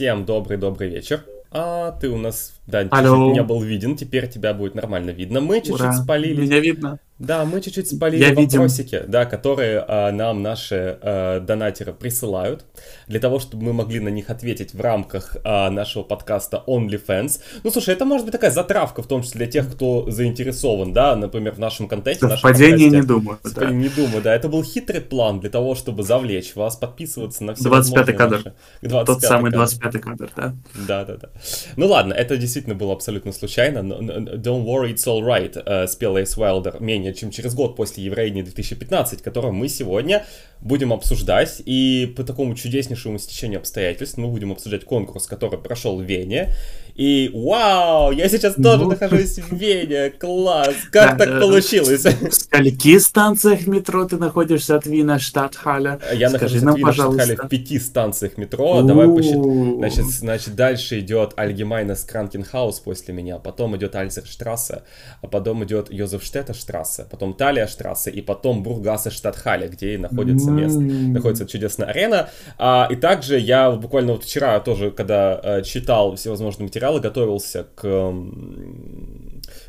Всем добрый-добрый вечер. А ты у нас, да, не был виден, теперь тебя будет нормально видно. Мы чуть-чуть Ура. спалили. Меня видно? Да, мы чуть-чуть спалили Я видим. вопросики, да, которые а, нам наши а, донатеры присылают, для того, чтобы мы могли на них ответить в рамках а, нашего подкаста OnlyFans. Ну, слушай, это может быть такая затравка, в том числе для тех, кто заинтересован, да, например, в нашем контенте. нашем Совпадение подкасте. не думаю. да. Не думаю, да. Это был хитрый план для того, чтобы завлечь вас, подписываться на все 25-й возможные кадр. наши- 25-й Тот самый кадр. 25-й кадр, да? Да, да, да. Ну ладно, это действительно было абсолютно случайно. но- но- Don't worry, it's all right, э, спел Эйс Уайлдер менее чем через год после Евровидения 2015, которое мы сегодня будем обсуждать. И по такому чудеснейшему стечению обстоятельств мы будем обсуждать конкурс, который прошел в Вене. И вау, я сейчас тоже Ну. нахожусь в Вене, класс, как так получилось? В скольки станциях метро ты находишься от Вина Штатхаля? Я Скажи нахожусь нам, в Вине, Штатхале, пожалуйста. в пяти станциях метро. Давай посчитаем. Значит, значит, дальше идет Альгемайнес Кранкенхаус после меня, потом идет Альзерштрассе, а потом идет Йозефштета штрассе, потом Талия штрассе и потом Бургаса Штатхале, где и находится место. Находится чудесная арена. А, и также я буквально вот вчера тоже, когда э, читал всевозможные материалы, готовился к,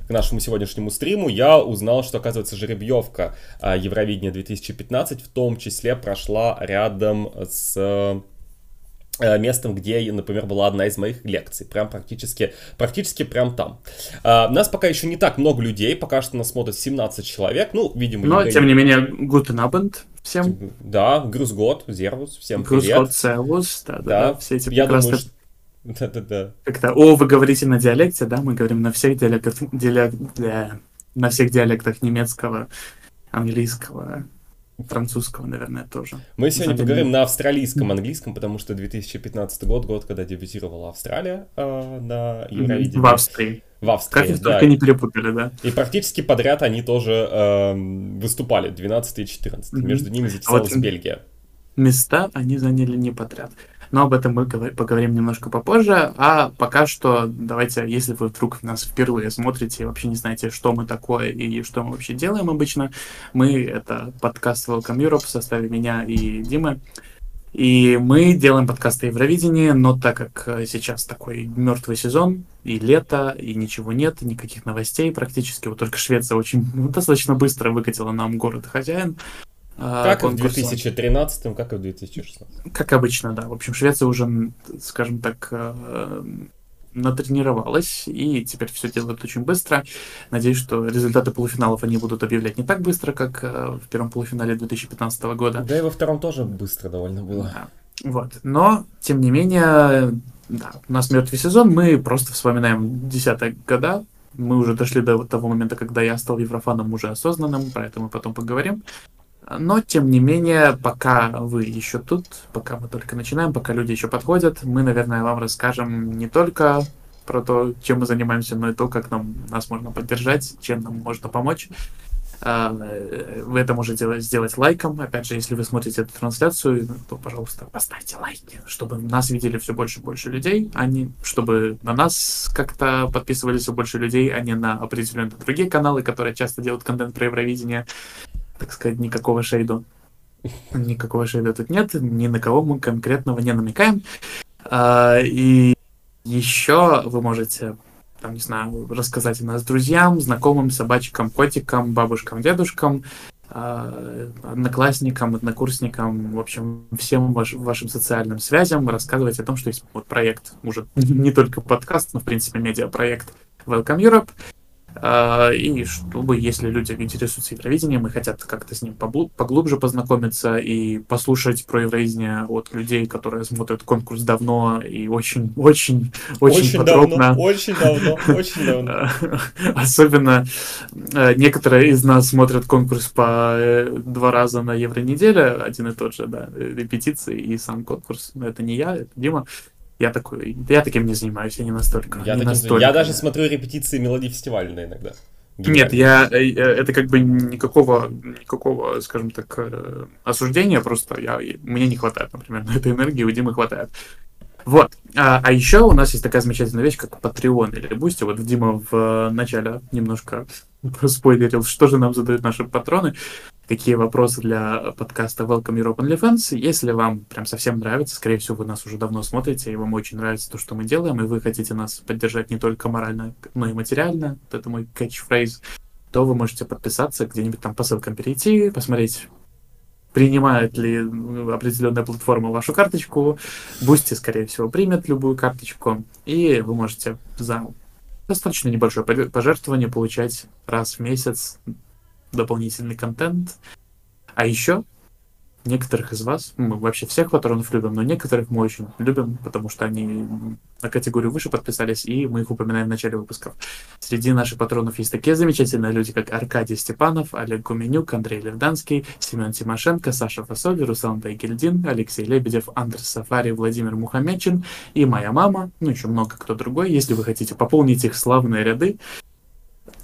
к нашему сегодняшнему стриму, я узнал, что, оказывается, жеребьевка а, Евровидения 2015 в том числе прошла рядом с э, местом, где, например, была одна из моих лекций. Прям практически, практически прям там. А, нас пока еще не так много людей, пока что нас смотрит 17 человек. Ну, видимо, Но, тем не менее, Guten Abend всем. Да, Грюзгот, Зервус, всем привет. Год Сервус, да, да, Да, да, все эти Я думаю, что... Да-да-да. Как-то, о, вы говорите на диалекте, да, мы говорим на всех диалектах, диалек- на всех диалектах немецкого, английского, французского, наверное, тоже. Мы сегодня поговорим на австралийском английском, потому что 2015 год, год, когда дебютировала Австралия э, на Евровидении. В Австрии. В Как Австрии, их да. только не перепутали, да. И практически подряд они тоже эм, выступали, 12 и 14. Мгм. Между ними затесалась А вот- Бельгия. места они заняли не подряд. Но об этом мы говор- поговорим немножко попозже. А пока что давайте, если вы вдруг нас впервые смотрите и вообще не знаете, что мы такое и что мы вообще делаем обычно, мы — это подкаст Welcome Europe в составе меня и Димы. И мы делаем подкасты о Евровидении, но так как сейчас такой мертвый сезон, и лето, и ничего нет, никаких новостей практически, вот только Швеция очень ну, достаточно быстро выкатила нам город хозяин. Как и в конкурса. 2013, как и в 2016. Как обычно, да. В общем, Швеция уже, скажем так, э, натренировалась, и теперь все делают очень быстро. Надеюсь, что результаты полуфиналов они будут объявлять не так быстро, как э, в первом полуфинале 2015 года. Да и во втором тоже быстро довольно было. Да. Вот. Но, тем не менее, да, у нас мертвый сезон, мы просто вспоминаем десятые года. Мы уже дошли до того момента, когда я стал еврофаном уже осознанным, про это мы потом поговорим. Но, тем не менее, пока вы еще тут, пока мы только начинаем, пока люди еще подходят, мы, наверное, вам расскажем не только про то, чем мы занимаемся, но и то, как нам, нас можно поддержать, чем нам можно помочь. А, Вы это можете делать- сделать лайком. Опять же, если вы смотрите эту трансляцию, то, пожалуйста, поставьте лайки, чтобы нас видели все больше и больше людей, а не чтобы на нас как-то подписывались все больше людей, а не на определенные другие каналы, которые часто делают контент про Евровидение. Так сказать, никакого шейду. Никакого шейда тут нет, ни на кого мы конкретного не намекаем. А, И еще вы можете там, не знаю, рассказать о нас друзьям, знакомым, собачкам, котикам, бабушкам, дедушкам, а, одноклассникам, однокурсникам, в общем, всем ваш- вашим социальным связям рассказывать о том, что есть вот проект, уже не только подкаст, но, в принципе, медиапроект Welcome Europe. А, И чтобы, если люди интересуются Евровидением и хотят как-то с ним поглубже познакомиться и послушать про Евровидение от людей, которые смотрят конкурс давно и очень, очень, очень, подробно. давно, очень давно, очень давно. Особенно э, некоторые из нас смотрят конкурс по э, два раза на евро-неделе, один и тот же, да, репетиции и сам конкурс. Но это не я, это Дима. Я такой, я таким не занимаюсь, я не настолько. Я, не таким- настолько. я даже смотрю репетиции мелодий фестивальные иногда. Нет, я э, э, это как бы никакого, никакого, скажем так, э, осуждения, просто я, мне не хватает, например, на этой энергии, у Димы хватает. Вот. А, а еще у нас есть такая замечательная вещь, как Patreon или Boosty. Вот Дима в начале немножко спойлерил, что же нам задают наши патроны. Какие вопросы для подкаста Welcome Europe OnlyFans. Если вам прям совсем нравится, скорее всего, вы нас уже давно смотрите, и вам очень нравится то, что мы делаем, и вы хотите нас поддержать не только морально, но и материально, это мой catchphrase, то вы можете подписаться, где-нибудь там по ссылкам перейти, посмотреть принимает ли определенная платформа вашу карточку. Бусти, скорее всего, примет любую карточку. И вы можете за достаточно небольшое пожертвование получать раз в месяц дополнительный контент. А еще некоторых из вас, мы вообще всех патронов любим, но некоторых мы очень любим, потому что они на категорию выше подписались, и мы их упоминаем в начале выпусков. Среди наших патронов есть такие замечательные люди, как Аркадий Степанов, Олег Гуменюк, Андрей Левданский, Семен Тимошенко, Саша Фасоль, Руслан Дайгельдин, Алексей Лебедев, Андрей Сафари, Владимир Мухамедчин и моя мама, ну еще много кто другой. Если вы хотите пополнить их славные ряды,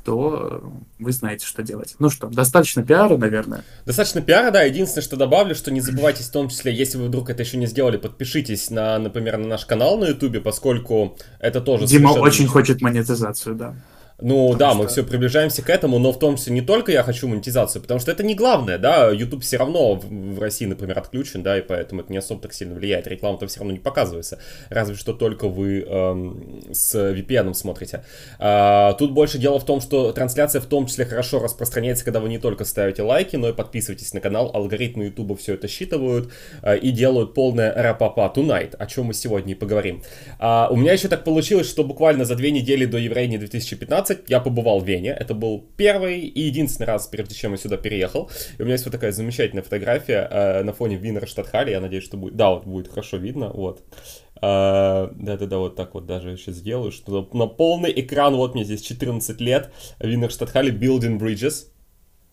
то вы знаете, что делать. Ну что, достаточно пиара, наверное. Достаточно пиара, да. Единственное, что добавлю, что не забывайте, в том числе, если вы вдруг это еще не сделали, подпишитесь на, например, на наш канал на Ютубе, поскольку это тоже... Дима очень хочет монетизацию, да. Ну потому да, что... мы все приближаемся к этому, но в том числе не только я хочу монетизацию, потому что это не главное, да, YouTube все равно в, России, например, отключен, да, и поэтому это не особо так сильно влияет, реклама-то все равно не показывается, разве что только вы эм, с VPN смотрите. А, тут больше дело в том, что трансляция в том числе хорошо распространяется, когда вы не только ставите лайки, но и подписываетесь на канал, алгоритмы YouTube все это считывают э, и делают полное рапапа tonight, о чем мы сегодня и поговорим. А, у меня еще так получилось, что буквально за две недели до Еврейни 2015 20 я побывал в Вене. Это был первый и единственный раз, прежде чем я сюда переехал. И у меня есть вот такая замечательная фотография э, на фоне Винерштадтхалли. Я надеюсь, что будет... Да, вот будет хорошо видно. Вот. Э, да-да-да, вот так вот даже сейчас сделаю, что на полный экран, вот мне здесь 14 лет, Винерштадтхалли Building Bridges.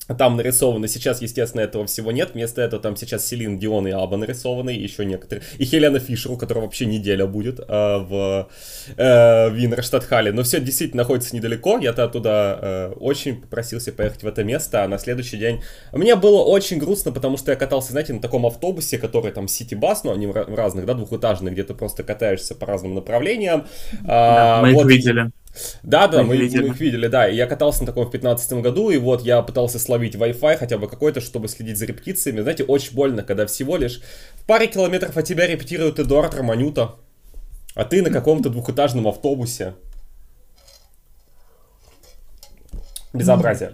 Там нарисовано, сейчас, естественно, этого всего нет. Вместо этого там сейчас Селин Дион и Аба нарисованы, еще некоторые. И Хелена Фишер, у которой вообще неделя будет э, в э, Винерштадтхале. Но все действительно находится недалеко. Я-то оттуда э, очень попросился поехать в это место, а на следующий день... Мне было очень грустно, потому что я катался, знаете, на таком автобусе, который там сити-бас, но они в разных, да, двухэтажных, где ты просто катаешься по разным направлениям. Да, а, мы вот, их видели. Да, да, мы, мы их видели, да. И я катался на таком в 15 году, и вот я пытался словить Wi-Fi хотя бы какой-то, чтобы следить за репетициями. Знаете, очень больно, когда всего лишь в паре километров от тебя репетирует Эдуард Романюта, а ты на каком-то двухэтажном автобусе. Безобразие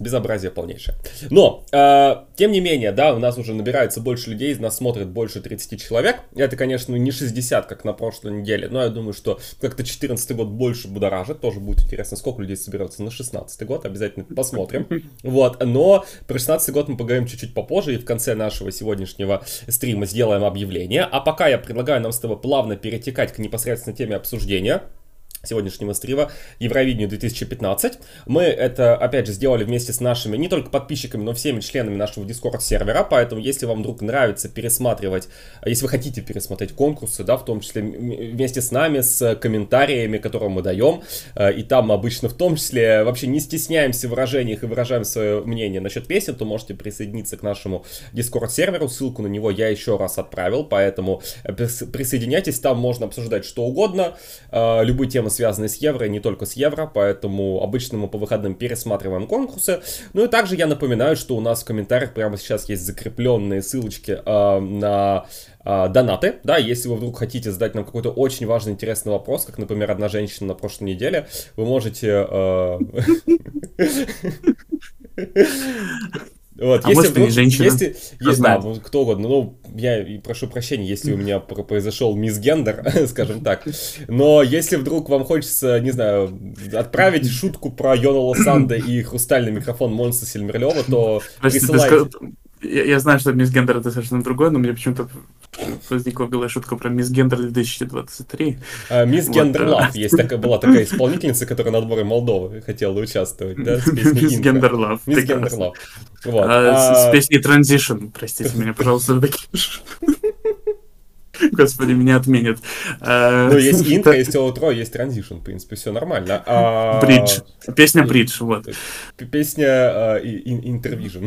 безобразие полнейшее. Но, э, тем не менее, да, у нас уже набирается больше людей, нас смотрит больше 30 человек. Это, конечно, не 60, как на прошлой неделе, но я думаю, что как-то 14 год больше будоражит. Тоже будет интересно, сколько людей соберется на 16 год. Обязательно посмотрим. Вот, но про 16 год мы поговорим чуть-чуть попозже, и в конце нашего сегодняшнего стрима сделаем объявление. А пока я предлагаю нам с тобой плавно перетекать к непосредственно теме обсуждения сегодняшнего стрима Евровидению 2015. Мы это, опять же, сделали вместе с нашими, не только подписчиками, но всеми членами нашего Discord сервера, поэтому если вам вдруг нравится пересматривать, если вы хотите пересмотреть конкурсы, да, в том числе вместе с нами, с комментариями, которые мы даем, э, и там обычно в том числе вообще не стесняемся в выражениях и выражаем свое мнение насчет песен, то можете присоединиться к нашему Discord серверу, ссылку на него я еще раз отправил, поэтому э, присоединяйтесь, там можно обсуждать что угодно, э, любые темы связаны с евро, и не только с евро, поэтому обычно мы по выходным пересматриваем конкурсы. Ну и также я напоминаю, что у нас в комментариях прямо сейчас есть закрепленные ссылочки э, на э, донаты, да, если вы вдруг хотите задать нам какой-то очень важный, интересный вопрос, как, например, одна женщина на прошлой неделе, вы можете... Вот, а если может, вдруг, женщина? Если, есть, да, кто угодно. Ну, я прошу прощения, если у меня произошел мисгендер, скажем так. Но если вдруг вам хочется, не знаю, отправить шутку про Йона Ола Санда и хрустальный микрофон Монса Сельмерлева, то присылайте. Я, я знаю, что Miss Gender это совершенно другое, но мне почему-то возникла белая шутка про Miss Gender 2023. А, мисс вот, Gender Love. Есть такая, была такая исполнительница, которая на отборе Молдовы хотела участвовать, да, Miss Gender Love. Miss Gender Love. Вот. А, с, с песней Transition, простите меня, пожалуйста, такие Господи, меня отменят. Ну, есть интро, есть outro, есть транзишн, в принципе, все нормально. А, бридж. Песня бридж, вот. Песня интервижн.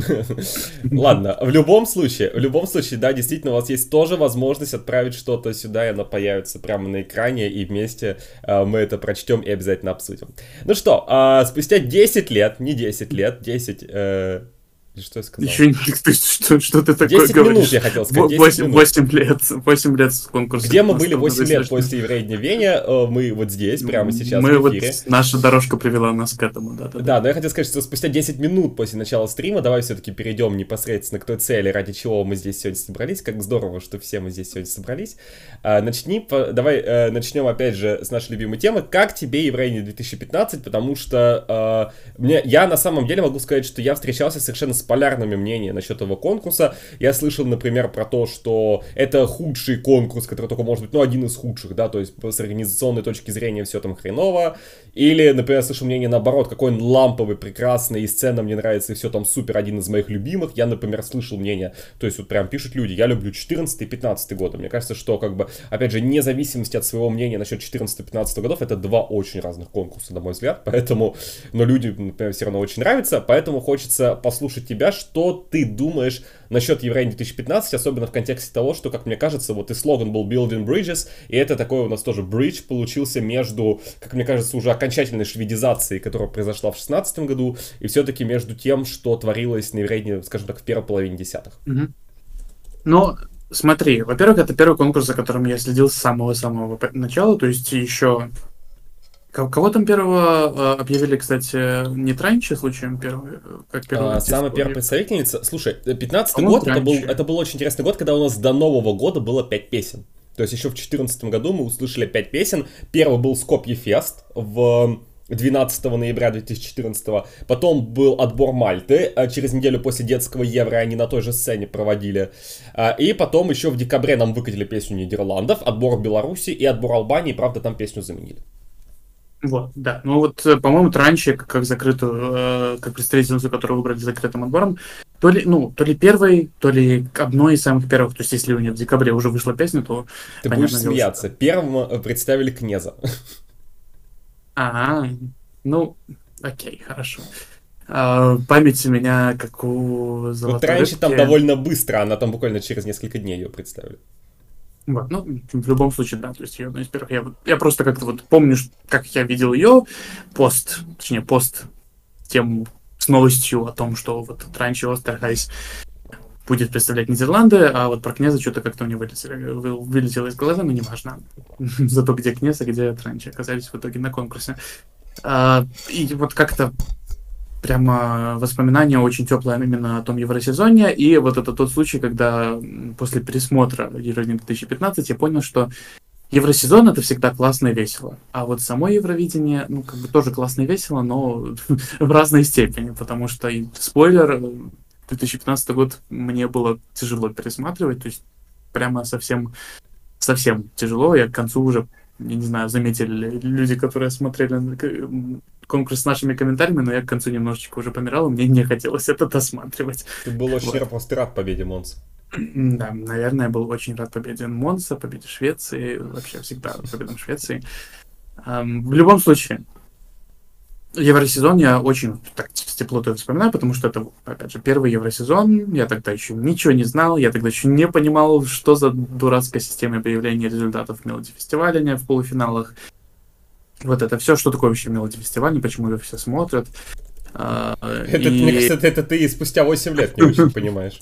Ладно, в любом случае, в любом случае, да, действительно, у вас есть тоже возможность отправить что-то сюда, и оно появится прямо на экране, и вместе а, мы это прочтем и обязательно обсудим. Ну что, а, спустя 10 лет, не 10 лет, 10 Или что я сказал? Еще. Ты, что, что ты такое 10 говоришь? минут, я хотел сказать. 10 8, минут. 8 лет. 8 лет с конкурса. Где мы были 8 Настолько лет после еврея Веня? Э, Мы вот здесь, прямо сейчас Мы в вот, эфире. наша дорожка привела нас к этому, да. да, да. Но я хотел сказать, что спустя 10 минут после начала стрима давай все-таки перейдем непосредственно к той цели, ради чего мы здесь сегодня собрались. Как здорово, что все мы здесь сегодня собрались. А, начни, давай э, начнем опять же с нашей любимой темы. Как тебе Еврейни 2015? Потому что э, мне, я на самом деле могу сказать, что я встречался совершенно с полярными мнениями насчет этого конкурса. Я слышал, например, про то, что это худший конкурс, который только может быть, ну, один из худших, да, то есть с организационной точки зрения все там хреново. Или, например, я слышал мнение наоборот, какой он ламповый, прекрасный, и сцена мне нравится, и все там супер, один из моих любимых. Я, например, слышал мнение, то есть вот прям пишут люди, я люблю 14 и 15 годы. Мне кажется, что как бы, опять же, вне зависимости от своего мнения насчет 14-15 годов, это два очень разных конкурса, на мой взгляд, поэтому, но люди, например, все равно очень нравится, поэтому хочется послушать тебя, что ты думаешь насчет Еврейни 2015, особенно в контексте того, что, как мне кажется, вот и слоган был Building Bridges, и это такой у нас тоже бридж получился между, как мне кажется, уже окончательной шведизацией, которая произошла в 16 году, и все-таки между тем, что творилось на Еврейне, скажем так, в первой половине десятых. Мгм. Ну, смотри, во-первых, это первый конкурс, за которым я следил с самого-самого начала, то есть еще... Ко- Кого там первого э, объявили, кстати, не Транчи случаем первый, э, как первый А, самая первая представительница, слушай, 15 По-моему, год, это был, это был очень интересный год, когда у нас до Нового года было 5 песен. То есть еще в 2014 году мы услышали 5 песен. Первый был Скопье Фест в 12 ноября 2014. Потом был отбор Мальты. а Через неделю после детского Евро они на той же сцене проводили. А, И потом еще в декабре нам выкатили песню Нидерландов, отбор Беларуси и отбор Албании. Правда, там песню заменили. Вот, да. Ну вот, э, по-моему, Транчи, как- как закрытую, э, как представительницу, которую выбрали закрытым отбором, то ли, ну, то ли первый, то ли одной из самых первых. То есть, если у нее в декабре уже вышла песня, то... Ты будешь дело, смеяться. Первым э, представили Кнеза. А, ну, окей, хорошо. А, память у меня как у Вот золотой раньше там рыбки. довольно быстро, она там буквально через несколько дней ее представили. Вот, ну, в любом случае, да, то есть ее одна из первых. Я, я просто как-то вот помню, как я видел ее пост, точнее, пост тем, с новостью о том, что вот раньше Остерхайс будет представлять Нидерланды, а вот про князя что-то как-то мне вылетело, вы- вылетело из головы, но неважно. Зато где князь, а где Транчи оказались в итоге на конкурсе. А, и вот как-то прямо воспоминания очень теплые именно о том Евросезоне. И вот это тот случай, когда после пересмотра Евровидения 2015 я понял, что Евросезон это всегда классно и весело. А вот само Евровидение, ну, как бы тоже классно и весело, но в разной степени, потому что, спойлер, э, 2015 год мне было тяжело пересматривать, то есть прямо совсем, совсем тяжело. Я к концу уже, я не знаю, заметили ли люди, которые смотрели м, конкурс с нашими комментариями, но я к концу немножечко уже помирал, и мне не хотелось это досматривать. Ты был очень Вот. просто рад победе Монс. Да, наверное, был очень рад победе Монса, победе Швеции, вообще всегда победам Швеции. В любом случае, Евросезон я очень так с теплотой вспоминаю, потому что это, опять же, первый Евросезон. Я тогда еще ничего не знал, я тогда еще не понимал, что за дурацкая система объявления результатов Мелоди фестиваля в полуфиналах. Вот это все, что такое вообще Мелоди фестиваль, почему его все смотрят. А, Это, и- Мне кажется, это, ты спустя 8 лет не очень понимаешь.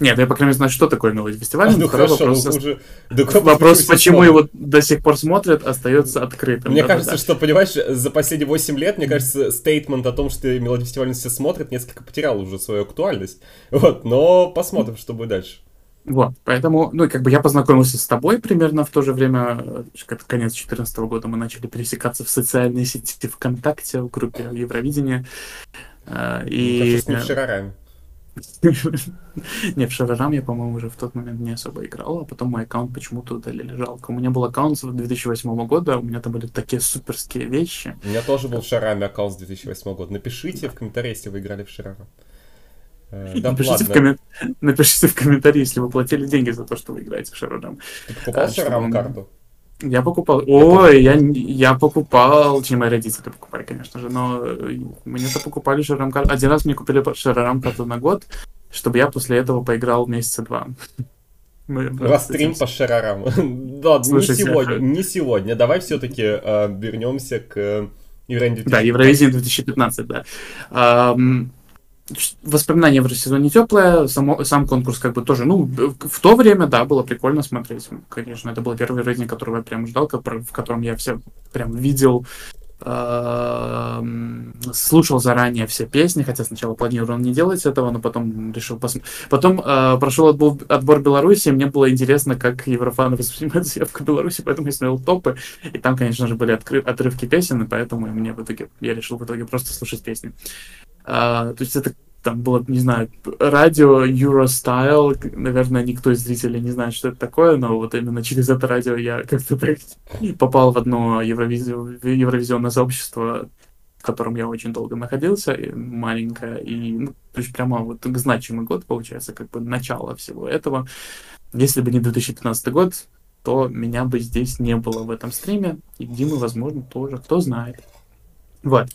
Нет, я, по крайней мере, знаю, что такое Мелоди фестиваль. А, ну хорошо, вопрос ну, уже... да Вопрос, почему его до сих пор смотрят, остается открытым. Мне Да-да-да. кажется, что, понимаешь, за последние 8 лет, мне кажется, стейтмент о том, что мелодия фестиваля все смотрят, несколько потерял уже свою актуальность. Вот, но посмотрим, что будет дальше. Вот, поэтому, ну, и как бы я познакомился с тобой примерно в то же время, э, как конец 2014 года мы начали пересекаться в социальной сети ВКонтакте, в группе Евровидения. Э, И... Кажется, не в Шарараме. Не, в Шарарам я, по-моему, уже в тот момент не особо играл, а потом мой аккаунт почему-то удалили. Жалко. У меня был аккаунт с 2008 года, у меня там были такие суперские вещи. У меня тоже был в Шараме аккаунт с 2008 года. Напишите в комментариях, если вы играли в Шарара. Э, Да, Напишите в, коммен- Напишите в комментарии, если вы платили деньги за то, что вы играете в Шарарам. Ты покупал А, он- карту? Я покупал. Ой, я, я покупал. Точнее, мои родители покупали, конечно же, но э, мне-то покупали шарам карту. Один раз мне купили шарам карту на год, чтобы я после этого поиграл месяца два. Мы Растрим по Шарарам. Да, не Слушайте, сегодня, а- не сегодня. Давай все-таки вернемся к э, Евровидению Да, 2015. Евровидение 2015, да. Воспоминания в сезоне теплое, само, сам конкурс как бы тоже, ну, в то время, да, было прикольно смотреть, конечно, это был первый рейтинг, которого я прям ждал, в котором я все прям видел слушал заранее все песни, хотя сначала планировал не делать этого, но потом решил посмотреть. Потом э, прошел отбор, отбор Беларуси, и мне было интересно, как еврофаны воспринимают заявку Беларуси, поэтому я смотрел топы, и там, конечно же, были откры- отрывки песен, и поэтому мне в итоге, я решил в итоге просто слушать песни. Э, то есть это там было, не знаю, радио Eurostyle, наверное, никто из зрителей не знает, что это такое, но вот именно через это радио я как-то попал в одно евровизи... евровизионное сообщество, в котором я очень долго находился, маленькое, и, ну, то есть прямо вот значимый год, получается, как бы начало всего этого. Если бы не 2015 год, то меня бы здесь не было в этом стриме, и Димы, возможно, тоже, кто знает. Вот.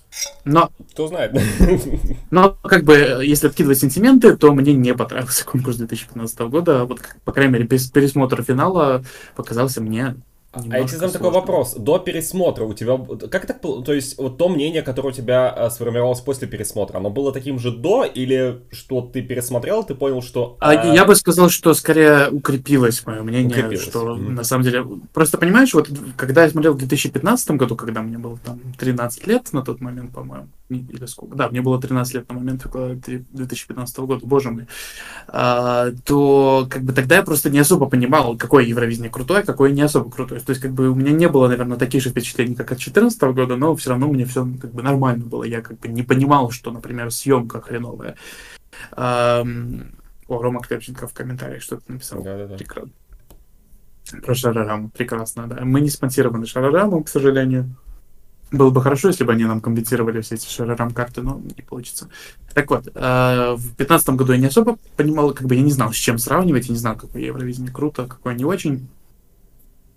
Но... Кто знает. Но, как бы, если откидывать сентименты, то мне не понравился конкурс 2015 года. Вот, по крайней мере, пересмотр финала показался мне а я тебе задам такой вопрос. До пересмотра у тебя... Как так было? То есть вот то мнение, которое у тебя а, сформировалось после пересмотра, оно было таким же до или что ты пересмотрел, ты понял, что... А... Я бы сказал, что скорее укрепилось мое мнение, укрепилось. что mm-hmm. на самом деле... Просто понимаешь, вот когда я смотрел в 2015 году, когда мне было там 13 лет на тот момент, по-моему, или сколько? Да, мне было 13 лет на момент 2015 года, боже мой. А, то как бы тогда я просто не особо понимал, какое Евровидение крутое, какое не особо крутое. То есть как бы у меня не было, наверное, таких же впечатлений, как от 2014 года, но все равно мне все как бы нормально было. Я как бы не понимал, что, например, съемка хреновая. А, о, Рома Клепченко в комментариях что-то написал. Да-да-да. Прекрасно. Про Шарараму. Прекрасно, да. Мы не спонсированы Шарарамом, к сожалению. Было бы хорошо, если бы они нам компенсировали все эти шарарам-карты, но не получится. Так вот, э, в 2015 году я не особо понимал, как бы я не знал, с чем сравнивать, я не знал, какое Евровидение круто, какое не очень.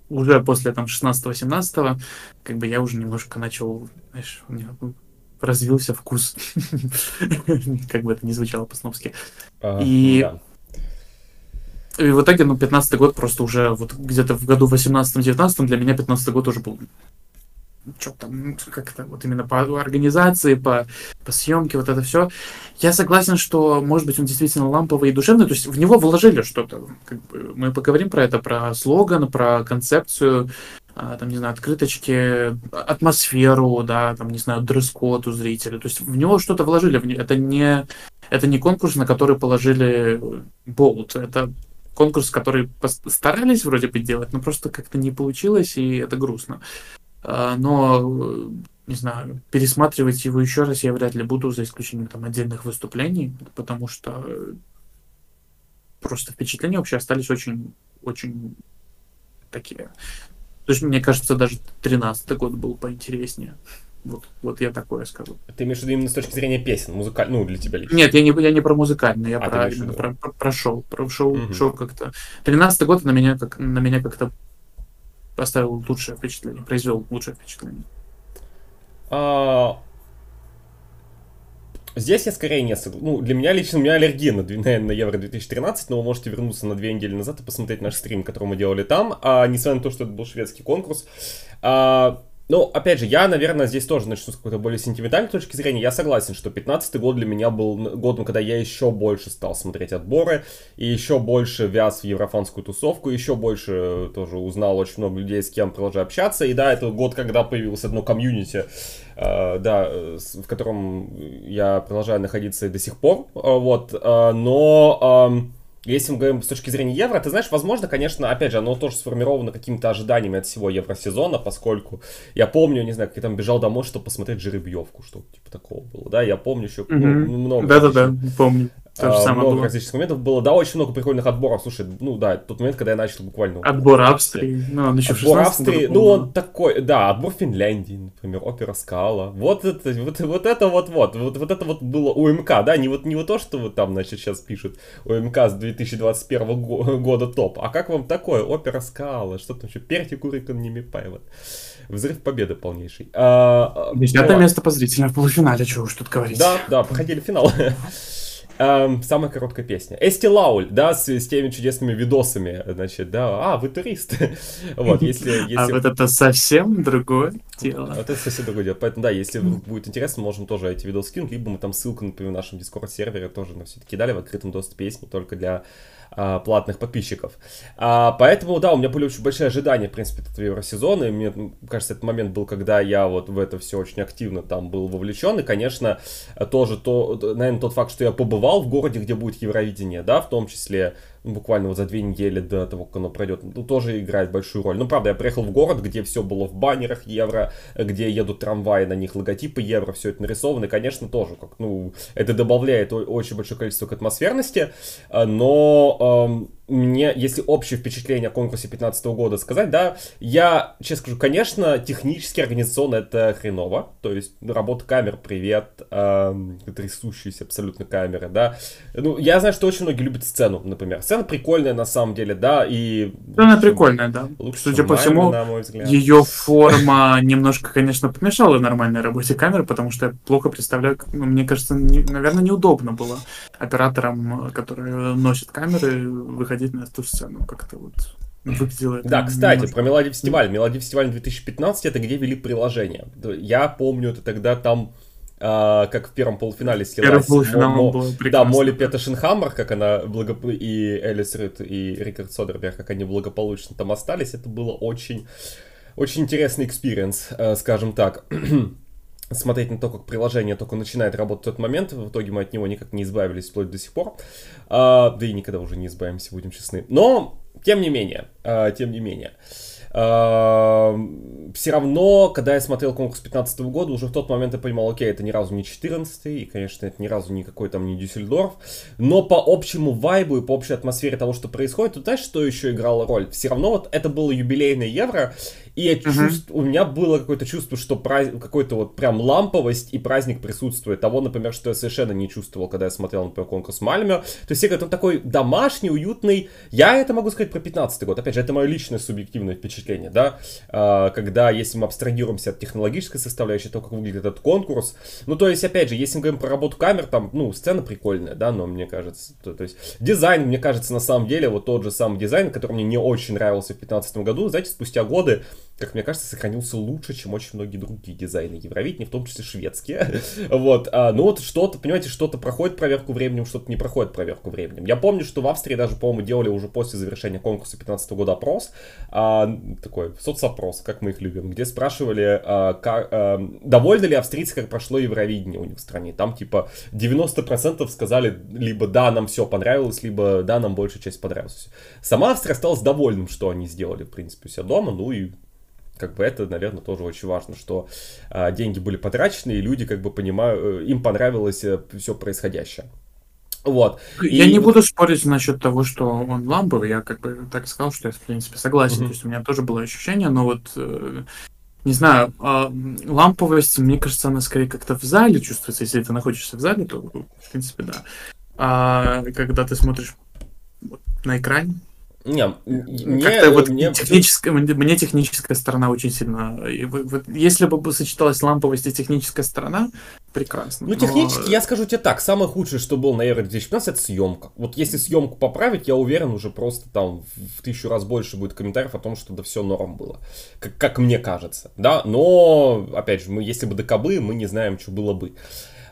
Уже после там 16-17, как бы я уже немножко начал, знаешь, у меня развился вкус, как бы это ни звучало по-сновски. И и в итоге, ну, 15 год просто уже вот где-то в году 18-19 для меня 15 год уже был что там, как-то вот именно по организации, по, по съемке, вот это все. Я согласен, что, может быть, он действительно ламповый и душевный, то есть в него вложили что-то. Как бы, мы поговорим про это, про слоган, про концепцию, а, там, не знаю, открыточки, атмосферу, да, там, не знаю, дресс-код у зрителя. То есть в него что-то вложили. Это не, это не конкурс, на который положили болт. Это конкурс, который старались вроде бы делать, но просто как-то не получилось, и это грустно. А, но, не знаю, пересматривать его еще раз я вряд ли буду, за исключением там отдельных выступлений, потому что просто впечатления вообще остались очень, очень такие. То есть, мне кажется, даже 13-й год был поинтереснее. Вот, вот я такое скажу. Ты имеешь в виду именно с точки зрения песен, музыкаль... ну, для тебя лично? Нет, я не, я не про музыкальное, я а, про, именно про, про, про шоу. Про шоу, угу. шоу как-то. 13-й год на меня, как, на меня как-то оставил лучшее впечатление, произвел лучшее впечатление? А... Здесь я скорее не согласен. Ну, для меня лично, у меня аллергия на, на, на Евро 2013, но вы можете вернуться на две недели назад и посмотреть наш стрим, который мы делали там. А, несмотря на то, что это был шведский конкурс. А, ну, опять же, я, наверное, здесь тоже начну с какой-то более сентиментальной точки зрения. Я согласен, что 15-й год для меня был годом, когда я еще больше стал смотреть отборы, и еще больше вяз в еврофанскую тусовку, еще больше тоже узнал очень много людей, с кем продолжаю общаться. И да, это год, когда появилось одно комьюнити, э, да, в котором я продолжаю находиться до сих пор. Э, вот, э, но... Э, если мы говорим с точки зрения евро, ты знаешь, возможно, конечно, опять же, оно тоже сформировано какими-то ожиданиями от всего евросезона, поскольку я помню, не знаю, как я там бежал домой, чтобы посмотреть жеребьевку, что то типа такого было, да, я помню еще ну, много. Да-да-да, помню. То же а, самое много было. различных моментов было. Да, очень много прикольных отборов. Слушай, ну да, тот момент, когда я начал буквально... Отбор Австрии. Ну, он еще отбор Австрии, ну он такой, да, отбор Финляндии, например, опера Скала. Вот это вот, вот это вот, вот, вот, вот это вот было УМК, да, не вот, не вот то, что вот там, значит, сейчас пишут УМК с 2021 года топ, а как вам такое, опера Скала, что там еще, Перти Курикан Немипаева. Взрыв победы полнейший. А, Десятое ну, место по зрителям в полуфинале, чего уж тут говорить. Да, да, проходили финал. Эм, самая короткая песня. Эсти Лауль, да, с, с теми чудесными видосами, значит, да, а, вы турист. вот, если... если... А вот это совсем другое дело. Это совсем другое дело. Поэтому, да, если будет интересно, можем тоже эти видосы скинуть, либо мы там ссылку, например, в нашем Discord-сервере тоже на все кидали в открытом доступе, не только для а, платных подписчиков. А, поэтому, да, у меня были очень большие ожидания, в принципе, этого Евросезона, и мне кажется, этот момент был, когда я вот в это все очень активно там был вовлечен, и, конечно, тоже то, наверное, тот факт, что я побывал в городе, где будет Евровидение, да, в том числе ну, буквально вот за две недели до того, как оно пройдет, ну, тоже играет большую роль. Ну, правда, я приехал в город, где все было в баннерах евро, где едут трамваи, на них логотипы евро, все это нарисовано, и, конечно, тоже, как, ну, это добавляет очень большое количество к атмосферности, но эм, мне, если общее впечатление о конкурсе 2015 года сказать, да, я, честно скажу, конечно, технически, организационно это хреново, то есть работа камер, привет, эм, трясущиеся абсолютно камеры, да, ну, я знаю, что очень многие любят сцену, например, сцена прикольная на самом деле, да, и... Сцена прикольная, да, лучше, судя по всему, ее форма немножко, конечно, помешала нормальной работе камеры, потому что я плохо представляю, ну, мне кажется, не, наверное, неудобно было операторам, которые носят камеры, выходить выходить на эту сцену. Как-то вот выглядело Да, кстати, немножко... про Мелодий фестиваль. Мелодий фестиваль 2015 это где вели приложение. Я помню, это тогда там Э, как в первом полуфинале слилась Мо- Мо- да, Молли Петтерссон Хаммар, как она благоп... и Элиз Рюд, и Рикард Содерберг, как они благополучно там остались, это было очень, очень интересный experience, э, скажем так. смотреть на то, как приложение только начинает работать в тот момент, в итоге мы от него никак не избавились вплоть до сих пор, а, да и никогда уже не избавимся, будем честны. Но, тем не менее, а, тем не менее, а, все равно, когда я смотрел конкурс 15 года, уже в тот момент я понимал, окей, это ни разу не 14 и, конечно, это ни разу не какой там не Дюссельдорф, но по общему вайбу и по общей атмосфере того, что происходит, тут знаешь, что еще играло роль? Все равно вот это было юбилейное Евро, и я uh-huh. чувств... у меня было какое-то чувство, что праз... какой-то вот прям ламповость и праздник присутствует. Того, например, что я совершенно не чувствовал, когда я смотрел, например, конкурс Мальме. То есть, это такой домашний, уютный. Я это могу сказать про 15 год. Опять же, это мое личное субъективное впечатление, да. А, когда, если мы абстрагируемся от технологической составляющей, то, как выглядит этот конкурс. Ну, то есть, опять же, если мы говорим про работу камер, там, ну, сцена прикольная, да, но мне кажется, то, то есть, дизайн, мне кажется, на самом деле, вот тот же самый дизайн, который мне не очень нравился в 15 году, знаете, спустя годы как мне кажется, сохранился лучше, чем очень многие другие дизайны Евровидения, в том числе шведские. вот, а, ну вот что-то, понимаете, что-то проходит проверку временем, что-то не проходит проверку временем. Я помню, что в Австрии даже, по-моему, делали уже после завершения конкурса 15 года опрос, а, такой соцопрос, как мы их любим, где спрашивали, а, а, довольны ли австрийцы, как прошло Евровидение у них в стране. Там типа 90% сказали либо да, нам все понравилось, либо да, нам большая часть понравилась. Сама Австрия осталась довольным, что они сделали, в принципе, у себя дома, ну и как бы это, наверное, тоже очень важно, что а, деньги были потрачены, и люди как бы понимают, э, им понравилось э, все происходящее. Вот. Я и... не буду спорить насчет того, что он ламповый. Я как бы так сказал, что я, в принципе, согласен. Mm-hmm. То есть у меня тоже было ощущение, но вот э, не знаю, э, ламповость, мне кажется, она скорее как-то в зале чувствуется. Если ты находишься в зале, то, в принципе, да. А когда ты смотришь на экране, не, мне, Как-то вот мне... Техническая, мне техническая сторона очень сильно... Вот, если бы сочеталась ламповость и техническая сторона, прекрасно. Ну, но... технически, я скажу тебе так, самое худшее, что было на Euro 2015, это съемка. Вот если съемку поправить, я уверен, уже просто там в тысячу раз больше будет комментариев о том, что да все норм было. Как, как мне кажется, да, но, опять же, мы, если бы докобы, мы не знаем, что было бы.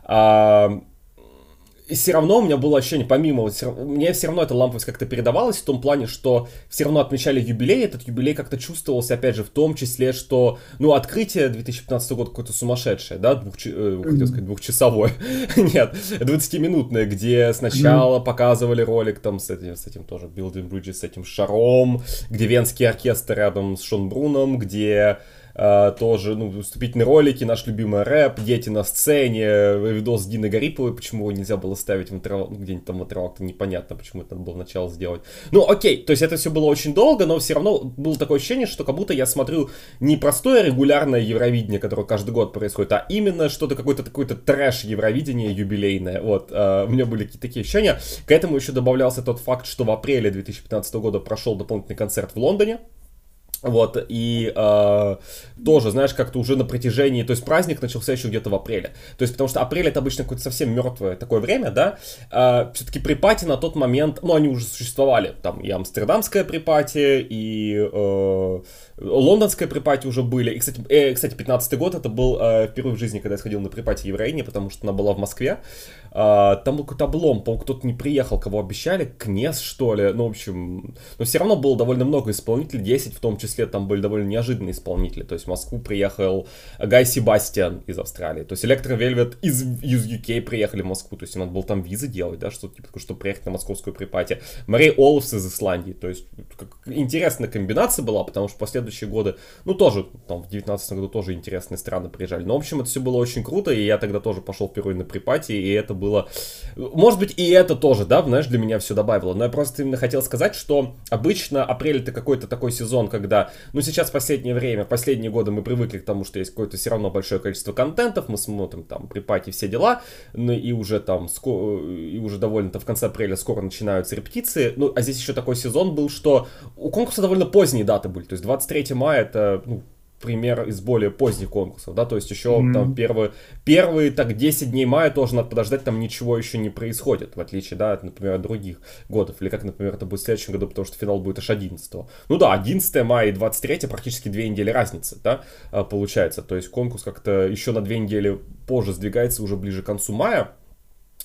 А, и все равно у меня было ощущение, помимо, мне все равно эта ламповость как-то передавалась в том плане, что все равно отмечали юбилей, этот юбилей как-то чувствовался, опять же, в том числе, что, ну, открытие 2015 года какое-то сумасшедшее, да, двух, э, хотел сказать, двухчасовое, нет, 20-минутное, где сначала показывали ролик там с этим, с этим тоже, Building Bridges, с этим шаром, где венский оркестр рядом с Шон Бруном, где Uh, тоже, ну, вступительные ролики, наш любимый рэп, дети на сцене, видос Дины Гариповой, почему его нельзя было ставить в интервал, ну, где-нибудь там в интервал, непонятно, почему это надо было начало сделать. Ну, окей, то есть это все было очень долго, но все равно было такое ощущение, что как будто я смотрю не простое регулярное Евровидение, которое каждый год происходит, а именно что-то, какой-то такой-то трэш Евровидение юбилейное, вот, uh, у меня были какие-то такие ощущения. К этому еще добавлялся тот факт, что в апреле 2015 года прошел дополнительный концерт в Лондоне, Вот, и э, тоже, знаешь, как-то уже на протяжении, то есть праздник начался еще где-то в апреле. То есть, потому что апрель это обычно какое-то совсем мертвое такое время, да. Э, все-таки pre-party на тот момент, ну, они уже существовали. Там и амстердамская pre-party, и э, лондонская pre-party уже были. И, кстати, э, кстати 15 год это был э, впервые в жизни, когда я сходил на припати Евроине, потому что она была в Москве. Э, там был какой-то облом, по кто-то не приехал, кого обещали, Кнез, что ли. Ну, в общем, но все равно было довольно много исполнителей, 10 в том числе, там были довольно неожиданные исполнители. То есть в Москву приехал Гай Себастьян из Австралии. То есть Electro Velvet из, из UK приехали в Москву. То есть им надо было там визы делать, да, что-то типа, чтобы приехать на московскую pre-party. Мария Олафс из Исландии. То есть как, интересная комбинация была, потому что в последующие годы, ну тоже, там в 19 году тоже интересные страны приезжали. Но в общем это все было очень круто, и я тогда тоже пошел впервые на pre-party, и это было... Может быть и это тоже, да, знаешь, для меня все добавило. Но я просто именно хотел сказать, что обычно апрель это какой-то такой сезон, когда, ну сейчас в последнее время, в последние годы мы привыкли к тому, что есть какое-то все равно большое количество контентов, мы смотрим там припати все дела, ну и уже там, и уже довольно-то в конце апреля скоро начинаются репетиции, ну а здесь еще такой сезон был, что у конкурса довольно поздние даты были, то есть 23 мая это, ну, пример из более поздних конкурсов, да, то есть еще mm-hmm. там первые, первые так 10 дней мая тоже надо подождать, там ничего еще не происходит, в отличие, да, от, например, от других годов, или как, например, это будет в следующем году, потому что финал будет аж 11 Ну да, 11 мая и 23 практически две недели разницы, да, а, получается, то есть конкурс как-то еще на две недели позже сдвигается уже ближе к концу мая,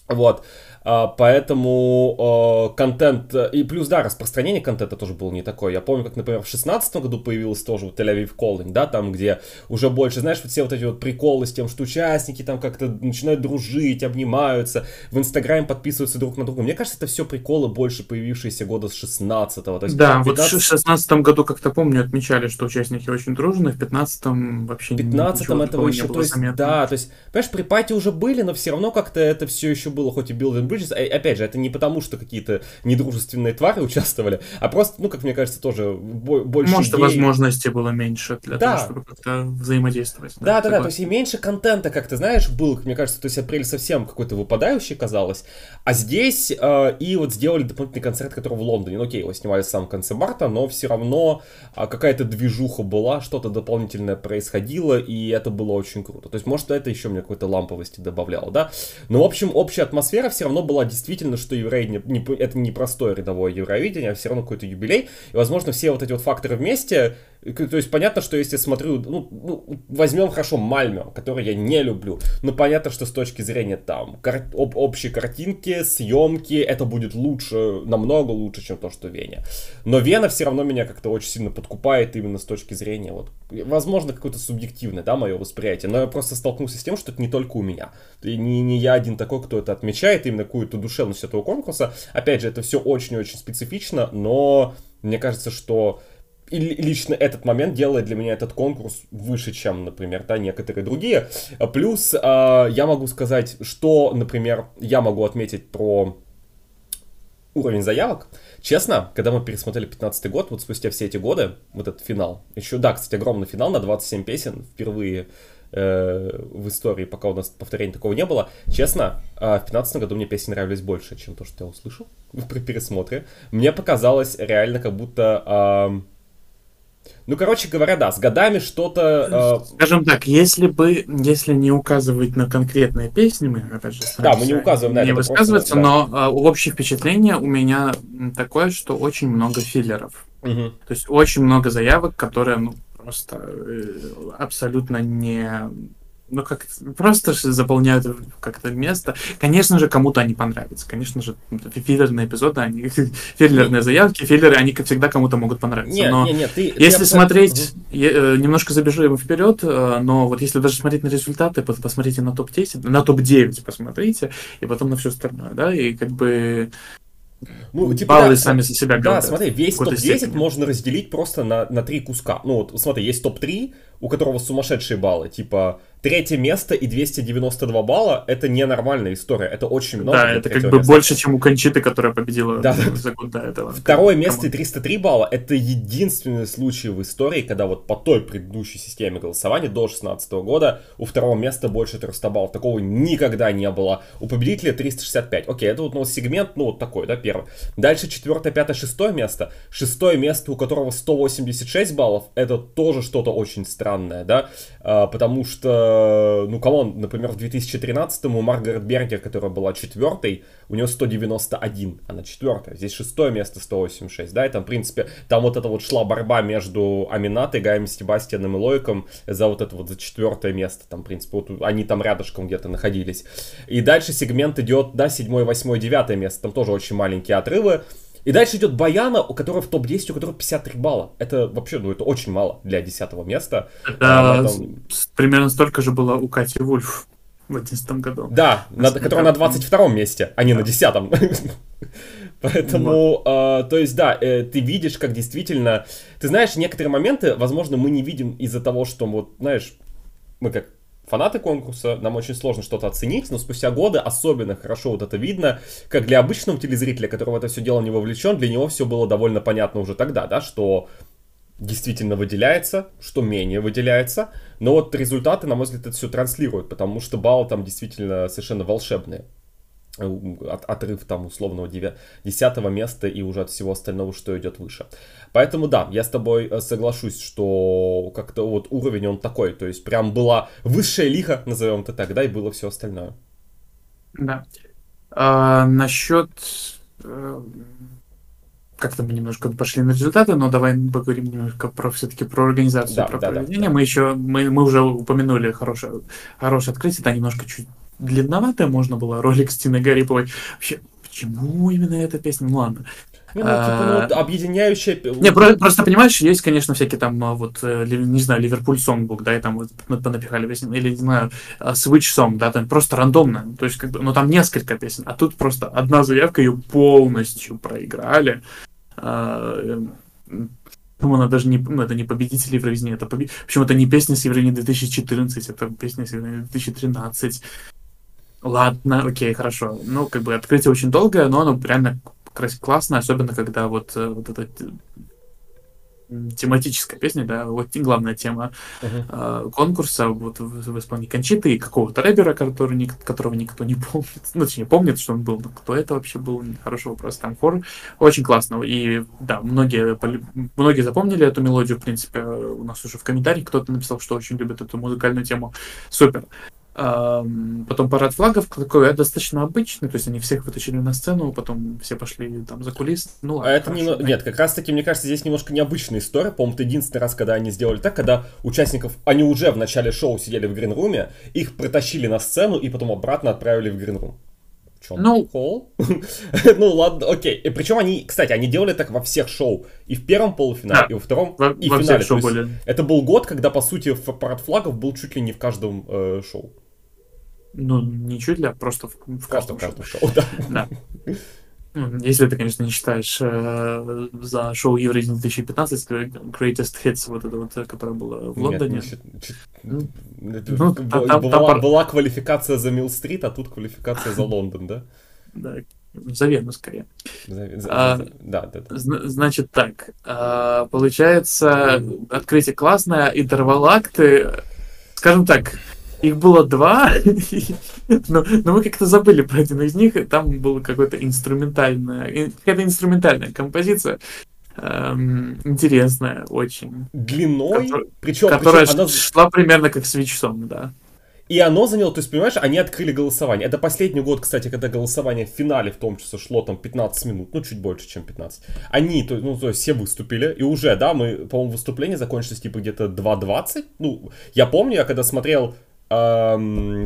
вот, поэтому э, контент, и плюс, да, распространение контента тоже было не такое. Я помню, как, например, в шестнадцатом году появилась тоже вот Тель-Авив Calling, да, там, где уже больше, знаешь, вот все вот эти вот приколы с тем, что участники там как-то начинают дружить, обнимаются, в Инстаграме подписываются друг на друга. Мне кажется, это все приколы больше появившиеся года с шестнадцатого. То есть, да, 15... вот в шестнадцатом году, как-то помню, отмечали, что участники очень дружны, в пятнадцатом вообще В пятнадцатом этого еще, то есть, заметно. да, то есть, понимаешь, при пати уже были, но все равно как-то это все еще было, хоть и Build Bridges, а, опять же, это не потому, что какие-то недружественные твари участвовали, а просто, ну, как мне кажется, тоже больше Может, идей... возможности было меньше для да. того, чтобы как-то взаимодействовать. Да, да, да, то есть и меньше контента, как ты знаешь, был, мне кажется, то есть апрель совсем какой-то выпадающий казалось, а здесь э, и вот сделали дополнительный концерт, который в Лондоне, ну, окей, его снимали в самом конце марта, но все равно э, какая-то движуха была, что-то дополнительное происходило, и это было очень круто. То есть, может, это еще мне какой-то ламповости добавляло, да? Но, в общем, общая атмосфера все равно была действительно, что Евровидение, не, это не простое рядовое Евровидение, а все равно какой-то юбилей. И, возможно, все вот эти вот факторы вместе, то есть понятно, что если смотрю, ну, ну возьмем хорошо Мальме, который я не люблю, но понятно, что с точки зрения там кар- об, общей картинки, съемки, это будет лучше, намного лучше, чем то, что Веня. Но Вена все равно меня как-то очень сильно подкупает именно с точки зрения, вот, возможно, какое-то субъективное, да, мое восприятие, но я просто столкнулся с тем, что это не только у меня. И не, не я один такой, кто это отмечает, именно какую-то душевность этого конкурса. Опять же, это все очень-очень специфично, но мне кажется, что и лично этот момент делает для меня этот конкурс выше, чем, например, да, некоторые другие. Плюс э, я могу сказать, что, например, я могу отметить про уровень заявок. Честно, когда мы пересмотрели 15 год, вот спустя все эти годы, вот этот финал, еще, да, кстати, огромный финал на 27 песен, впервые э, в истории, пока у нас повторения такого не было. Честно, э, в 15 году мне песни нравились больше, чем то, что я услышал при пересмотре. Мне показалось реально, как будто... ну, короче говоря, да, с годами что-то... Э... Скажем так, если бы, если не указывать на конкретные песни, мы, опять же, да, мы не указываем на не это. высказываться, просто, да. но э, общее впечатление у меня такое, что очень много филлеров. Угу. То есть очень много заявок, которые, ну, просто э, абсолютно не ну как просто заполняют как-то место. Конечно же, кому-то они понравятся. Конечно же, филлерные эпизоды, они филлерные заявки, филлеры, они как всегда кому-то могут понравиться. Нет, но нет, нет, ты, если ты смотреть, я, э, немножко забежим вперед, э, но вот если даже смотреть на результаты, посмотрите на топ-10, на топ-9 посмотрите, и потом на все остальное, да, и как бы ну, типа, Баллы да, сами за себя Да, смотри, весь топ-10 можно разделить просто на, на три куска. Ну, вот, смотри, есть топ-3, у которого сумасшедшие баллы, типа третье место и 292 балла — это ненормальная история, это очень много. Да, это как бы места. больше, чем у Кончиты, которая победила да. за год до этого. Второе место и 303 балла — это единственный случай в истории, когда вот по той предыдущей системе голосования до 2016 года у второго места больше 300 баллов. Такого никогда не было. У победителя 365. Окей, это вот ну, сегмент, ну вот такой, да, первый. Дальше четвертое, пятое, шестое место. Шестое место, у которого 186 баллов, это тоже что-то очень странное, да, а, потому что ну, come on, например, в 2013-м у Маргарет Бергер, которая была четвертой, у нее 191, она четвертая. Здесь шестое место 186, да, и там, в принципе, там вот это вот шла борьба между Аминатой, Гаем Себастьяном и Лойком за вот это вот за четвертое место, там, в принципе, вот они там рядышком где-то находились. И дальше сегмент идет, да, седьмое, восьмое, девятое место, там тоже очень маленькие отрывы. И дальше идет Бояна, у которой в топ-10, у которой 53 балла. Это вообще, ну, это очень мало для 10 места. Это а, там... примерно столько же было у Кати Вульф в 2011 году. Да, на, которая на 22 месте, а не да. на 10 Поэтому, э, то есть, да, э, ты видишь, как действительно... Ты знаешь, некоторые моменты, возможно, мы не видим из-за того, что, вот, знаешь, мы как фанаты конкурса, нам очень сложно что-то оценить, но спустя годы особенно хорошо вот это видно, как для обычного телезрителя, которого это все дело не вовлечен, для него все было довольно понятно уже тогда, да, что действительно выделяется, что менее выделяется, но вот результаты, на мой взгляд, это все транслируют, потому что баллы там действительно совершенно волшебные. Э, от, отрыв там условного 9, 10 места и уже от всего остального, что идет выше. Поэтому да, я с тобой э, соглашусь, что как-то вот уровень он такой, то есть прям была высшая лиха, назовем это так, да, и было все остальное. Да. А, насчет э, как-то мы немножко пошли на результаты, но давай поговорим немножко про все-таки про организацию, да, про да, проведение. Да, да. Мы еще мы, мы уже упомянули хорошее, хорошее открытие, да, немножко чуть длинноватая можно было ролик с Тиной Гариповой. Вообще, почему именно эта песня? Ну ладно. Ну, типа, ну, вот объединяющая... Не, просто, просто понимаешь, есть, конечно, всякие там, а, вот, э, не знаю, Ливерпуль Songbook, да, и там вот понапихали песен, или, не знаю, а, Switch Song, да, там просто рандомно, то есть, как бы, ну, там несколько песен, а тут просто одна заявка, ее полностью проиграли. А, ну, она даже не, ну, это не победитель Евровидения, это побед... Причем это не песня с Евровидения 2014, это песня с Евровидения 2013. Ладно, окей, хорошо. Ну, как бы открытие очень долгое, но оно реально классно, особенно когда вот, э, вот эта тематическая песня, да, вот главная тема uh-huh. э, конкурса вот в, в исполнении Кончиты и какого-то рэпера, который, ник, которого никто не помнит, ну, точнее, помнит, что он был, но кто это вообще был, хороший вопрос, там хор, очень классно, и да, многие, многие запомнили эту мелодию, в принципе, у нас уже в комментариях кто-то написал, что очень любит эту музыкальную тему, супер. Потом парад флагов такой достаточно обычный, то есть они всех вытащили на сцену, потом все пошли там за кулис. Ну, ладно, а это не, да. нет, как раз таки, мне кажется, здесь немножко необычная история. По-моему, это единственный раз, когда они сделали так, когда участников, они уже в начале шоу сидели в гринруме, их протащили на сцену и потом обратно отправили в гринрум. Чем? Ну, ну ладно, окей. И причем они, кстати, они делали так во всех шоу. И в первом полуфинале, да. и во втором, во, и в финале. Шоу были. Это был год, когда, по сути, парад флагов был чуть ли не в каждом э, шоу. Ну, не чуть ли, а просто в, в каждом, каждом шоу. шоу да. да. Ну, если ты, конечно, не считаешь э, за шоу Евровидение 2015 Greatest Hits, вот это вот, которое было в Лондоне. Нет, ну, ну, была, там, была, там... была квалификация за Милл-стрит, а тут квалификация за Лондон, да? Да, за Вену скорее. За, за, а, за, да, да, да. Значит так, а, получается, открытие классное, интервал-акты, скажем так, их было два, но, но мы как-то забыли про один из них. Там была какая-то инструментальная, какая-то инструментальная композиция. Эм, интересная очень. Длиной? Котор... Причем, которая причем она... шла примерно как свечсон, да. И оно заняло, то есть, понимаешь, они открыли голосование. Это последний год, кстати, когда голосование в финале, в том числе, шло там 15 минут, ну, чуть больше, чем 15. Они, то, ну, то есть, все выступили, и уже, да, мы, по-моему, выступление закончилось, типа, где-то 2.20. Ну, я помню, я когда смотрел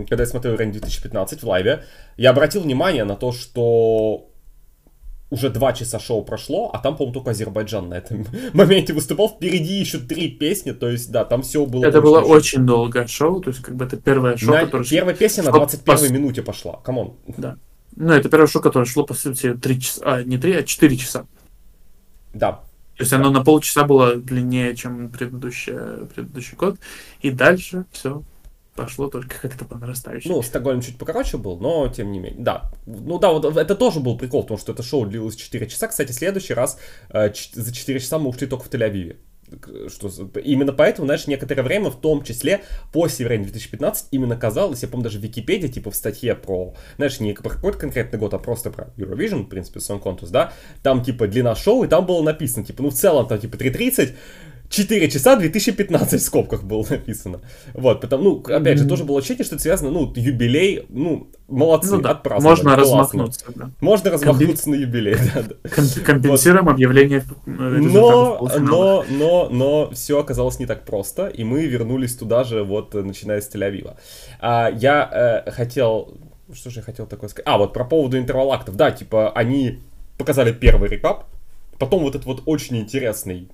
когда я смотрел Рейн 2015 в лайве, я обратил внимание на то, что уже два часа шоу прошло, а там, по-моему, только Азербайджан на этом моменте выступал. Впереди еще три песни, то есть, да, там все было... Это было очень долгое шоу, то есть, как бы это первое шоу, на... которое... Первая песня на 21 пос... минуте пошла, come on. Да. Ну, это первое шоу, которое шло, по сути, три часа, а, не три, а четыре часа. Да. То есть оно на полчаса было длиннее, чем предыдущий, предыдущий год. И дальше все пошло только как-то по нарастающей. Ну, Стокгольм чуть покороче был, но тем не менее. Да. Ну да, вот это тоже был прикол, потому что это шоу длилось 4 часа. Кстати, следующий раз э, за 4 часа мы ушли только в Тель-Авиве что именно поэтому, знаешь, некоторое время, в том числе после Евровидения 2015, именно казалось, я помню, даже в Википедии, типа в статье про, знаешь, не про какой-то конкретный год, а просто про Eurovision, в принципе, Song Contest, да, там, типа, длина шоу, и там было написано, типа, ну, в целом, там, типа, 3.30, 4 часа 2015 в скобках было написано. Вот, потому, ну, опять же, тоже было ощущение, что это связано, ну, юбилей, ну, молодцы, ну, да. отпраздновали. Можно классно. размахнуться, да. Можно размахнуться Комби... на юбилей, да. да. Компенсируем вот. объявление э, но, но, но, но все оказалось не так просто, и мы вернулись туда же, вот, начиная с Тель-Авива. А, я э, хотел, что же я хотел такое сказать? А, вот про поводу интервалактов, да, типа, они показали первый рекап, потом вот этот вот очень интересный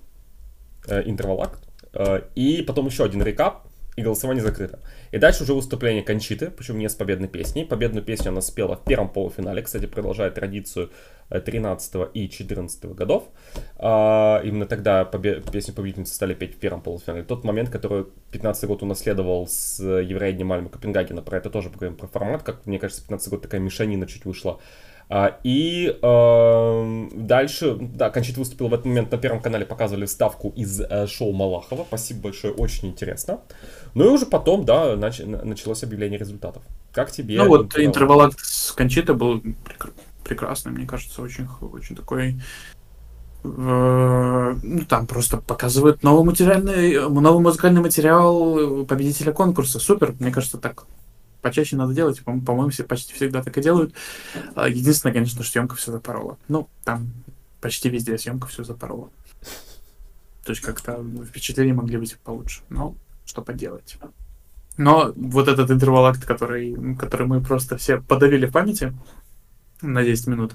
Э, интервал-акт, э, и потом еще один рекап, и голосование закрыто. И дальше уже выступление Кончиты, причем не с победной песней. Победную песню она спела в первом полуфинале, кстати, продолжает традицию 13 э, и 14 годов. А, именно тогда побед... песню победительницы стали петь в первом полуфинале. Тот момент, который 15 год унаследовал с Еврея Мальма Копенгагена. Про это тоже поговорим, про формат, как мне кажется, 15 год такая мешанина чуть вышла. А, и э, дальше, да, Кончит выступил в этот момент на Первом канале, показывали вставку из э, шоу Малахова. Спасибо большое, очень интересно. Ну и уже потом, да, нач началось объявление результатов. Как тебе? Ну вот интервал с Кончита был прек прекрасный, мне кажется, очень, очень такой э, ну, там просто показывают новый материальный, новый музыкальный материал победителя конкурса. Супер, мне кажется, так почаще надо делать, по- по-моему, все почти всегда так и делают. А, единственное, конечно, что съемка все запорола. Ну, там почти везде съемка все запорола. То есть как-то впечатления могли быть получше. Но что поделать. Но вот этот интервал акт, который, который мы просто все подавили в памяти на 10 минут,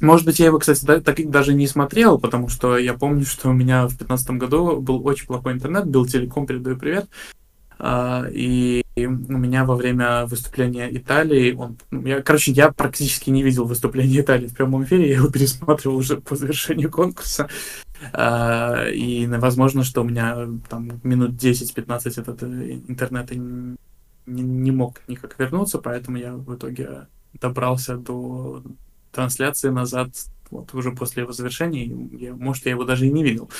может быть, я его, кстати, да, так даже не смотрел, потому что я помню, что у меня в 2015 году был очень плохой интернет, был телеком, передаю привет, и у меня во время выступления Италии, он, ну, я, короче, я практически не видел выступления Италии в прямом эфире, я его пересматривал уже по завершению конкурса. А, и возможно, что у меня там минут 10-15 этот э, интернет не, не мог никак вернуться, поэтому я в итоге добрался до трансляции назад вот уже после его завершения, я, может, я его даже и не видел.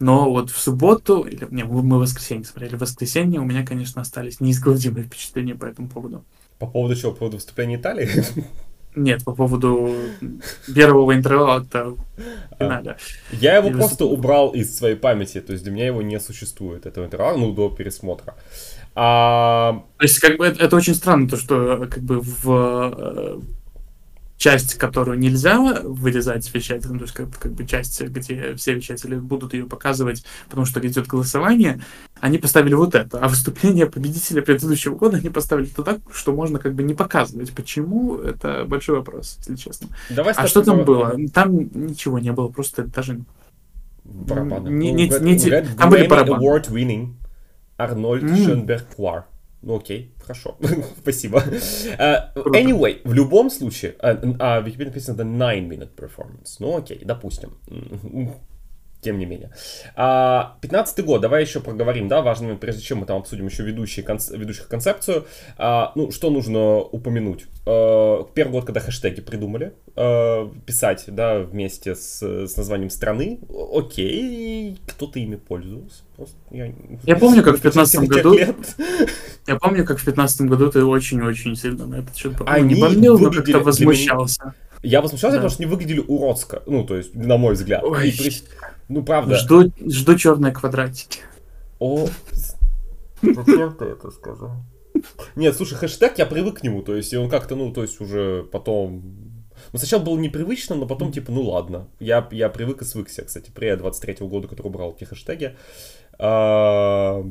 Но вот в субботу, или не, мы в воскресенье смотрели, в воскресенье у меня, конечно, остались неизгладимые впечатления по этому поводу. По поводу чего? По поводу выступления Италии? Нет, по поводу первого интервала в финале. Я его просто убрал из своей памяти, то есть для меня его не существует, этого интервала, ну, до пересмотра. А... То есть, как бы, это, это очень странно, то, что как бы в э, часть, которую нельзя вырезать с вещателем, то есть как, как бы часть, где все вещатели будут ее показывать, потому что идет голосование, они поставили вот это, а выступление победителя предыдущего года они поставили то так, что можно как бы не показывать. Почему? Это большой вопрос, если честно. Давай а что там было? Там ничего не было, просто даже... Барабаны. Не, не, не, не, там были барабаны. Award winning Арнольд mm. Шенберг-Клар. Ну окей, хорошо, спасибо. Uh, anyway, в любом случае, а uh, uh, Википедия написано the 9-minute performance. Ну окей, допустим тем не менее. А, 15 год, давай еще проговорим, да, важно, прежде чем мы там обсудим еще ведущие, конц... ведущих концепцию. А, ну, что нужно упомянуть? А, первый год, когда хэштеги придумали, а, писать, да, вместе с, с названием страны, окей, кто-то ими пользовался. Просто я, я помню, как в 15 году... Лет. Я помню, как в 15 году ты очень-очень сильно на этот счет ну, не бомбил, но как-то возмущался. Я возмущался, да. потому что они выглядели уродско, ну, то есть, на мой взгляд. Ой. И при... Ну, правда. Жду, жду черные квадратики. О, зачем ты это сказал? Нет, слушай, хэштег, я привык к нему, то есть, и он как-то, ну, то есть, уже потом... Ну, сначала было непривычно, но потом, типа, ну, ладно. Я, я привык и свыкся, кстати, при 23 года, который убрал эти хэштеги. А,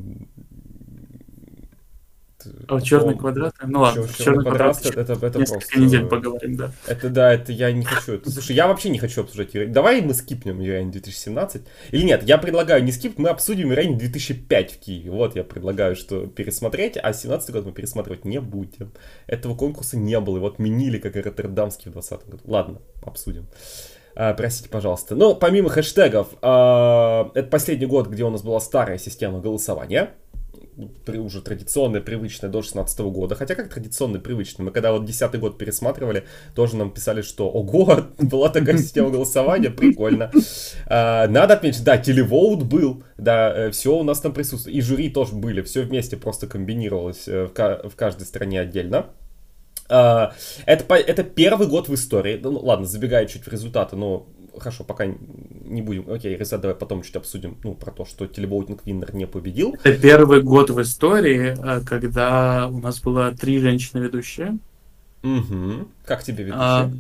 а черный квадрат? Ну ладно, черный, черный квадрат, квадрат это, это, это несколько просто... недель поговорим, да. Это да, это я не хочу. Это, слушай, я вообще не хочу обсуждать Юрень. Давай мы скипнем Юрень 2017. Или нет, я предлагаю не скип, мы обсудим Юрень 2005 в Киеве. Вот я предлагаю, что пересмотреть, а 17 год мы пересматривать не будем. Этого конкурса не было, его отменили, как и Роттердамский в 20 году. Ладно, обсудим. А, простите, пожалуйста. Но помимо хэштегов, а, это последний год, где у нас была старая система голосования уже традиционная, привычная до 16 года. Хотя как традиционная, привычная. Мы когда вот 10 год пересматривали, тоже нам писали, что ого, была такая система голосования, прикольно. А, надо отметить, да, телевоут был, да, э, все у нас там присутствует. И жюри тоже были, все вместе просто комбинировалось э, в каждой стране отдельно. Uh, это, это первый год в истории. Ну, ладно, забегая чуть в результаты, но хорошо, пока не будем. Окей, Резет, давай потом чуть обсудим, ну, про то, что телебоутинг Виннер не победил. Это первый год в истории, э, когда у нас было три женщины-ведущие. Угу. Как тебе ведущие? А,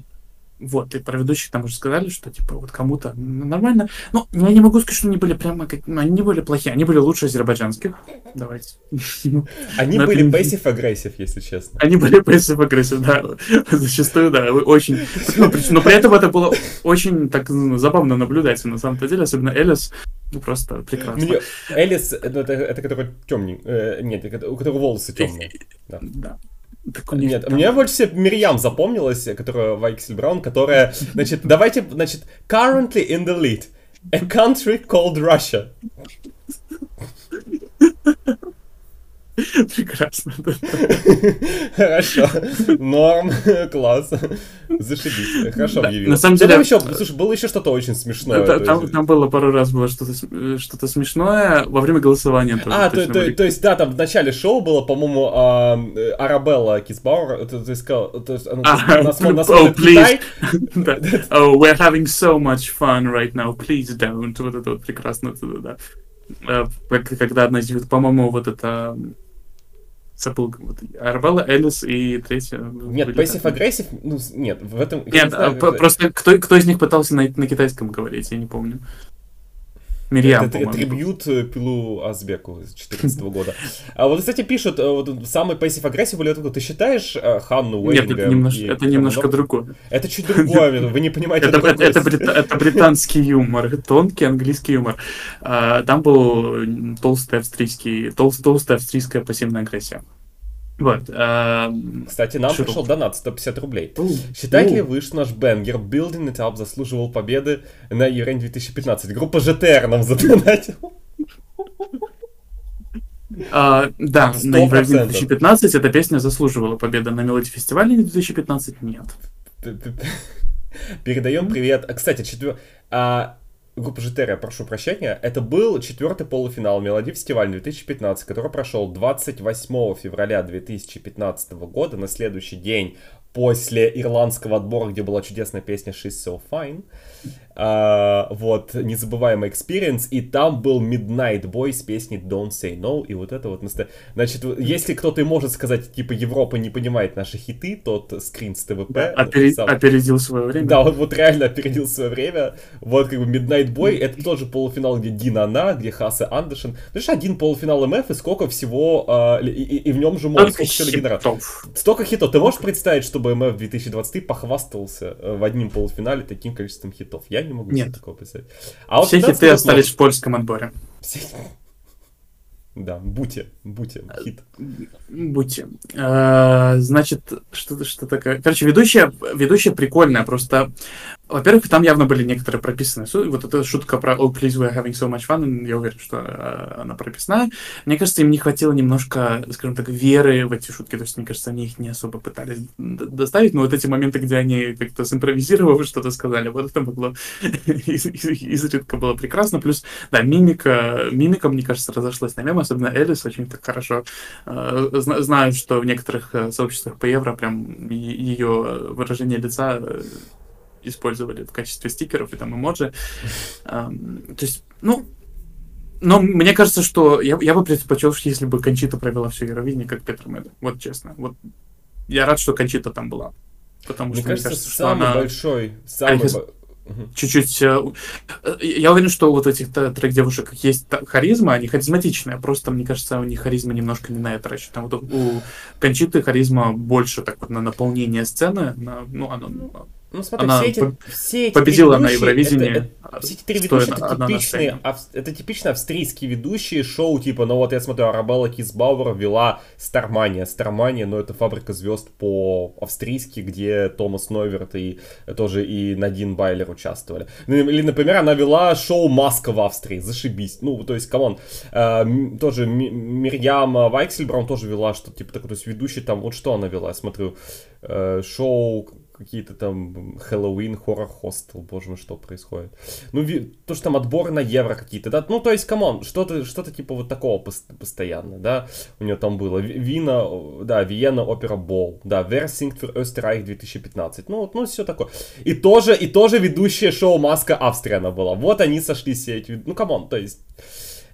вот, и про ведущих там уже сказали, что, типа, вот кому-то нормально. Ну, я не могу сказать, что они были прямо, как... ну, они не были плохие, они были лучше азербайджанских. Давайте. Они Но были passive aggressive, если честно. Они были aggressive, да. Зачастую, да, очень. Но при, но при этом это было очень так забавно наблюдать, на самом-то деле, особенно Элис. Ну, просто прекрасно. Мне... Элис, это, это, это который темный. Э, нет, у которого волосы темные. Да. да. Так Нет, там... мне больше всего Мирьям запомнилась, которая Вайксель Браун, которая, значит, давайте, значит, currently in the lead, a country called Russia. Прекрасно. Хорошо. Норм. Класс. Зашибись. Хорошо объявил. На самом деле... Еще, слушай, было еще что-то очень смешное. Там, там было пару раз было что-то что смешное во время голосования. А, то, есть, да, там в начале шоу было, по-моему, а, Арабелла Кисбауэр, то, есть, oh, please. oh, we're having so much fun right now, please don't. Вот это вот прекрасно, да. Э, когда одна из по-моему, вот это забыл, вот, Арвелла, Элис и третья. Нет, Passive Aggressive, ну, нет, в этом... Нет, не знаю, а, просто кто, кто из них пытался на, на китайском говорить, я не помню. Мирьям, Это трибют э, Пилу Азбеку с 2014 года. А вот, кстати, пишут, э, вот самый пассив агрессив были ты считаешь Ханну Уэйнга? Нет, это, немножко, это немножко другое. Это чуть другое, вы не понимаете. Это, это, это, брита, это британский юмор, тонкий английский юмор. А, там был толстый австрийский, толст, толстая австрийская пассивная агрессия. Вот. А... Кстати, нам Широко. пришел донат 150 рублей. У, Считаете у. ли вы, что наш бенгер Building It Up заслуживал победы на Еврень 2015? Группа ЖТР нам задонатила. А, да, 100%. на Евровидении 2015 эта песня заслуживала победы. На Мелоди фестивале 2015 нет. Передаем привет. А, кстати, четвер... а, группа ЖТР, прошу прощения, это был четвертый полуфинал Мелоди фестиваль 2015, который прошел 28 февраля 2015 года, на следующий день после ирландского отбора, где была чудесная песня She's So Fine. Uh, вот, незабываемый experience, и там был Midnight Boy с песней Don't Say No, и вот это вот, значит, если кто-то и может сказать, типа, Европа не понимает наши хиты, тот скрин с ТВП. Да, опери... сам... Опередил свое время. Да, он вот реально опередил свое время. Вот, как бы, Midnight Boy, это тоже полуфинал, где Дина Ана, где Хасе Андершин. Знаешь, один полуфинал МФ, и сколько всего, uh, и, и, и в нем же мод, сколько генераторов. Столько хитов. Ты можешь представить, чтобы МФ 2023 похвастался э, в одним полуфинале таким количеством хитов? Я не могу Нет. такого представить. А Все вот хиты остались может... в польском отборе. Все... Да, Бути, Бути, хит. Бути. А, значит, что-то что такое. Короче, ведущая, ведущая прикольная, просто во-первых, там явно были некоторые прописанные Вот эта шутка про «Oh, please, we're having so much fun», я уверен, что э, она прописная. Мне кажется, им не хватило немножко, скажем так, веры в эти шутки. То есть, мне кажется, они их не особо пытались доставить. Но вот эти моменты, где они как-то симпровизировали, что-то сказали, вот это могло изредка было прекрасно. Плюс, да, мимика, мимика, мне кажется, разошлась на мем, особенно Элис очень так хорошо. Э, знаю, что в некоторых э, сообществах по евро прям ее выражение лица использовали в качестве стикеров и там эмоджи. То есть, ну, но мне кажется, что я, я бы предпочел, если бы Кончита провела все Евровидение, как Петр Меда. Вот честно. Вот я рад, что Кончита там была. Потому мне что кажется, мне кажется, что самый она... большой, самый... Чуть-чуть... Э, я уверен, что вот этих трех девушек есть харизма, они харизматичные, просто, мне кажется, у них харизма немножко не на это рассчитана. Вот у Кончиты харизма больше так вот на наполнение сцены, на, ну, оно Ну, смотри, Она все эти, все эти победила на ведущие, Евровидении. это- это- все эти три ведущие, это типичные, ав- это типично австрийские ведущие шоу, типа, ну вот я смотрю, Арабелла Кисбауэр вела Starmania. Starmania, ну это фабрика звезд по-австрийски, где Томас Нойвирт и тоже и Надин Байлер участвовали. Ну, Или, например, она вела шоу «Маска в Австрии», зашибись. Ну, то есть, come on, э, тоже Ми- Мирьям Вайксельбраун тоже вела что-то, типа, такое, то есть, ведущий там, вот что она вела, я смотрю, э, шоу какие-то там Halloween, Horror Hostel, боже мой, что происходит. Ну, то, что там отборы на евро какие-то, да, ну, то есть, come on, что-то, что-то типа вот такого пос- постоянно, да, у нее там было. Ви- Вина, да, Vienna Opera Ball, да, singt für Österreich 2015, ну, вот, ну, все такое. И тоже, и тоже ведущая шоу Маска Австрия она была. Вот они сошлись все эти, ну, come on, то есть...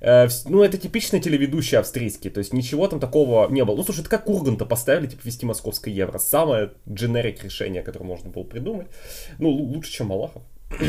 Э, Ну, это типичные телеведущие австрийские, то есть ничего там такого не было. Ну, слушай, это как Урганта поставили, типа, вести московское евро. Самое дженерик решение, которое можно было придумать. Ну, лу- лучше, чем Малахов.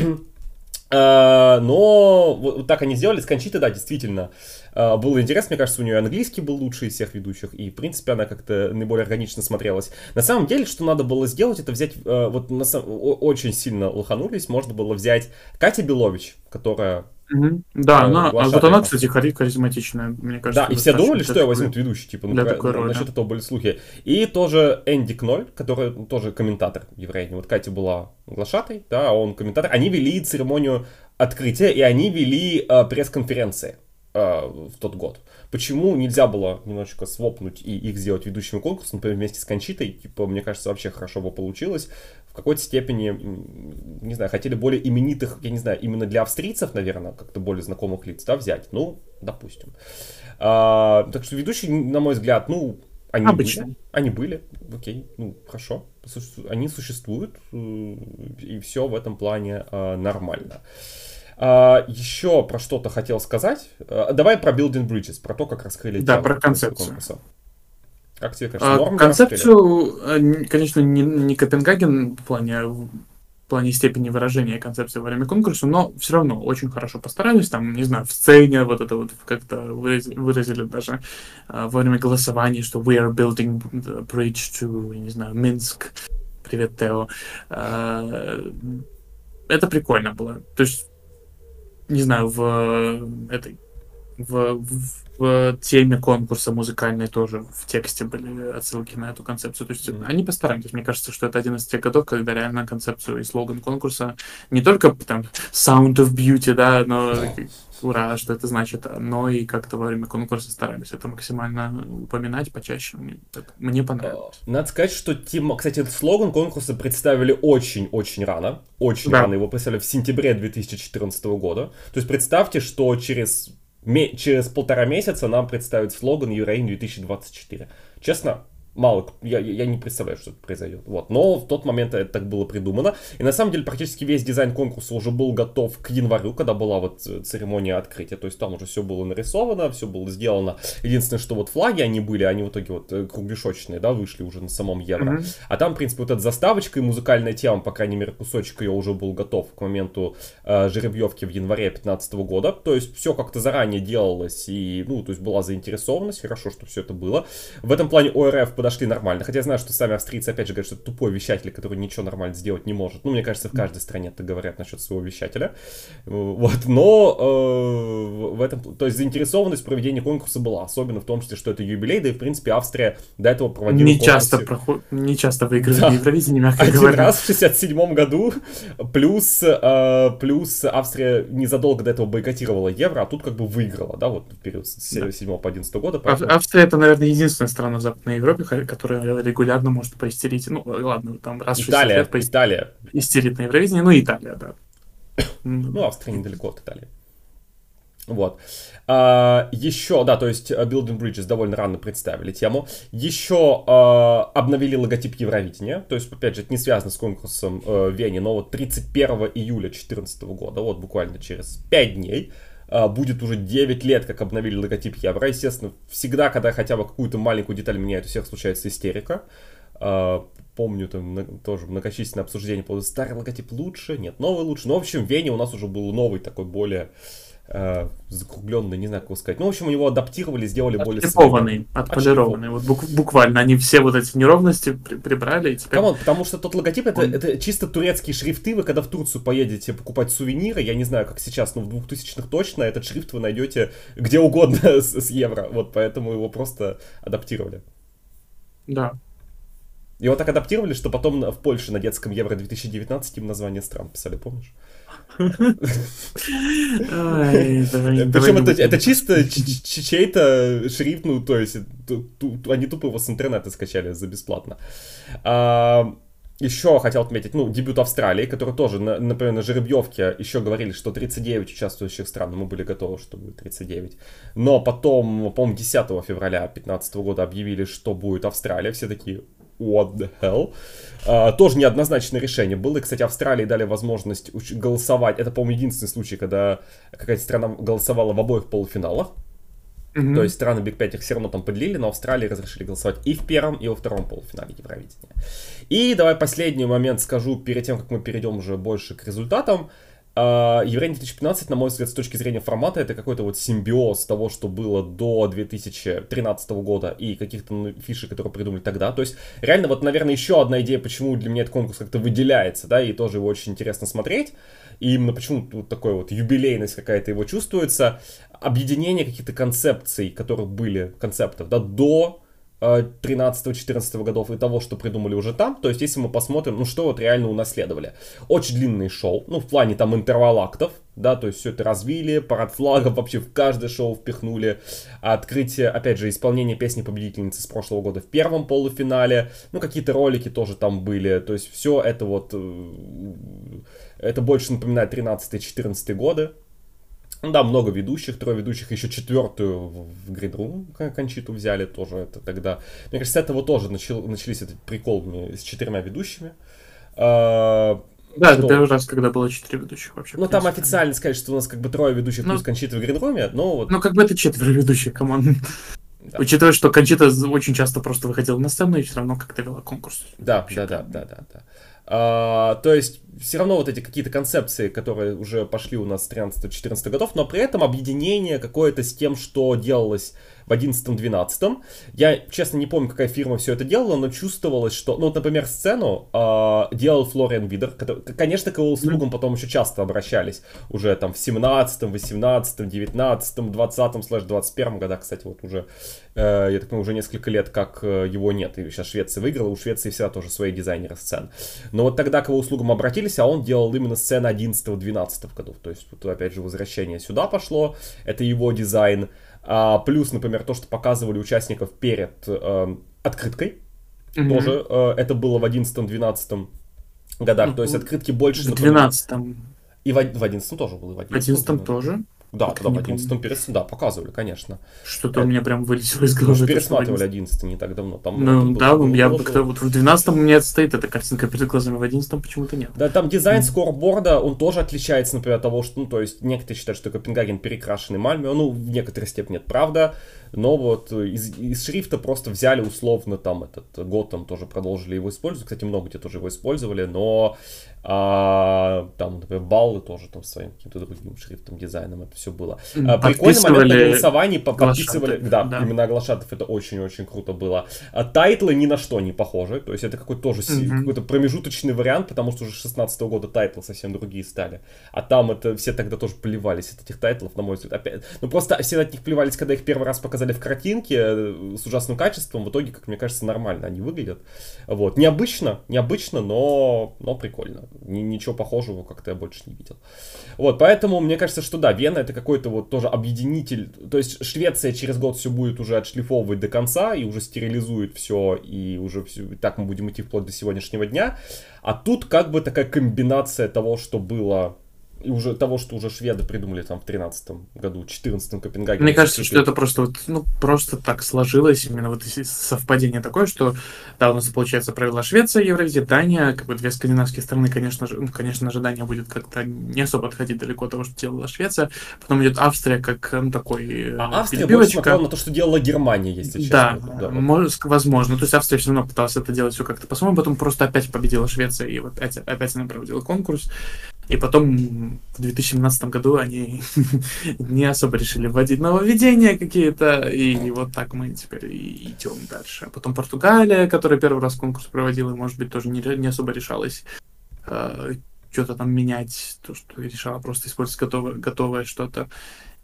Э, Но вот так они сделали. С Кончитой, да, действительно, э, было интересно. Мне кажется, у нее английский был лучший из всех ведущих. И, в принципе, она как-то наиболее органично смотрелась. На самом деле, что надо было сделать, это взять... Вот на сам- о- очень сильно лоханулись. Можно было взять Катя Белович, которая Да, Э, она, а вот она, кстати, хари- харизматичная, мне кажется. Да, и все думали, что я возьмут ведущий, типа, ну, для такой роли, насчет да. этого были слухи. И тоже Энди Кноль, который тоже комментатор Евровидения. Вот Катя была глашатой, да, а он комментатор. Они вели церемонию открытия, и они вели э, пресс-конференции э, в тот год. Почему нельзя было немножечко свопнуть и их сделать ведущими конкурса, например, вместе с Кончитой? Типа, мне кажется, вообще хорошо бы получилось. В какой-то степени, не знаю, хотели более именитых, я не знаю, именно для австрийцев, наверное, как-то более знакомых лиц, да, взять. Ну, допустим. А, так что ведущие, на мой взгляд, ну, они Обычно. были. Они были, окей, ну, хорошо. Они существуют, э, и все в этом плане э, нормально. А, еще про что-то хотел сказать. А, давай про Building Bridges, про то, как раскрыли Да, про концепцию. конкурса. Как тебе кажется, А, норм концепцию, н- конечно, не, не Копенгаген в плане, в плане степени выражения концепции во время конкурса, но все равно очень хорошо постарались. Там, не знаю, в сцене вот это вот как-то выразили, выразили даже а, во время голосования, что we are building the bridge to, не знаю, Минск. Привет, Тео. А, Это прикольно было. То есть, не знаю, в этой в, в- в теме конкурса музыкальной тоже в тексте были отсылки на эту концепцию. То есть Мгм. они постарались. Мне кажется, что это один из тех годов, когда реально концепцию и слоган конкурса не только там Sound of Beauty, да, но ура, что это значит, но и как-то во время конкурса старались это максимально упоминать почаще. Мне, это- мне понравилось. Надо сказать, что тема, кстати, этот слоган конкурса представили очень-очень рано. Очень Да. рано его представили в сентябре 2014 года. То есть представьте, что через, через полтора месяца нам представят слоган Евроин 2024. Честно, мало, я, я не представляю, что это произойдет. Вот. Но в тот момент это так было придумано. И на самом деле практически весь дизайн конкурса уже был готов к январю, когда была вот э, церемония открытия. То есть там уже все было нарисовано, все было сделано. Единственное, что вот флаги они были, они в итоге вот э, кругляшочные, да, вышли уже на самом евро. Мгм. А там, в принципе, вот эта заставочка и музыкальная тема, по крайней мере, кусочек ее уже был готов к моменту э, жеребьевки в январе 2015 года. То есть все как-то заранее делалось и, ну, то есть была заинтересованность, хорошо, что все это было. В этом плане ОРФ подошли нормально. Хотя я знаю, что сами австрийцы, опять же, говорят, что это тупой вещатель, который ничего нормально сделать не может. Ну, мне кажется, в каждой стране это говорят насчет своего вещателя. Вот, но э, в этом, то есть заинтересованность в проведении конкурса была, особенно в том числе, что это юбилей, да и, в принципе, Австрия до этого проводила Не часто, проход... не часто выигрывали Да. Евровидение, мягко один говоря. раз в 67 году, плюс, э, плюс Австрия незадолго до этого бойкотировала евро, а тут как бы выиграла, да, вот в период с Да. 7 по 11 года. Поэтому- Австрия это, наверное, единственная страна в Западной Европе, которая регулярно может поистерить. Ну, ладно, там раз в 60 Италия, лет поис- Италия. поистерит на Евровидении, ну, Италия, да. Ну, Австрия недалеко от Италии. Вот. А, еще, да, то есть э, Building Bridges довольно рано представили тему. Еще а, обновили логотип Евровидения. То есть, опять же, это не связано с конкурсом в Вене, но вот 31 июля 2014 года, вот буквально через 5 дней, а, будет уже 9 лет, как обновили логотип Евро. Естественно, всегда, когда хотя бы какую-то маленькую деталь меняют, у всех случается истерика. А, помню, там тоже многочисленное обсуждение по старый логотип лучше, нет, новый лучше. Ну, в общем, в Вене у нас уже был новый такой более э, закругленный, не знаю, как его сказать. Ну, в общем, его адаптировали, сделали более... Отшлифованный, отполированный. Вот бук- буквально они все вот эти неровности при- прибрали. И теперь... Come on, потому что тот логотип это, это чисто турецкие шрифты. Вы когда в Турцию поедете покупать сувениры, я не знаю, как сейчас, но в 2000-х точно этот шрифт вы найдете где угодно с, с евро. Вот поэтому его просто адаптировали. Да. Его так адаптировали, что потом в Польше на детском Евро 2019 им название стран писали, помнишь? Причем это, чисто чей-то шрифт, ну, то есть они тупо его с интернета скачали за бесплатно. А, еще хотел отметить, ну, дебют Австралии, который тоже, например, на жеребьевке еще говорили, что 39 участвующих стран, мы были готовы, что будет 39. Но потом, по-моему, 10 февраля 2015 года объявили, что будет Австралия. Все такие, what the hell. Uh, тоже неоднозначное решение было. И, кстати, Австралии дали возможность голосовать. Это, по-моему, единственный случай, когда какая-то страна голосовала в обоих полуфиналах. Mm-hmm. То есть страны Биг 5 их все равно там поделили, но Австралии разрешили голосовать и в первом, и во втором полуфинале Евровидения. И давай последний момент скажу перед тем, как мы перейдем уже больше к результатам. Uh, Евровидение 2015, на мой взгляд, с точки зрения формата, это какой-то вот симбиоз того, что было до 2013 года и каких-то ну, фишек, которые придумали тогда. То есть, реально, вот, наверное, еще одна идея, почему для меня этот конкурс как-то выделяется, да, и тоже его очень интересно смотреть. И именно почему вот такой вот юбилейность какая-то его чувствуется. Объединение каких-то концепций, которые были, концептов, да, до 13-14 годов и того, что придумали уже там. То есть, если мы посмотрим, ну, что вот реально унаследовали. Очень длинные шоу, ну, в плане там интервал актов, да, то есть все это развили, парад флагов вообще в каждое шоу впихнули. Открытие, опять же, исполнение песни победительницы с прошлого года в первом полуфинале. Ну, какие-то ролики тоже там были. То есть, все это вот... Э, это больше напоминает 13-14 годы. Ну да, много ведущих, трое ведущих, еще четвертую в Гридрум Кончиту взяли тоже это тогда. Мне кажется, с этого тоже начал, начались этот прикол с четырьмя ведущими. А, да, что... это первый раз, когда было четыре ведущих вообще. Ну, там официально сказать, что у нас как бы трое ведущих ну, плюс Кончита в Гринруме, но вот... Ну, как бы это четверо ведущих команд. Да. Учитывая, что Кончита очень часто просто выходила на сцену и все равно как-то вела конкурс. Да, да, да, да, да, да. А, то есть все равно вот эти какие-то концепции, которые уже пошли у нас с 13-14 годов, но при этом объединение какое-то с тем, что делалось в 11-12. Я, честно, не помню, какая фирма все это делала, но чувствовалось, что, ну, вот, например, сцену э, делал Флориан Видер, который, конечно, к его услугам потом еще часто обращались, уже там в 17 18 19 20 слэш 21 годах, кстати, вот уже, э, я так понимаю, уже несколько лет, как э, его нет, и сейчас Швеция выиграла, у Швеции всегда тоже свои дизайнеры сцен. Но вот тогда к его услугам обратились, а он делал именно сцены 11-12 годов, то есть, вот, опять же, возвращение сюда пошло, это его дизайн, а, плюс, например, то, что показывали участников перед э, открыткой. Mm-hmm. Тоже э, это было в 11-12 годах. Mm-hmm. То есть открытки больше... В 12 И в, в 11 тоже было. В 11, 11 тоже? Да, тогда в 11 перед, да, показывали, конечно. Что-то это... у меня прям вылетело из головы. Мы пересматривали 11 не так давно. Там ну, да, я как-то вот в 12 у меня стоит эта картинка перед глазами, в 11 почему-то нет. Да, там дизайн скорборда, он тоже отличается, например, от того, что, ну, то есть, некоторые считают, что Копенгаген перекрашенный Мальме, ну, в некоторой степени это правда, но вот из, из шрифта просто взяли условно там этот год, там тоже продолжили его использовать, кстати, много где тоже его использовали, но а, там, например, баллы тоже там своим каким-то другим шрифтом, дизайном это все было. А, прикольный момент на голосовании подписывали, да, да, имена глашатаев это очень-очень круто было. А, тайтлы ни на что не похожи, то есть это какой-то тоже mm-hmm. какой-то промежуточный вариант, потому что уже 16 -го года тайтлы совсем другие стали. А там это все тогда тоже плевались от этих тайтлов, на мой взгляд. Опять, ну просто все от них плевались, когда их первый раз показали в картинке э, с ужасным качеством, в итоге, как мне кажется, нормально они выглядят. Вот. Необычно, необычно, но, но прикольно ничего похожего как-то я больше не видел. Вот, поэтому мне кажется, что да, Вена это какой-то вот тоже объединитель. То есть Швеция через год все будет уже отшлифовывать до конца и уже стерилизует все, и уже все, и так мы будем идти вплоть до сегодняшнего дня. А тут как бы такая комбинация того, что было и уже того, что уже шведы придумали там в 13 году, 14 Копенгагене. Мне кажется, что это просто вот, ну, просто так сложилось, именно вот совпадение такое, что, да, у нас, получается, провела Швеция Евровизия, Дания, как бы две скандинавские страны, конечно же, ну, конечно же, Дания будет как-то не особо отходить далеко от того, что делала Швеция, потом идет Австрия как ну, такой А Австрия больше смотрела на то, что делала Германия, если честно. Да, да может, возможно, то есть Австрия все равно пыталась это делать все как-то по-своему, потом просто опять победила Швеция, и вот опять, опять она проводила конкурс, И потом в 2017 году они не особо решили вводить нововведения какие-то, и вот так мы теперь и идем дальше. А потом Португалия, которая первый раз конкурс проводила, может быть, тоже не, не особо решалась э, что-то там менять, то, что решала просто использовать готовое, готовое что-то.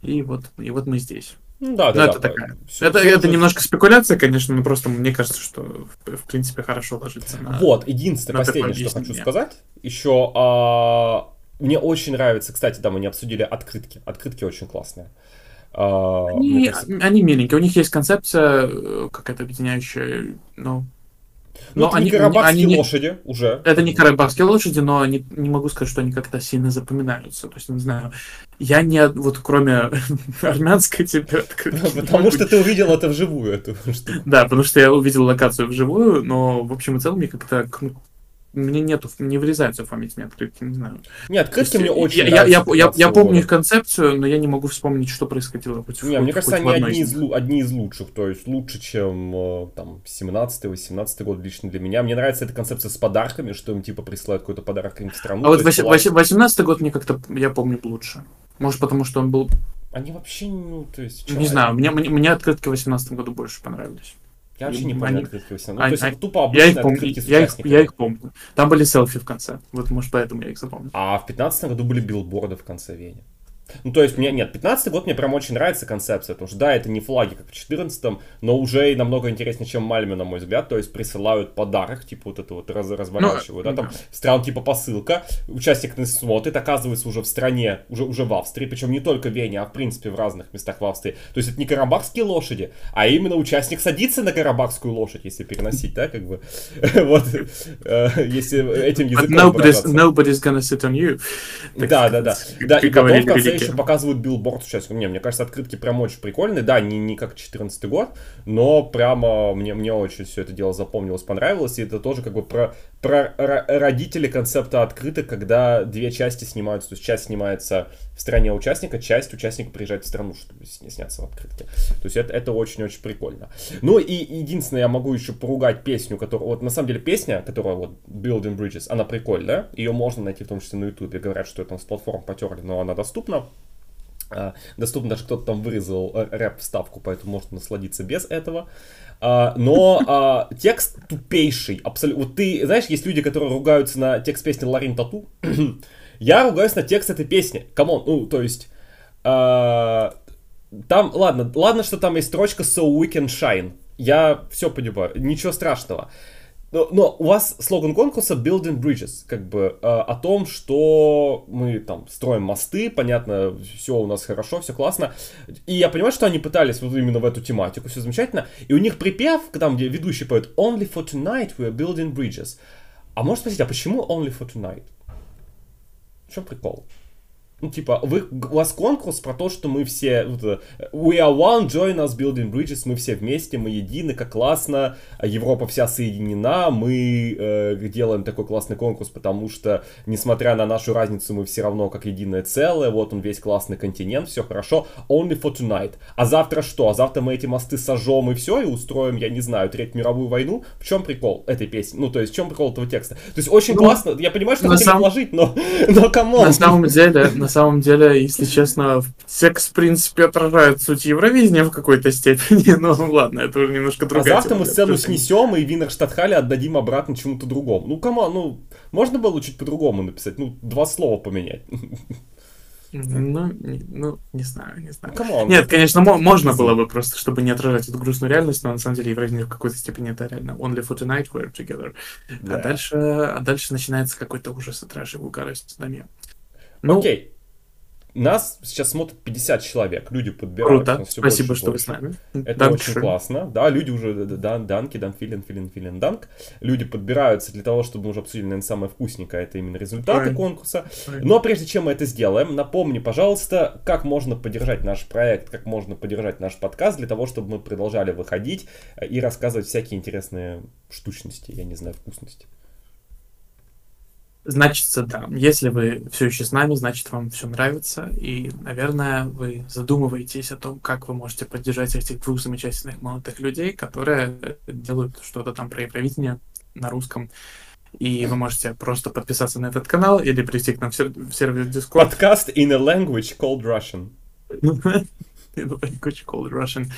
И вот, и вот мы здесь. Ну да, да. Ну, это да, такая. Все, это, все это немножко спекуляция, конечно, но просто мне кажется, что в, в принципе хорошо ложится на. Вот, единственное, на последнее, что хочу сказать. Еще а, мне очень нравится, кстати, да, мы не обсудили открытки. Открытки очень классные. А, они, кажется... они миленькие, у них есть концепция э, какая-то объединяющая, ну, ну, но это они, не карабахские они, лошади уже. Это не карабахские лошади, но они, не могу сказать, что они как-то сильно запоминаются. То есть, не знаю, я не, вот кроме армянской тебе Потому что ты увидел это вживую, эту штуку. Да, потому что я увидел локацию вживую, но в общем и целом мне как-то мне нету, не врезаются в память мне открытки, не знаю. Нет, открытки мне очень я. Я, я, я, помню их концепцию, но я не могу вспомнить, что происходило. Хоть, не, мне кажется, они одни из, одни из лучших, то есть лучше, чем э, там 17-18 год лично для меня. Мне нравится эта концепция с подарками, что им типа присылают какой-то подарок им в страну. А вот 18 год мне как-то, я помню, лучше. Может, потому что он был... Они вообще, ну, то есть... Не знаю, мне, мне, мне открытки в 18 году больше понравились. Я вообще не помню открытки 18. Ну, то есть тупо обычные я их помню, я их, я их помню. Там были селфи в конце. Вот, может, поэтому я их запомнил. А в 15 году были билборды в конце Вене. Ну, то есть, мне нет, 15 год мне прям очень нравится концепция, потому что, да, это не флаги, как в 14 но уже и намного интереснее, чем Мальме, на мой взгляд, то есть присылают подарок, типа вот это вот раз, разворачивают, ну, да, там стран типа посылка, участник не смотрит, оказывается уже в стране, уже, уже в Австрии, причем не только в Вене, а в принципе в разных местах в Австрии, то есть это не карабахские лошади, а именно участник садится на карабахскую лошадь, если переносить, да, как бы, вот, э, если этим языком nobody's, nobody's gonna sit on you. Да, да, да, да, и потом в конце еще показывают билборд сейчас. Не, мне кажется, открытки прям очень прикольные. Да, не, не как 14 год, но прямо мне, мне очень все это дело запомнилось, понравилось. И это тоже как бы про, про родители концепта открыток, когда две части снимаются. То есть часть снимается в стране участника, часть участника приезжает в страну, чтобы сняться в открытке. То есть это, это очень-очень прикольно. Ну и единственное, я могу еще поругать песню, которая... Вот на самом деле песня, которая вот Building Bridges, она прикольная. Ее можно найти в том числе на YouTube. Говорят, что это с платформ потерли, но она доступна. А, доступно даже кто-то там вырезал рэп-вставку, поэтому можно насладиться без этого. А, но а, текст тупейший, абсолютно. Вот ты, знаешь, есть люди, которые ругаются на текст песни Лорин Tattoo. Я ругаюсь на текст этой песни. Come on, ну, то есть... там, ладно, ладно, что там есть строчка So we can shine. Я все понимаю, ничего страшного. Но, но у вас слоган конкурса Building Bridges, как бы э, о том, что мы там строим мосты, понятно, все у нас хорошо, все классно. И я понимаю, что они пытались вот именно в эту тематику, все замечательно. И у них припев, там, где ведущий поет Only for tonight we are building bridges. А может спросить, а почему Only for tonight? В чем прикол? Ну, типа, вы, у вас конкурс про то, что мы все... We are one, join us building bridges. Мы все вместе, мы едины, как классно. Европа вся соединена. Мы э, делаем такой классный конкурс, потому что, несмотря на нашу разницу, мы все равно как единое целое. Вот он весь классный континент, все хорошо. Only for tonight. А завтра что? А завтра мы эти мосты сожжем и все, и устроим, я не знаю, Третью мировую войну. В чем прикол этой песни? Ну, то есть, в чем прикол этого текста? То есть, очень ну, классно. Я понимаю, что хотели сам... вложить, но, но come on. На самом деле, на самом деле, если честно, текст, в принципе, отражает суть Евровидения в какой-то степени, но ладно, это уже немножко другая А завтра мы сцену снесем и Wiener Stadthalle отдадим обратно чему-то другому. Ну, кому, ну, можно было чуть по-другому написать, ну, два слова поменять. Ну, не, ну, не знаю, не знаю. Ну, Нет, конечно, можно было бы просто, чтобы не отражать эту грустную реальность, но на самом деле Евровидение в какой-то степени это реально only for tonight we're together. Да. А дальше, а дальше начинается какой-то ужас и трэш и вулгарность. Ну, Окей. Нас сейчас смотрят 50 человек, люди подбирают. Круто, спасибо, больше, что больше. вы с нами. Это Dank очень классно. Да, люди уже, дан, данки, дан филин, филин, филин, данк. Люди подбираются для того, чтобы мы уже обсудили, наверное, самое вкусненькое, это именно результаты Правильно. конкурса. Правильно. Но прежде чем мы это сделаем, напомни, пожалуйста, как можно поддержать наш проект, как можно поддержать наш подкаст для того, чтобы мы продолжали выходить и рассказывать всякие интересные штучности, я не знаю, вкусности. Значит, да. Если вы все еще с нами, значит, вам все нравится. И, наверное, вы задумываетесь о том, как вы можете поддержать этих двух замечательных молодых людей, которые делают что-то там про правительство на русском. И вы можете просто подписаться на этот канал или прийти к нам в, сер- в сервер Discord. Подкаст in a language called Russian. in a language called Russian.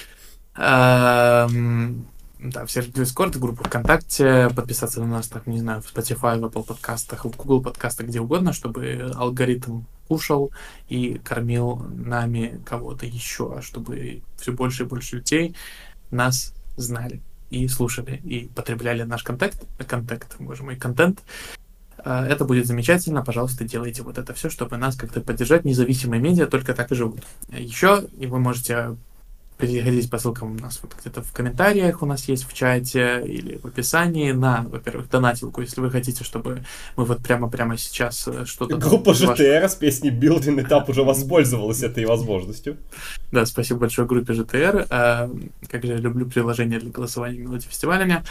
Эм, Да, в сервер Discord, группу ВКонтакте, подписаться на нас, так, не знаю, в Spotify, в Apple подкастах, в Google подкастах, где угодно, чтобы алгоритм кушал и кормил нами кого-то еще, чтобы все больше и больше людей нас знали и слушали, и потребляли наш контент, контент, боже мой, контент. Э, Это будет замечательно, пожалуйста, делайте вот это все, чтобы нас как-то поддержать. Независимые медиа только так и живут. Еще и вы можете переходить по ссылкам у нас вот где-то в комментариях у нас есть в чате или в описании на, во-первых, донатилку, если вы хотите, чтобы мы вот прямо-прямо сейчас э, что-то... Группа ваш- GTR с песней Building Этап уже воспользовалась этой возможностью. Да, спасибо большое группе GTR. Э, Как же я люблю приложение для голосования мелодий фестивалями.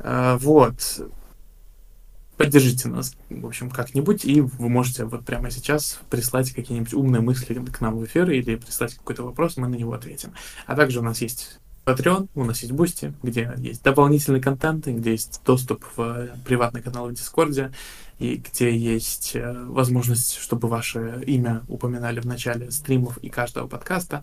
Э, Вот. Поддержите нас, в общем, как-нибудь, и вы можете вот прямо сейчас прислать какие-нибудь умные мысли к нам в эфир или прислать какой-то вопрос, мы на него ответим. А также у нас есть Patreon, у нас есть Boosty, где есть дополнительный контент, где есть доступ в приватный канал в Дискорде, и где есть э, возможность, чтобы ваше имя упоминали в начале стримов и каждого подкаста.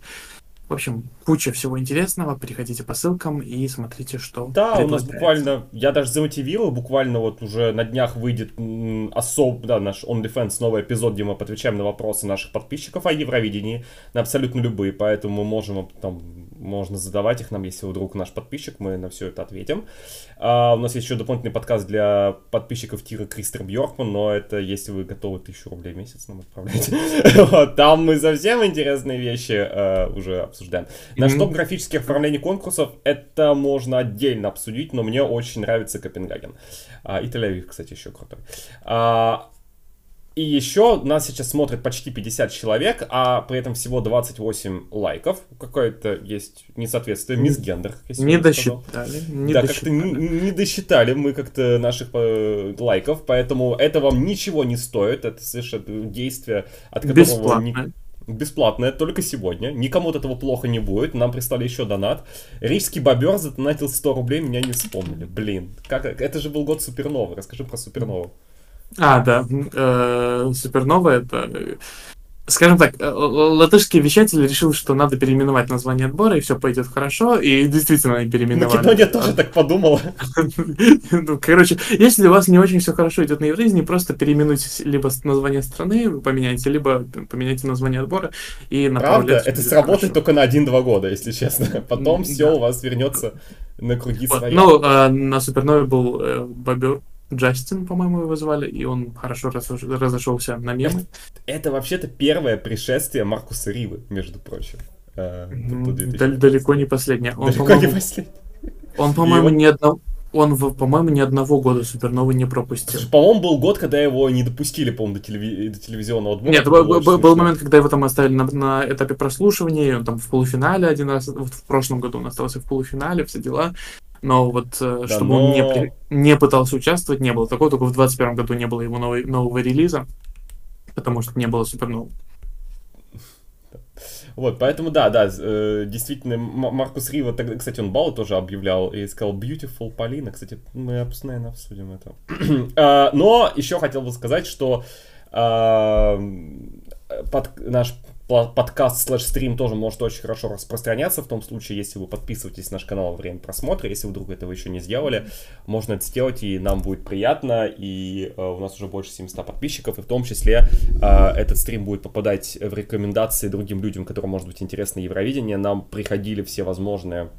В общем, куча всего интересного. Переходите по ссылкам и смотрите, что Да, у нас буквально, я даже замотивировал, буквально вот уже на днях выйдет особ, да, наш On Defense, новый эпизод, где мы отвечаем на вопросы наших подписчиков о Евровидении, на абсолютно любые, поэтому мы можем, там, можно задавать их нам, если вдруг наш подписчик, мы на все это ответим. А, у нас есть еще дополнительный подкаст для подписчиков Тира Кристер Бьоркман, но это если вы готовы тысячу рублей в месяц нам отправлять. Там мы совсем интересные вещи э, уже обсуждаем. Наш топ графических оформлений конкурсов, это можно отдельно обсудить, но мне очень нравится Копенгаген. А, и Тель-Авив, кстати, еще крутой. И еще нас сейчас смотрит почти 50 человек, а при этом всего 28 лайков. Какое-то есть несоответствие, мисгендер. Не досчитали. Не да, как-то не, не досчитали мы как-то наших э, лайков, поэтому это вам ничего не стоит, это совершенно действие, от которого... ни- Бесплатно. Бесплатное, только сегодня. Никому от этого плохо не будет. Нам прислали еще донат. Рижский бобер задонатил 100 рублей, меня не вспомнили. Блин, как, это же был год Суперновы. Расскажи про Супернову. А, да. э, Супернова это... э, Скажем так, э, латышский вещатель решил, что надо переименовать название отбора, и все пойдет хорошо, и действительно они переименовали. Македония тоже так подумала. Ну, короче, если у вас не очень все хорошо идет на Евровидении, просто переименуйте либо название страны, поменяйте, либо поменяйте название отбора и Правда? направляйте. Это сработает только на 1-2 года, если честно. Потом все у вас вернется на круги своя. Ну, а, на Супернове был э, бобер Джастин, по-моему, его звали, и он хорошо разош- разошелся на мемы. Это вообще-то первое пришествие Маркуса Ривы, между прочим. Э, М, до 2000. дал- Далеко не последнее. Он, Далеко не последний. он, по-моему, его- ни одного... Он, по-моему, ни одного года Суперновы не пропустил. Слушай, По-моему, был год, когда его не допустили, по-моему, до, телеви- до телевизионного отбора. Нет, был, был- был момент, когда его там оставили на, на этапе прослушивания, он там в полуфинале один раз, вот в прошлом году он остался в полуфинале, все дела. Но вот э, Да, чтобы он не, но- не пытался участвовать, не было такого, только в 21 году не было его новой- нового релиза, потому что не было супернового. Вот, поэтому да, да, э, действительно, Маркус Рива, тогда, кстати, он баллы тоже объявлял и сказал Beautiful Полина. Кстати, мы, наверное, обсудим это. А, Но еще хотел бы сказать, что а, под- наш подкаст слэш стрим тоже может очень хорошо распространяться в том случае, если вы подписываетесь на наш канал во время просмотра, если вдруг этого еще не сделали, можно это сделать, и нам будет приятно, и э, у нас уже больше 700 подписчиков, и в том числе э, этот стрим будет попадать в рекомендации другим людям, которым может быть интересно Евровидение, нам приходили все возможные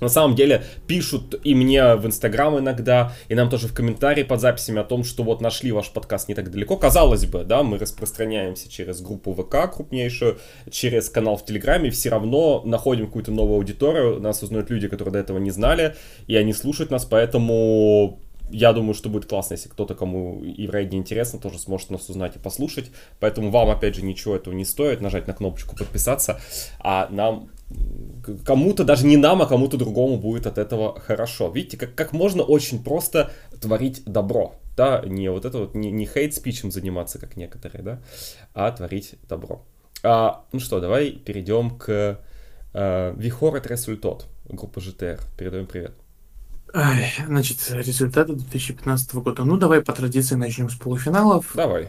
на самом деле пишут и мне в Инстаграм иногда, и нам тоже в комментарии под записями о том, что вот нашли ваш подкаст не так далеко. Казалось бы, да, мы распространяемся через группу ВК крупнейшую, через канал в Телеграме, все равно находим какую-то новую аудиторию, нас узнают люди, которые до этого не знали, и они слушают нас, поэтому я думаю, что будет классно, если кто-то, кому Евровидение интересно, тоже сможет нас узнать и послушать. Поэтому вам, опять же, ничего этого не стоит нажать на кнопочку подписаться, а нам кому-то, даже не нам, а кому-то другому будет от этого хорошо. Видите, как, как можно очень просто творить добро, да, не вот это вот, не, не хейт-спичем заниматься, как некоторые, да, а творить добро. А, ну что, давай перейдем к э, Вихор от Результат, группа GTR. Передаем привет. Ай, значит, результаты 2015 года. Ну, давай по традиции начнем с полуфиналов. Давай.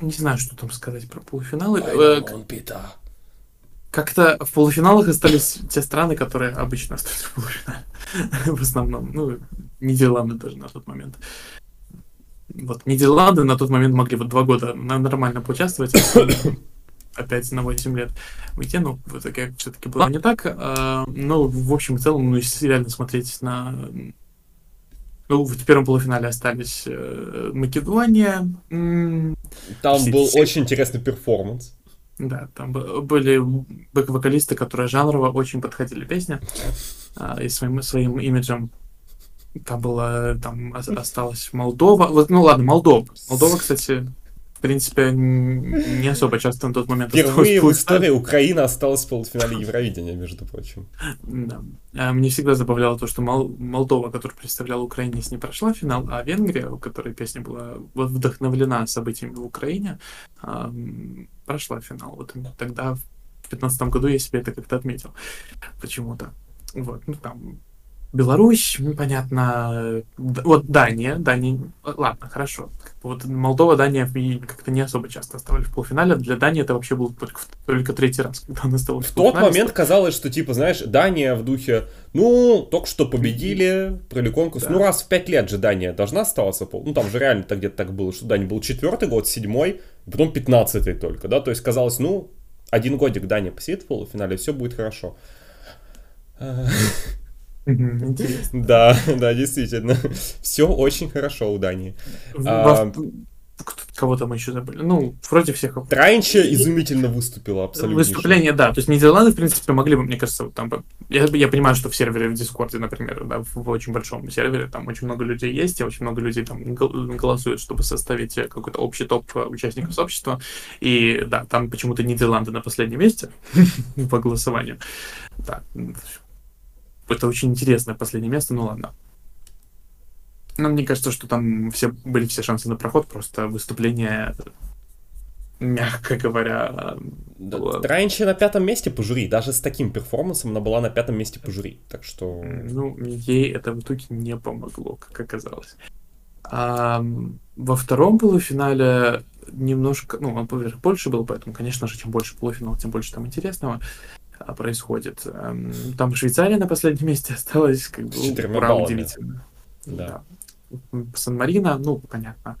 Не знаю, что там сказать про полуфиналы. Э. Как-то в полуфиналах остались те страны, которые обычно остаются в полуфинале. В основном. Ну, Нидерланды даже на тот момент. Вот, Нидерланды на тот момент могли вот два года нормально поучаствовать. а Опять на 8 лет выйти, ну, в итоге все-таки было не так. а, Но, в общем и целом, ну, если реально смотреть на... Ну, в первом полуфинале остались э, Македония, Там Все- был все- очень интересный перформанс. Да, там были бэк-вокалисты, которые жанрово очень подходили песне а, и своим, своим имиджем. Там было, там ос- осталась Молдова. Вот, ну ладно, Молдова. Молдова, кстати, принципе, не особо часто на тот момент Впервые в истории Украина осталась в полуфинале Евровидения, между прочим. Да. А Мне всегда забавляло то, что Мол- Молдова, которая представляла Украине, не прошла финал, а Венгрия, у которой песня была вдохновлена событиями в Украине, а, прошла финал. Вот тогда, в 2015 году, я себе это как-то отметил почему-то. Вот, ну там Беларусь, понятно. Вот Дания, Дания, ладно, хорошо. Вот Молдова, Дания как-то не особо часто оставались в полуфинале. Для Дании это вообще был только, только третий раз, когда она стала В тот момент казалось, что, типа, знаешь, Дания в духе, ну, только что победили, провели конкурс. Да. Ну, раз в пять лет же Дания должна оставаться. пол- Ну, там же реально так где-то так было, что Дания был четвертый год, седьмой, потом пятнадцатый только, да? То есть казалось, ну, один годик Дания посидит в полуфинале, все будет хорошо. Интересно. Да, да, действительно. Все очень хорошо у Дании. А, Кого там еще забыли? Ну, вроде всех. Транча изумительно выступила абсолютно. Выступление, да. То есть Нидерланды, в принципе, могли бы, мне кажется, вот там... Я, я понимаю, что в сервере в Дискорде, например, да, в, в очень большом сервере, там очень много людей есть, и очень много людей там гол- голосуют, чтобы составить какой-то общий топ э, участников сообщества. И да, там почему-то Нидерланды на последнем месте по голосованию. Да. Это очень интересное последнее место, ну ладно. Но мне кажется, что там все были все шансы на проход, просто выступление, мягко говоря, Да, было- Транча на пятом месте по жюри. Даже с таким перформансом она была на пятом месте по жюри. Так что... Ну, ей это в итоге не помогло, как оказалось. А, во втором полуфинале немножко, ну, он, больше был, поэтому, конечно же, чем больше полуфинал, тем больше там интересного происходит. Эм, Там Швейцария на последнем месте осталась, как бы, ура, удивительно. Да. М, Сан-Марино, ну, понятно.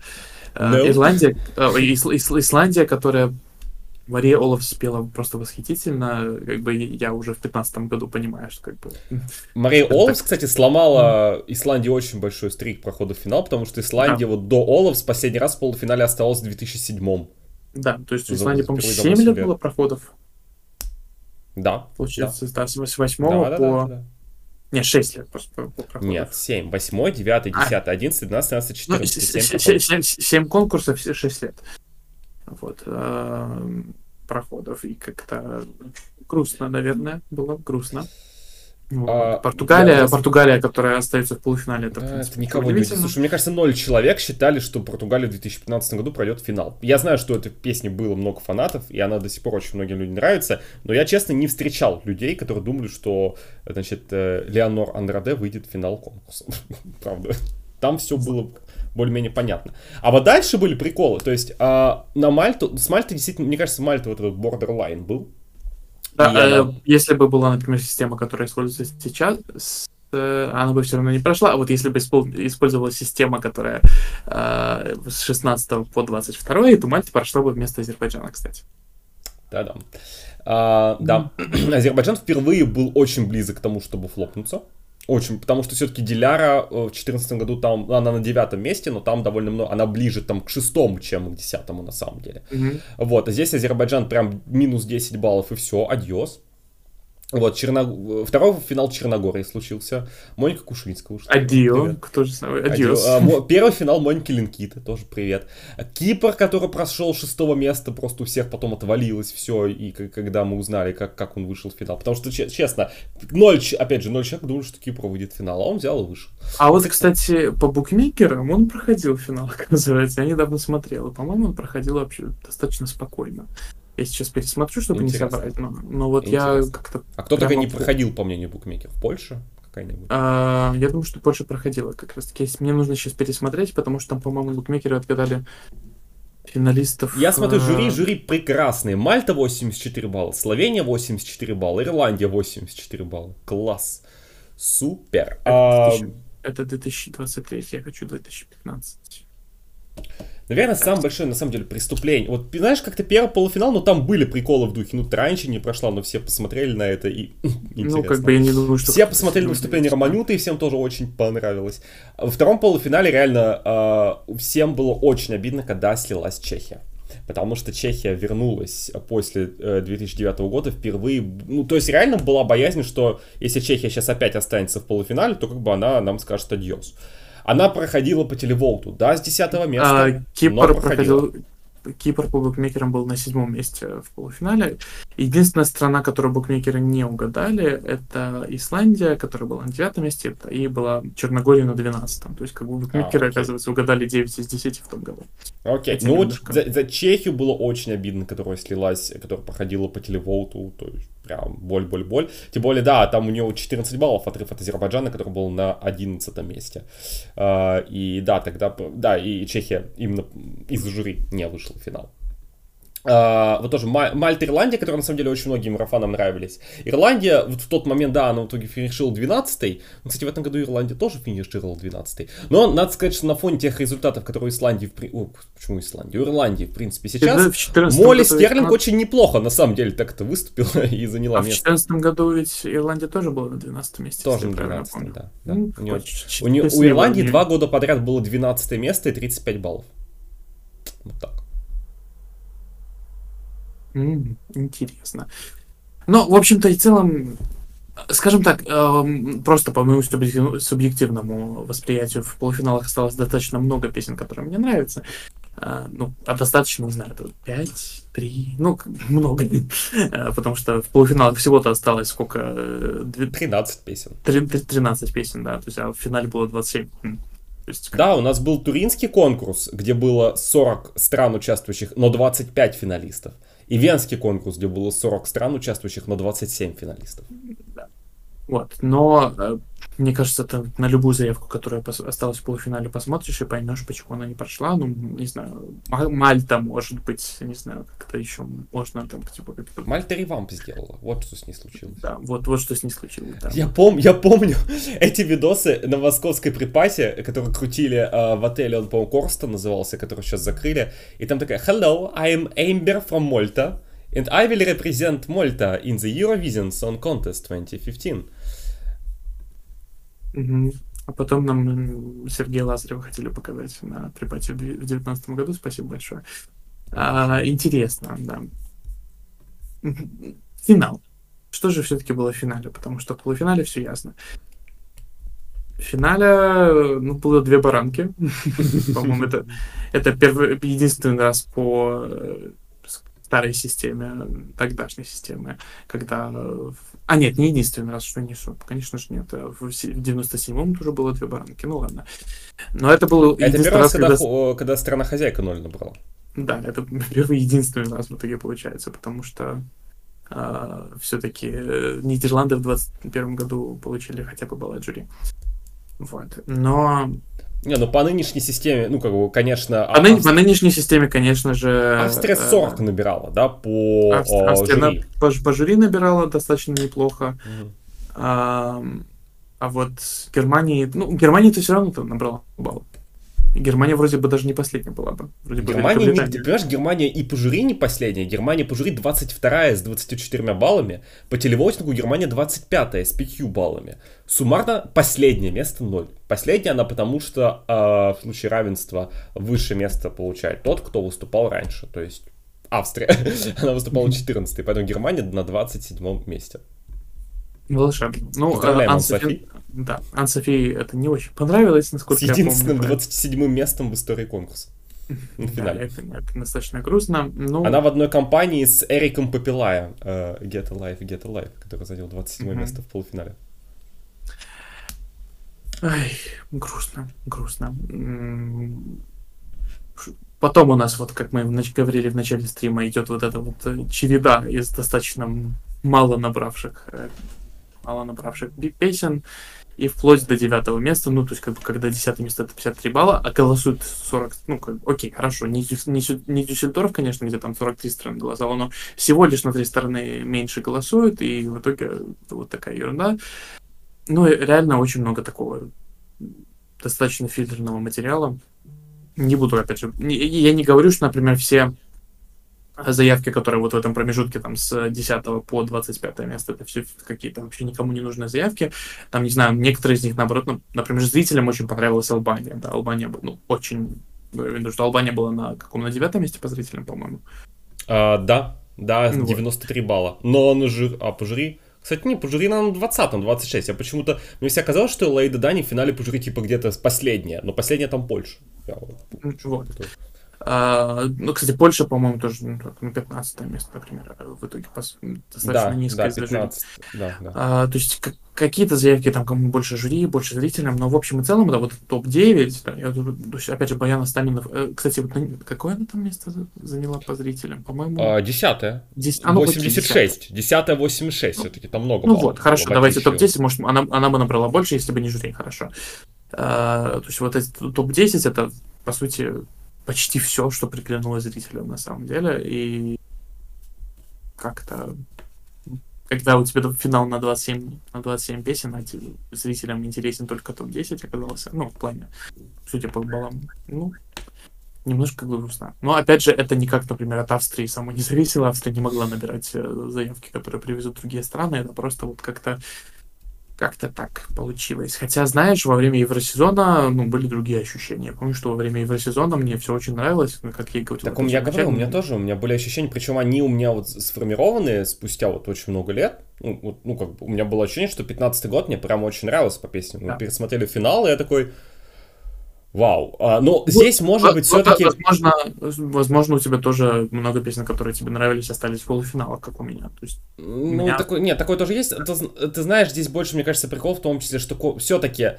Э, No. Ирландия, э, Ис- Ис- Исландия, которая Мария Олаф спела просто восхитительно. Как бы я уже в 15 году понимаю, что как бы... Мария Олафс, так- кстати, сломала Исландии очень большой стрик прохода в финал, потому что Исландия вот до Олафс последний раз в полуфинале оставалась в 2007 Да, то есть у Исландии, по-моему, впервые 7 за лет лет. было проходов. Да. Получается, да, с Да, 8 да, да, по... да, да. Не, 6 лет просто проходов. Нет, 7. 8, 9, 10, 11, 12, 13, Ну, 14. 7 7 конкурсов, 6 лет. Вот. эм, проходов. И как-то грустно, наверное, было грустно. Вот. А, Португалия, я- Португалия, которая остается в полуфинале, это, в Да, принципе, это никого не удивит. Слушай, мне кажется, ноль человек считали, что Португалия в 2015 году пройдет в финал. Я знаю, что этой песни было много фанатов, и она до сих пор очень многим людям нравится, но я, честно, не встречал людей, которые думали, что, значит, э, Леонор Андраде выйдет в финал конкурса. Правда. Там все было более-менее понятно. А вот дальше были приколы. То есть а, на Мальту, с Мальты действительно, мне кажется, Мальта вот этот borderline был. Да, И э, если бы была, например, система, которая используется сейчас, с- э, она бы все равно не прошла. А вот если бы испол- использовалась система, которая э, с 16 по 22, то Мальта прошла бы вместо Азербайджана, кстати. Да-да. А, да. Азербайджан впервые был очень близок к тому, чтобы флопнуться. Очень, потому что все-таки Диляра э, в 2014 году там, она на девятом месте, но там довольно много, она ближе там к шестому, чем к десятому на самом деле. Мгм. Вот, а здесь Азербайджан прям минус 10 баллов и все, адьос. Вот, Черно... второй финал Черногории случился. Моника Кушинская ушла. Адио, Привет. кто же самый? Адио. Адиос. А, мо- Первый финал Моники Линкиты, тоже привет. Кипр, который прошел шестого места, просто у всех потом отвалилось все, и когда мы узнали, как, как он вышел в финал. Потому что, че- честно, ноль, опять же, ноль человек думали, что Кипр выйдет в финал, а он взял и вышел. А вот, кстати, по букмекерам он проходил финал, оказывается. Я недавно смотрел. и, По-моему, он проходил вообще достаточно спокойно. Я сейчас пересмотрю, чтобы Интересно. не соврать. Но, но вот я Интересно. как-то... А кто только не проходил, по мнению букмекеров? Польша? какая-нибудь? А, я думаю, что Польша проходила как раз таки. Мне нужно сейчас пересмотреть, потому что там, по-моему, букмекеры отгадали финалистов. Я смотрю, жюри, а, жюри прекрасные. Мальта 84 балла, Словения 84 балла, Ирландия 84 балла. Класс. Супер. Это, А, 2000 это 2023, я хочу 2015. Наверное, самое большое, на самом деле, преступление. Вот, знаешь, как-то первый полуфинал, ну, там были приколы в духе. Ну, Транчи не прошла, но все посмотрели на это и Ну, как бы я не думаю, что... Все посмотрели выступление Романюта, и всем тоже очень понравилось. Во втором полуфинале реально э, всем было очень обидно, когда слилась Чехия. Потому что Чехия вернулась после э, 2009 года впервые. Ну, то есть реально была боязнь, что если Чехия сейчас опять останется в полуфинале, то как бы она нам скажет адьос. Она проходила по телеволту, да, с 10 места. А, Кипр проходил... Кипр по букмекерам был на седьмом месте в полуфинале. Единственная страна, которую букмекеры не угадали, это Исландия, которая была на девятом месте, это- и была Черногория на двенадцатом. То есть, как бы букмекеры, А, окей. оказывается, угадали 9 из 10 в том году. Окей, Хотя ну вот немножко. за, за Чехию было очень обидно, которая слилась, которая проходила по телеволту, то есть прям боль-боль-боль. Тем более, да, там у нее 14 баллов отрыв от Азербайджана, который был на 11 месте. А, И да, тогда, да, и Чехия именно из жюри не вышла в финал. А, вот тоже Ма- Мальта, Ирландия, которые на самом деле очень многим марафанам нравились. Ирландия, вот в тот момент, да, она в итоге финишировала 12 Ну, кстати, в этом году Ирландия тоже финишировала 12 Но надо сказать, что на фоне тех результатов, которые у Исландии, в при- о, почему Исландия? У Ирландии, в принципе, сейчас в 14 Молли Стерлинг очень неплохо, на самом деле, так-то выступила и заняла А в место. 2014 году ведь Ирландия тоже была на 12 месте. Тоже на я правильно 12 помню. да. да. Ну, у, хоть у у Ирландии два года подряд было 12 место и 35 баллов. Вот так. Интересно. Ну, в общем-то и целом, скажем так, эм, просто по моему субъектив- субъективному восприятию в полуфиналах осталось достаточно много песен, которые мне нравятся. А, Ну, а достаточно, не знаю, это 5, 3, ну, много. Э, Потому что в полуфиналах всего-то осталось сколько? э, две- 13 песен. три- три- 13 песен, да, то есть, а в финале было 27. М. То есть, Да, у нас был туринский конкурс, где было 40 стран участвующих, но 25 финалистов. И венский конкурс, где было 40 стран участвующих, но 27 финалистов. Вот. Но э, мне кажется, это на любую заявку, которая осталась в полуфинале, посмотришь и поймешь, почему она не прошла. Ну, не знаю, Ма- Мальта, может быть, не знаю, как-то еще можно там, типа, как-то... Мальта ревамп сделала, вот что с ней случилось. Да, вот, вот что с ней случилось. Да. Я, пом я помню эти видосы на московской припасе, которые крутили э, в отеле, он, по-моему, Корста назывался, который сейчас закрыли. И там такая «Hello, I am Amber from Malta, and I will represent Malta in the Eurovision Song Contest 2015». А потом нам Сергея Лазарева хотели показать на припате в две- в девятнадцатом году. Спасибо большое. А, интересно, да. Финал. Что же все-таки было в финале? Потому что в полуфинале все ясно. В финале э, ну, было две баранки. По-моему, это, это первый, единственный раз по э, старой системе, тогдашней системе, когда... э, в- А, нет, не единственный раз, что несу. Конечно же, нет. А В се- в 97-м тоже было две баранки. Ну ладно. Но это был Это единственный первый раз, когда, когда... когда страна-хозяйка ноль набрала. Да, это первый единственный раз в итоге получается, потому что все-таки Нидерланды в 21 году получили хотя бы жюри. Вот. Но Не, ну по нынешней системе, ну как бы, конечно... по, ны- Ав- по нынешней системе, конечно же... Австрия э, 40 набирала, да, по Авст- о, Австрия на- жюри. по, по жюри набирала достаточно неплохо. Мгм. А, а вот Германия... Ну, Германия-то все равно набрала балл. Германия вроде бы даже не последняя была бы. Вроде бы Германия, не, ты Великобритания. понимаешь, Германия и по жюри не последняя. Германия по жюри 22 с 24 баллами. По телевотингу Германия 25 с 5 баллами. Суммарно последнее место 0. Последняя она потому, что э, в случае равенства высшее место получает тот, кто выступал раньше. То есть Австрия. она выступала 14 поэтому Германия на 27 месте. Волшебно. Ну, э, Ан-Софи. Да, Ан-Софи это не очень понравилось, С насколько я единственным помню. 27 местом в истории конкурса. Да, финале. это, это достаточно грустно. Ну, Она в одной компании с Эриком Попилая, э, Get Alive, Get Alive, который занял 27 Мгм. место в полуфинале. Ай, грустно, грустно. Потом у нас, вот как мы говорили в начале стрима, идет вот эта вот э, череда из достаточно мало набравших, э, мало набравших песен. и вплоть до девятого места, ну, то есть, как бы, когда десятое место это 53 балла, а голосуют 40, ну, как, окей, хорошо, не, не, не конечно, где там 43 страны голосовало, но всего лишь на три стороны меньше голосуют, и в итоге вот такая ерунда. Ну, реально очень много такого достаточно фильтрного материала. Не буду, опять же, не, я не говорю, что, например, все заявки, которые вот в этом промежутке там с 10 по 25 место, это все какие-то вообще никому не нужные заявки. Там, не знаю, некоторые из них, наоборот, ну, например, зрителям очень понравилась Албания. Да, Албания, ну, очень... Я виду, что Албания была на каком? На девятом месте по зрителям, по-моему. А, да, да, 93 вот. балла. Но он же, а по жюри кстати, не, по жюри на 20-м, 26. Я почему-то... Мне всегда казалось, что Лейда Дани в финале по жюри типа где-то последняя. Но последняя там Польша. Ну, вот. А, ну, кстати, Польша, по-моему, тоже ну, на 15 место, например, а в итоге достаточно да, низкое да, 15, да, да. А, то есть какие-то заявки там кому больше жюри, больше зрителям, но в общем и целом, да, вот топ-9, да, я, то есть, опять же, Баяна Стаминов, э, кстати, вот, какое она там место заняла по зрителям, по-моему? А, десятое. Дес... А, ну, 86, десятое 86, ну, все-таки там много Ну баллов, вот, хорошо, давайте топ-10, может, она, она бы набрала больше, если бы не жюри, хорошо. А, то есть вот эти топ-10, это, по сути, почти все, что приглянуло зрителям на самом деле. И как-то когда у тебя финал на 27, на 27 песен, а зрителям интересен только топ-10 оказался, ну, в плане, судя по баллам, ну, немножко грустно. Но, опять же, это никак, например, от Австрии само не зависело. Австрия не могла набирать э, заявки, которые привезут другие страны. Это просто вот как-то как-то так получилось. Хотя, знаешь, во время Евросезона ну, были другие ощущения. Я помню, что во время Евросезона мне все очень нравилось, ну, как я говорил. Так у меня говорил, у меня тоже, у меня были ощущения, причем они у меня вот сформированы спустя вот очень много лет. Ну, вот, ну как бы, у меня было ощущение, что 15 год мне прям очень нравился по песням. Мы пересмотрели финал, и я такой, Вау. А, ну, вот, здесь, может быть, все-таки... Возможно, возможно, у тебя тоже много песен, которые тебе нравились, остались в полуфиналах, как у меня. То есть, ну, меня... такой, нет, такое тоже есть. Ты, ты знаешь, здесь больше, мне кажется, прикол в том числе, что все-таки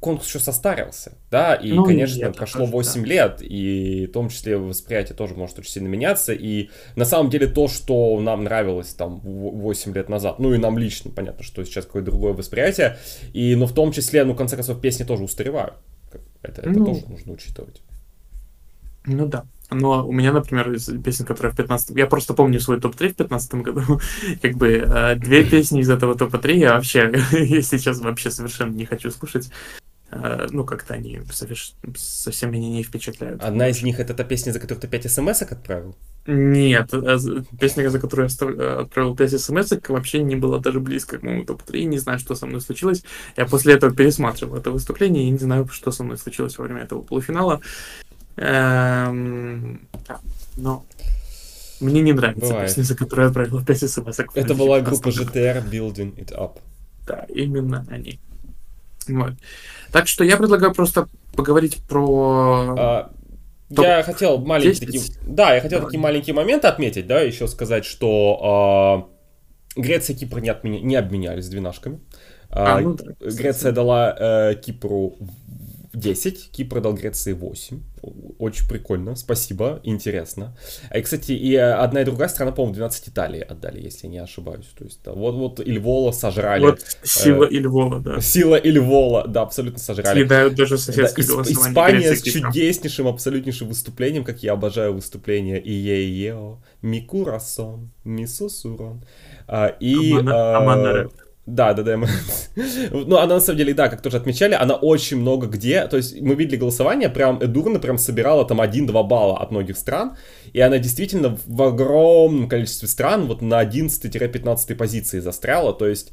конкурс еще состарился, да, и, ну, конечно, нет, прошло 8 да. лет, и в том числе восприятие тоже может очень сильно меняться, и на самом деле то, что нам нравилось там 8 лет назад, ну и нам лично, понятно, что сейчас какое-то другое восприятие, и, но в том числе, ну, в конце концов, песни тоже устаревают. Это, это ну, тоже нужно учитывать. Ну да. Но у меня, например, из песен, которые в 15 Я просто помню свой топ-3 в 15 году. как бы э, две песни из этого топа-3 я вообще, я сейчас вообще совершенно не хочу слушать. Э, ну, как-то они соверш... совсем меня не впечатляют. Одна из них это та песня, за которую ты 5 смс отправил? Нет, э, песня, за которую я э, отправил 5 смс вообще не была даже близко к моему топ-3. Не знаю, что со мной случилось. Я после этого пересматривал это выступление и не знаю, что со мной случилось во время этого полуфинала. Эм... Но мне не нравится Бывает. песня, за которую я отправил 5 смс Это была группа GTR Building It Up. Да, именно они. Вот. Так что я предлагаю просто поговорить про... А, я хотел маленькие такие... Да, я хотел Давай. такие маленькие моменты отметить, да, еще сказать, что э, Греция и Кипр не, отменя... не обменялись двенашками. А, а, ну, да, Греция дала э, Кипру 10, Кипр дал Греции 8. Очень прикольно, спасибо, интересно. А, и, кстати, и одна и другая страна, по-моему, 12 Италии отдали, если я не ошибаюсь. То есть, да, вот, вот и Львола сожрали. Вот сила э, и Львова, да. Сила и Львова, да, абсолютно сожрали. Съедают даже соседское да, Испания с чудеснейшим, абсолютнейшим выступлением, как я обожаю выступления. И е ми курасон, ми сусурон. А, и... Амана, да, да, да. ну, она на самом деле, да, как тоже отмечали, она очень много где. То есть мы видели голосование, прям Эдурна прям собирала там 1-2 балла от многих стран. И она действительно в огромном количестве стран вот на 11-15 позиции застряла. То есть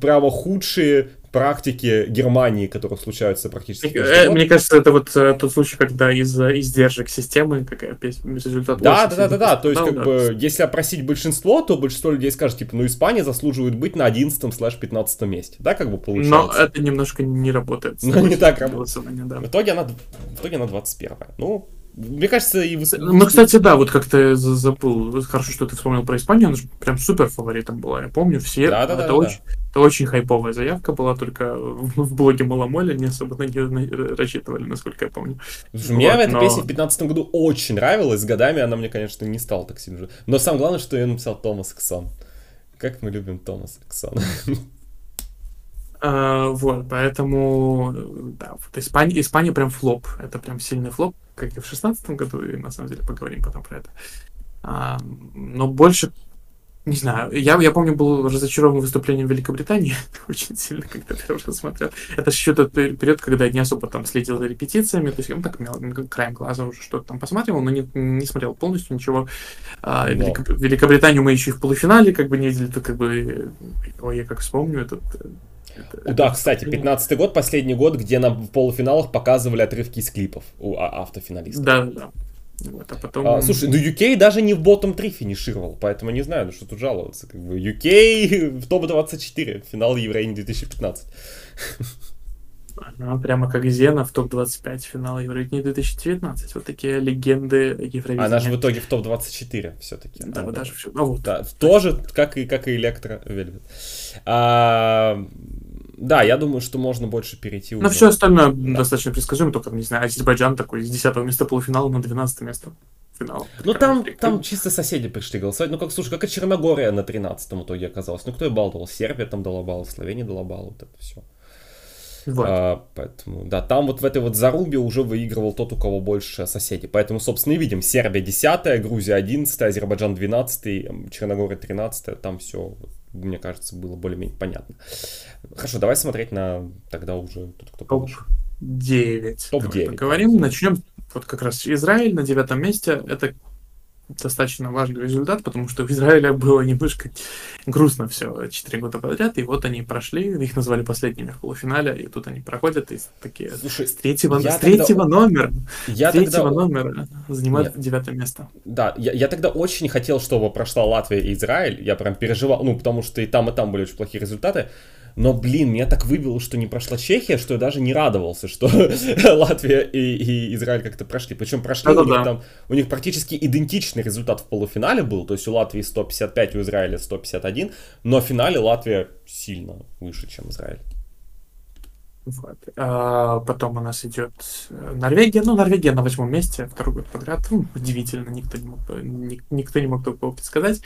прямо худшие практики Германии, которые случаются практически. Э, мне кажется, это вот э, тот случай, когда из-за издержек системы какая результат. Да, да, да, да, да. То есть, как бы, если опросить большинство, то большинство людей скажет, типа, ну, Испания заслуживает быть на 11 слэш 15 месте. Да, как бы получается. Но это немножко не работает. Ну, не так работает. Да. В итоге она, в итоге она 21 Ну, мне кажется, и вы... Ну, кстати, да, вот как ты забыл. Хорошо, что ты вспомнил про Испанию, она же прям супер фаворитом была. Я помню, все. Да, да, это, да, очень, да. это очень хайповая заявка была, только в блоге Маломоля не особо на нее рассчитывали, насколько я помню. Мне вот, эта но... песня в 2015 году очень нравилась. С годами она мне, конечно, не стала так сильно. Но самое главное, что ее написал Томас Ксон. Как мы любим Томаса Ксона. А, вот, поэтому, да, вот Испания, Испания прям флоп. Это прям сильный флоп, как и в шестнадцатом году, и на самом деле поговорим потом про это. А, но больше не знаю, я, я помню, был разочарован выступлением Великобритании очень сильно, когда первый раз смотрел. Это еще тот период, когда я не особо там следил за репетициями, то есть я ну, так имел краем глаза уже что-то там посматривал, но не, не смотрел полностью ничего. А, Велик, Великобританию мы еще и в полуфинале как бы не видели, то как бы, ой, я как вспомню этот это, да, это кстати, 15-й год, последний год, где на полуфиналах показывали отрывки из клипов у а, автофиналистов. Да, да. Вот, а потом... А, слушай, ну UK даже не в ботом 3 финишировал, поэтому не знаю, ну что тут жаловаться. Как бы UK в топ-24, финал Евровидения 2015. Она прямо как Зена в топ-25 финала Евровидения 2019. Вот такие легенды Евровидения. Она же в итоге в топ-24 все-таки. Да, да, даже все. Ну, вот. Да, тоже, как и, как и Электро Вельвет. А, да, я думаю, что можно больше перейти. Но все остальное да. достаточно предсказуемо, только, не знаю, Азербайджан такой с 10 места полуфинала на 12 место финал. Ну там, там чисто соседи пришли голосовать. Ну как, слушай, как и Черногория на 13 итоге оказалась. Ну кто и балл дал? Сербия там дала балл, Словения дала балл, вот это все. Вот. А, поэтому, да, там вот в этой вот зарубе уже выигрывал тот, у кого больше соседей. Поэтому, собственно, и видим, Сербия 10 Грузия 11 Азербайджан 12 Черногория 13 там все, мне кажется, было более-менее понятно. Хорошо, давай смотреть на тогда уже тот, кто получше. Топ-9. Топ-9. Поговорим, начнем вот как раз Израиль на девятом месте. Это достаточно важный результат, потому что в Израиле было немножко грустно все четыре года подряд, и вот они прошли, их назвали последними в полуфинале, и тут они проходят, и такие Слушай, с третьего, с третьего тогда... номера, я третьего тогда... номера занимают Нет. девятое место. Да, я, я тогда очень хотел, чтобы прошла Латвия и Израиль, я прям переживал, ну, потому что и там, и там были очень плохие результаты, но, блин, меня так выбило, что не прошла Чехия, что я даже не радовался, что Латвия и, и Израиль как-то прошли. Причем прошли, у, них там, у них практически идентичный результат в полуфинале был. То есть у Латвии 155, у Израиля 151. Но в финале Латвия сильно выше, чем Израиль. Вот. А потом у нас идет э, Норвегия. Ну, Норвегия на восьмом месте, второй год подряд. Ну, удивительно, никто не мог, никто не мог такого предсказать.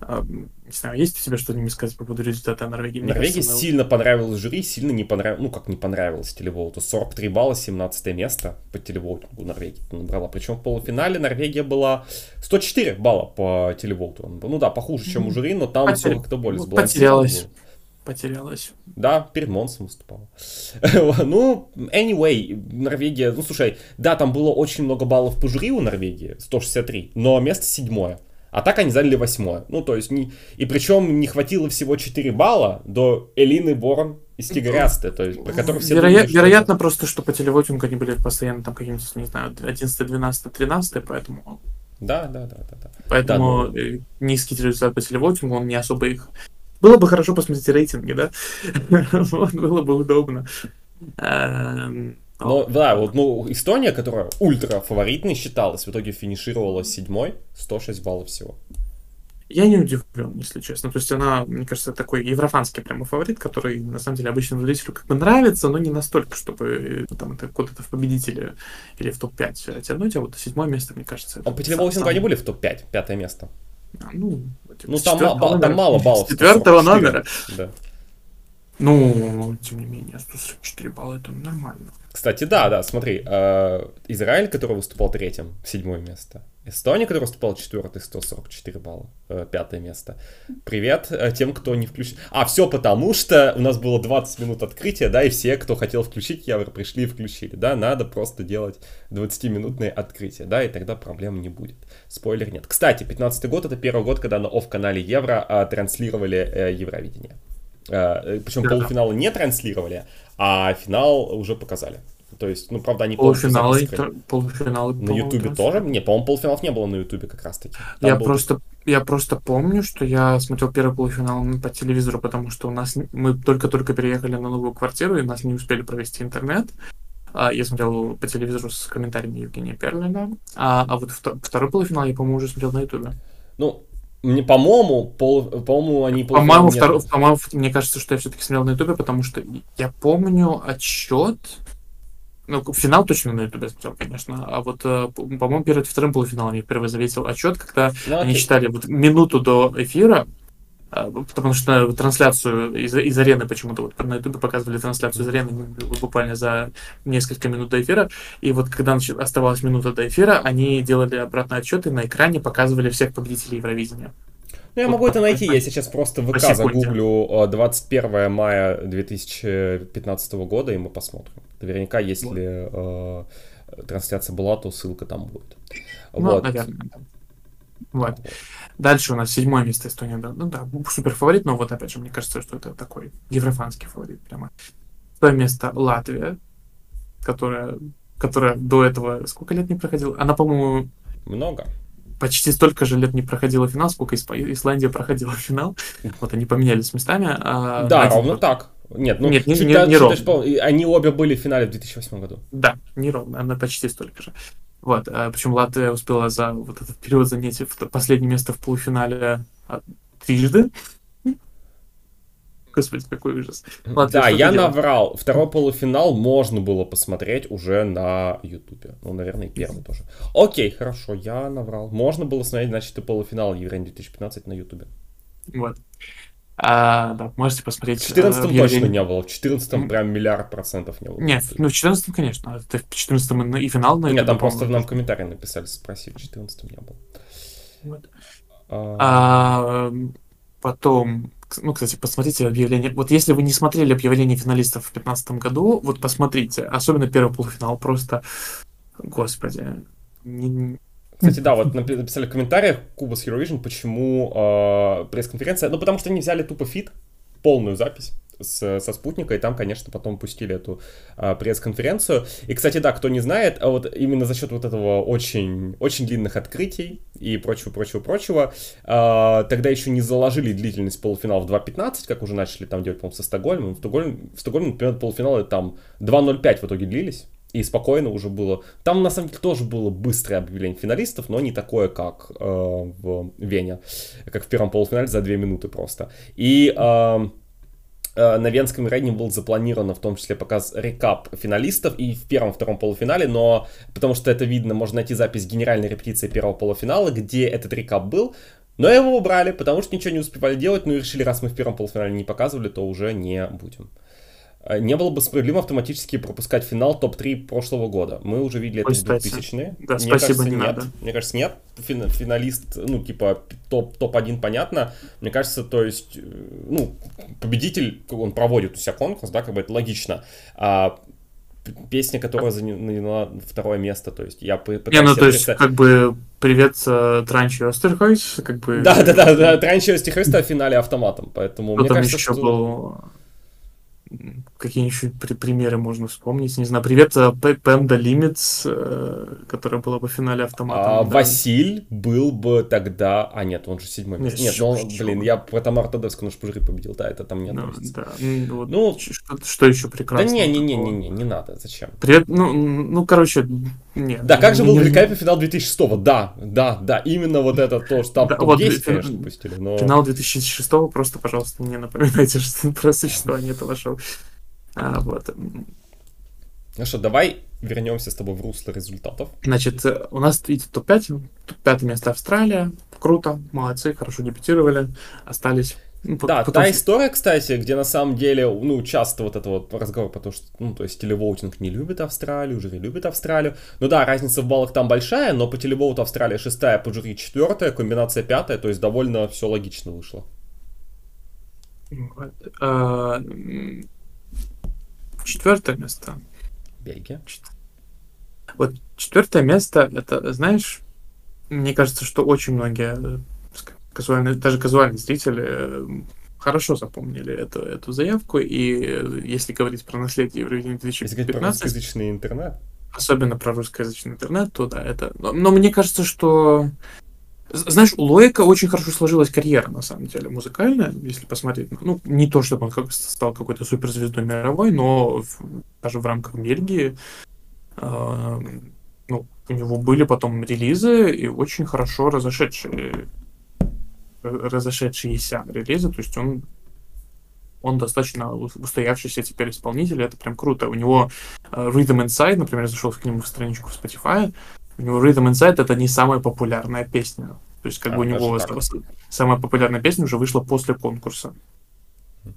А, не знаю, есть у тебя что-нибудь сказать по поводу результата Норвегии? Мне Норвегия кажется, сильно мы... понравилась жюри, сильно не понравилось, ну, как не понравилось телеволту. 43 балла, 17 место по телеволтингу Норвегия набрала. Причем в полуфинале Норвегия была 104 балла по телеволту. Ну да, похуже, чем у жюри, но там Потер... как-то более сбалансировано. Потерялась потерялась. Да, перед Монсом выступала. ну, anyway, Норвегия, ну, слушай, да, там было очень много баллов по жюри у Норвегии, 163, но место седьмое. А так они заняли восьмое. Ну, то есть, не... и причем не хватило всего 4 балла до Элины Борн из Тигрясты, то есть, про которых все Вероя... думали, Вероятно, это... просто, что по телевотингу они были постоянно там каким-нибудь, не знаю, 11, 12, 13, поэтому... Да, да, да, да. да. Поэтому да, но... низкий результат по телевотингу, он не особо их было бы хорошо посмотреть рейтинги, да? Было бы удобно. Эм, Но, да, вот, ну, Эстония, которая ультра фаворитной считалась, в итоге финишировала седьмой, 106 баллов всего. Я не удивлен, если честно. То есть она, мне кажется, такой еврофанский прямо фаворит, который, на самом деле, обычному зрителю как бы нравится, но не настолько, чтобы э, там это куда-то в победителя или в топ-5 тянуть, а вот седьмое место, мне кажется... А по телеволосингу сам... они были в топ-5, пятое место. А, ну, типа, ну там, ба- там мало баллов. Четвертого номера. Да. Ну, тем не менее, 144 балла это нормально. Кстати, да, да, смотри, э, Израиль, который выступал третьим, седьмое место. Эстония, которая выступала четвертый, 144 балла, э, пятое место. Привет э, тем, кто не включил. А, все потому, что у нас было 20 минут открытия, да, и все, кто хотел включить Евро, пришли и включили, да, надо просто делать 20-минутные открытия, да, и тогда проблем не будет. Спойлер нет. Кстати, 15 год это первый год, когда на оф-канале Евро а, транслировали э, Евровидение. Э, причем полуфинала не транслировали, а финал уже показали. То есть, ну, правда, они полуфиналы, полуфиналы на Ютубе тоже? Не, по-моему, полуфиналов не было на Ютубе как раз-таки. я был... просто, я просто помню, что я смотрел первый полуфинал по телевизору, потому что у нас мы только-только переехали на новую квартиру, и нас не успели провести интернет. А, я смотрел по телевизору с комментариями Евгения Перлина. А, а вот второй полуфинал я, по-моему, уже смотрел на Ютубе. Ну, мне, по-моему, пол, по-моему, они... По-моему, втор... по-моему, мне кажется, что я все-таки смотрел на Ютубе, потому что я помню отчет ну, финал точно на ютубе смотрел, конечно. А вот, э, по-моему, перед вторым полуфиналом я впервые заметил отчет, когда ну, они считали вот минуту до эфира, А, потому что трансляцию из, из арены почему-то вот на ютубе показывали трансляцию из арены буквально за несколько минут до эфира. И вот когда оставалась минута до эфира, они делали обратный отчет и на экране показывали всех победителей Евровидения. Ну, я могу это найти, я сейчас просто в ВК загуглю 21 э, мая 2015 года, и мы посмотрим. Наверняка, если э, трансляция была, то ссылка там будет. Ну, вот. наверное. Вот. Дальше у нас седьмое место Эстония. Ну да, супер фаворит, но вот опять же, мне кажется, что это такой еврофанский фаворит прямо. Второе место Латвия, которая, которая до этого сколько лет не проходила? Она, по-моему... Много. Почти столько же лет не проходила финал, сколько Исландия проходила финал. Вот они поменялись местами. А да, ровно год... так. Нет, ну, Нет, не, не, не ровно. Они обе были в финале в 2008 году. Да, не ровно, она почти столько же. Вот, а, причем Латвия успела за вот этот период занять последнее место в полуфинале а, трижды. Господи, какой ужас. Латвия, да, я наврал. Второй полуфинал можно было посмотреть уже на Ютубе. Ну, наверное, и первый тоже. Окей, хорошо, я наврал. Можно было смотреть, значит, и полуфинал Евровидения 2015 на Ютубе. Вот. А, да, можете посмотреть. В 14 э, точно не было. В 14 прям миллиард процентов не было. Нет, ну в 14 конечно. Это в 14 и финал на Нет, там просто нам комментарий написали, спросили. В 14 не было. Вот. А... А, потом, ну, кстати, посмотрите объявление. Вот если вы не смотрели объявление финалистов в 2015 году, вот посмотрите. Особенно первый полуфинал. Просто, господи. Не, кстати, да, вот написали в комментариях Кубас Eurovision, почему э, пресс-конференция. Ну, потому что они взяли тупо фит, полную запись с, со спутника, и там, конечно, потом пустили эту а, пресс-конференцию. И, кстати, да, кто не знает, а вот именно за счет вот этого очень, очень длинных открытий и прочего, прочего, прочего, а, тогда еще не заложили длительность полуфинала в 2.15, как уже начали там делать, по-моему, со Стокгольмом. В Стокгольме, в Стокгольме например, полуфиналы там 2.05 в итоге длились и спокойно уже было. Там на самом деле тоже было быстрое объявление финалистов, но не такое, как э, в Вене, как в первом полуфинале за две минуты просто. И э, на Венском рейне был запланировано в том числе показ рекап финалистов и в первом, втором полуфинале, но потому что это видно, можно найти запись генеральной репетиции первого полуфинала, где этот рекап был, но его убрали, потому что ничего не успевали делать, ну и решили, раз мы в первом полуфинале не показывали, то уже не будем. Э, не было бы справедливо автоматически пропускать финал топ-3 прошлого года. Мы уже видели это в 2000-е. Да, Мне спасибо, кажется, не нет. Надо. Мне кажется, нет. финалист, ну, типа, топ, топ-1 понятно. Мне кажется, то есть, э, ну, победитель, он проводит у себя конкурс, да, как бы это логично. А песня, которая заняла второе место, то есть я пытаюсь... Не, ну то есть, как бы, привет uh, Транчи Остерхойс, как бы... Да-да-да, да, Транчи Остерхойс в финале автоматом, поэтому мне кажется, что... был какие еще при примеры можно вспомнить? Не знаю, привет, Пенда Лимитс, э, которая была бы в финале автомата. А, да. Василь был бы тогда... А, нет, он же седьмой место. Нет, ну, блин, я про Тамар Тадевскую наш пожри победил, да, это там не ну, да. ну, вот ну, что, что еще прекрасно? Да не, не, не, не, не, не надо, зачем? Привет, ну, ну, короче, нет. Да, как же был великолепный финал 2006 -го? Да, да, да, именно вот это то, что там да, вот, 10 конечно, пустили, но... Финал 2006 просто, пожалуйста, не напоминайте что про существование этого шоу. А, вот. Ну что, давай вернемся с тобой в русло результатов. Значит, э, у нас идет топ-5. Пятое место Австралия. Круто, молодцы, хорошо дебютировали, остались. Ну, да, потом... та история, кстати, где на самом деле, ну, часто вот это вот разговор, потому что, ну, то есть телевоутинг не любит Австралию, жюри любит Австралию. Ну да, разница в баллах там большая, но по телевоуту Австралия шестая, по жюри четвертая, комбинация пятая, то есть довольно все логично вышло. Вот. А, Четвертое место. Бельгия. Вот четвертое место, это, знаешь, мне кажется, что очень многие э, казуальные, даже казуальные зрители э, хорошо запомнили эту, эту заявку, и э, если говорить про наследие Евровидения 2015... Если про русскоязычный интернет. Особенно про русскоязычный интернет, то да, это... Но, но мне кажется, что знаешь, у Лоика очень хорошо сложилась карьера, на самом деле, музыкальная, если посмотреть. Ну, не то, чтобы он как стал какой-то суперзвездой мировой, но в, даже в рамках Бельгии э, ну, у него были потом релизы и очень хорошо разошедшие разошедшиеся релизы, то есть он он достаточно устоявшийся теперь исполнитель, это прям круто. У него uh, Rhythm Inside, например, зашел к нему в страничку в Spotify, у него Rhythm Inside это не самая популярная песня То есть, как а, бы у него самая популярная песня уже вышла после конкурса.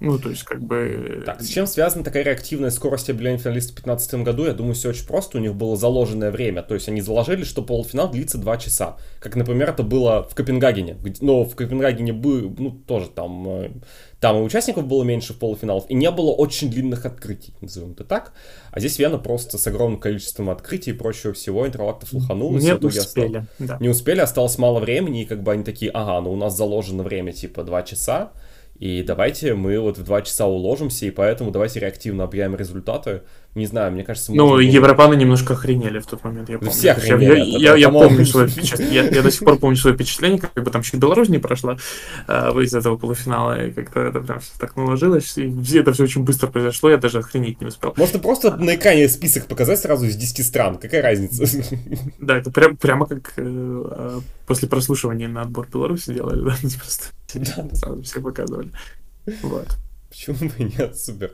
Ну, то есть, как бы... Так, с чем связана такая реактивная скорость объявления финалиста в 2015 году? Я думаю, все очень просто. У них было заложенное время. То есть, они заложили, что полуфинал длится 2 часа. Как, например, это было в Копенгагене. Но в Копенгагене был, ну, тоже там... Э, там и участников было меньше в полуфиналов, и не было очень длинных открытий, назовем это так. А здесь Вена просто с огромным количеством открытий и прочего всего, интервактов лоханулась. Не успели, осталось... да. Не успели, осталось мало времени, и как бы они такие, ага, ну у нас заложено время типа 2 часа, и давайте мы вот в два часа уложимся, и поэтому давайте реактивно объявим результаты. Не знаю, мне кажется... Ну, было... европаны немножко охренели в тот момент, я помню. Все охренели. Я, я, я, помню свое впечатление, я, я до сих пор помню свое впечатление, как бы там чуть Беларусь не прошла а, из этого полуфинала, и как-то это прям все так наложилось, и это все очень быстро произошло, я даже охренеть не успел. Можно просто на экране список показать сразу из 10 стран, какая разница? Да, это прям, прямо как э, а, после прослушивания на отбор Беларуси делали, да, просто да, все показывали. Вот. Почему бы нет? Супер.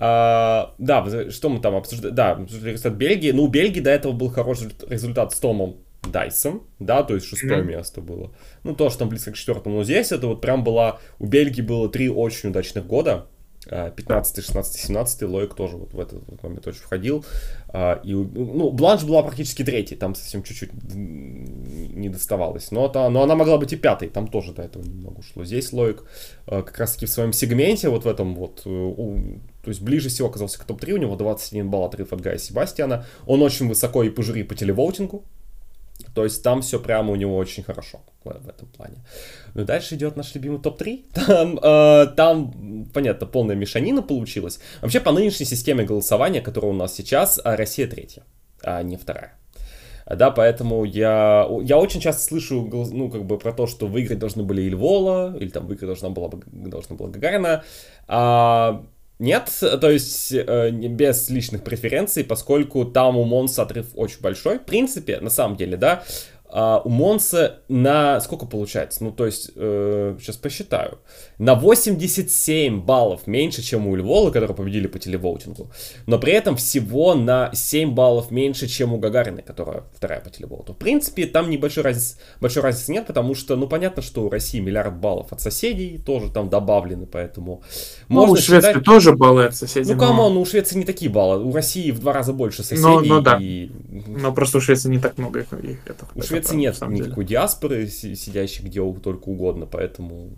А, да, что мы там обсуждали? Да, результат Бельгии. Ну, у Бельгии до этого был хороший результат с Томом Дайсом, да, то есть шестое mm-hmm. место было. Ну, то, что там близко к четвертому. Но здесь это вот прям была... У Бельгии было три очень удачных года. 15, 16, 17 Лоик тоже вот в этот вот момент очень входил. А, и, ну, Бланш была практически третий, там совсем чуть-чуть не доставалось. Но, та, но она могла быть и пятой, там тоже до этого немного ушло. Здесь Лоик а, как раз-таки в своем сегменте, вот в этом вот, э, то есть ближе всего оказался к топ-3, у него 21 балл отрыв от Гая Себастьяна. Он очень высоко и по жюри, по телевоутингу. То есть там все прямо у него очень хорошо в, этом плане. Ну дальше идет наш любимый топ-3. Там, э, там, понятно, полная мешанина получилась. Вообще по нынешней системе голосования, которая у нас сейчас, а Россия третья, а не вторая. Да, поэтому я, я очень часто слышу, ну, как бы про то, что выиграть должны были Ильвола, или там выиграть должна была, должна была Гагарина. А, нет, то есть э, без личных преференций, поскольку там у Монса отрыв очень большой. В принципе, на самом деле, да, а, у Монса на... Сколько получается? Ну, то есть, э, сейчас посчитаю. На 87 баллов меньше, чем у Львола, которые победили по телевоутингу. Но при этом всего на 7 баллов меньше, чем у Гагарины, которая вторая по телевоуту. В принципе, там небольшой разницы, большой разницы нет, потому что, ну, понятно, что у России миллиард баллов от соседей тоже там добавлены, поэтому... Ну, можно у Швеции считать... тоже баллы от соседей. Ну, come on, но... у Швеции не такие баллы. У России в два раза больше соседей. Но, но да. И... Но просто у Швеции не так много их. Это, у Швеции нет никакой диаспоры, сидящей где только угодно, поэтому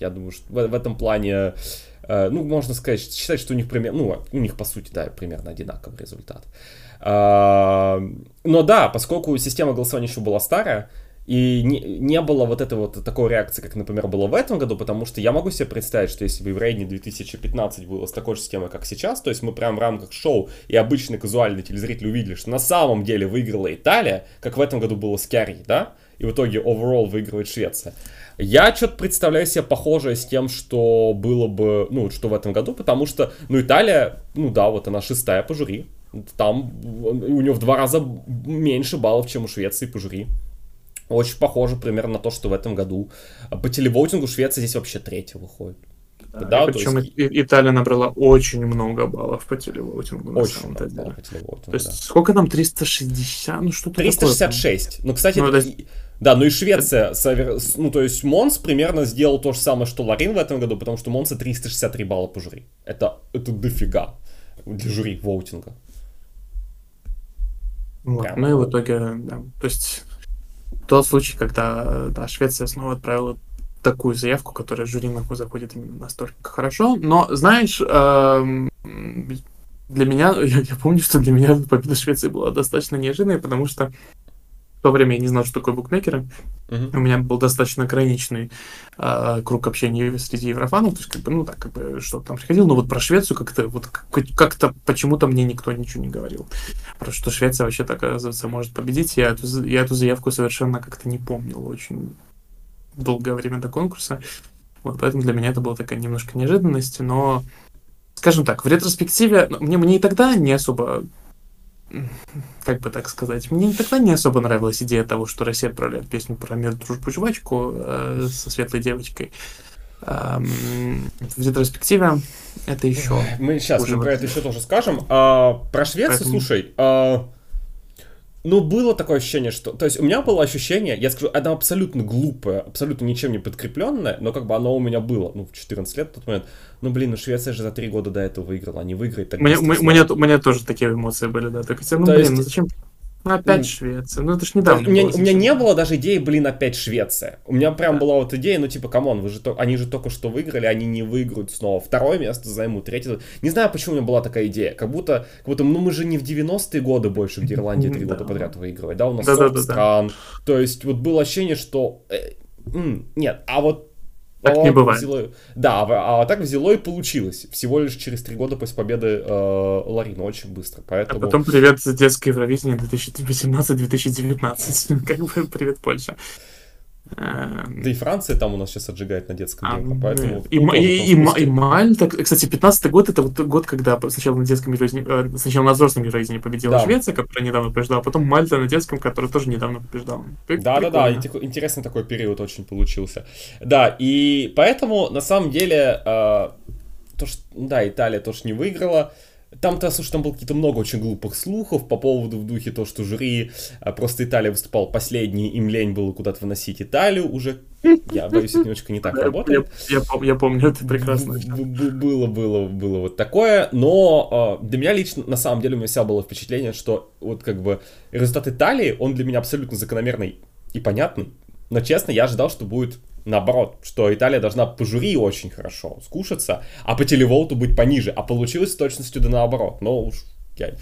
я думаю, что в, в этом плане, э, ну, можно сказать, считать, что у них примерно, ну, у них, по сути, да, примерно одинаковый результат. Э, но да, поскольку система голосования еще была старая, и не, не было вот этой вот такой реакции, как, например, было в этом году, потому что я могу себе представить, что если бы в Рейне 2015 было с такой же системой, как сейчас, то есть мы прям в рамках шоу и обычный казуальный телезритель увидели, что на самом деле выиграла Италия, как в этом году было с Керри, да, и в итоге overall выигрывает Швеция. Я что-то представляю себе похожее с тем, что было бы, ну, что в этом году, потому что, ну, Италия, ну да, вот она шестая по жюри, там у нее в два раза меньше баллов, чем у Швеции по жюри. Очень похоже примерно на то, что в этом году. По телевоутингу Швеция здесь вообще третья выходит. Да, да, причем есть... Италия набрала очень много баллов по телевоутингу. Очень много баллов по телевоутингу, То есть да. сколько там, 360? Ну что-то 366. Такое, ну, кстати, ну, это... да, ну и Швеция, ну то есть Монс примерно сделал то же самое, что Ларин в этом году, потому что Монса 363 балла по жюри. Это, это дофига для жюри воутинга. Вот, ну и в итоге, да, то есть тот случай, когда да, Швеция снова отправила такую заявку, которая жюри нахуй заходит настолько хорошо. Но, знаешь, эм, для меня, я, я помню, что для меня победа Швеции была достаточно неожиданной, потому что то время я не знал, что такое букмекеры. Uh-huh. У меня был достаточно ограниченный э, круг общения среди еврофанов. То есть, как бы, ну, так, как бы, что там приходил. Но вот про Швецию как-то, вот как-то почему-то мне никто ничего не говорил. Про что Швеция вообще, так, оказывается, может победить. Я эту, я эту заявку совершенно как-то не помнил очень долгое время до конкурса. Вот, поэтому для меня это была такая немножко неожиданность. Но, скажем так, в ретроспективе ну, мне, мне и тогда не особо как бы так сказать, мне тогда не особо нравилась идея того, что Россия отправляет песню про мир, дружбу, жвачку э, со светлой девочкой. Эм, в ретроспективе это еще. Мы сейчас мы про это еще тоже скажем. А, про Швецию, Поэтому... слушай. А, Ну, было такое ощущение, что... То есть у меня было ощущение, я скажу, оно абсолютно глупое, абсолютно ничем не подкрепленное, но как бы оно у меня было, ну, в 14 лет в тот момент. Ну, блин, ну Швеция же за три года до этого выиграла, а не выиграет так Мне, меня, у меня тоже такие эмоции были, да. Так, ну, То блин, есть... ну зачем опять Швеция. Ну, это ж недавно. У меня, у меня не было даже идеи, блин, опять Швеция. У меня прям да. была вот идея, ну, типа, come on, вы же то, они же только что выиграли, они не выиграют снова. Второе место займут, третье. Не знаю, почему у меня была такая идея. Как будто, как будто ну, мы же не в 90-е годы больше, где Ирландия три года подряд выигрывает, да? У нас да, 40 да, да, стран. То есть, вот было ощущение, что... Э, нет, а вот так не бывает. Взяло... Да, а, а так взяло и получилось. Всего лишь через три года после победы э, Ларина очень быстро. Поэтому... А потом привет детское Евровидение 2018-2019. как бы привет Польша. Да и Франция там у нас сейчас отжигает на детском а, Евро, поэтому... И, и, и, и Мальта, кстати, 15 год, это вот год, когда сначала на детском Евровидении, э, сначала на взрослом Евровидении победила да. Швеция, которая недавно побеждала, а потом Мальта на детском, которая тоже недавно побеждала. Да-да-да, интересный такой период очень получился. Да, и поэтому, на самом деле, э, то, что, да, Италия тоже не выиграла, там-то, слушай, там было какие-то много очень глупых слухов по поводу в духе то, что жюри а, просто Италия выступала последний, им лень было куда-то выносить Италию уже. Я боюсь, это немножко не так работает. Я, я, я помню это прекрасно. Было, было, было вот такое, но э, для меня лично, на самом деле, у меня всегда было впечатление, что вот как бы результат Италии, он для меня абсолютно закономерный и понятный. Но честно, я ожидал, что будет наоборот, что Италия должна по жюри очень хорошо скушаться, а по телеволту быть пониже. А получилось с точностью да наоборот. Но уж я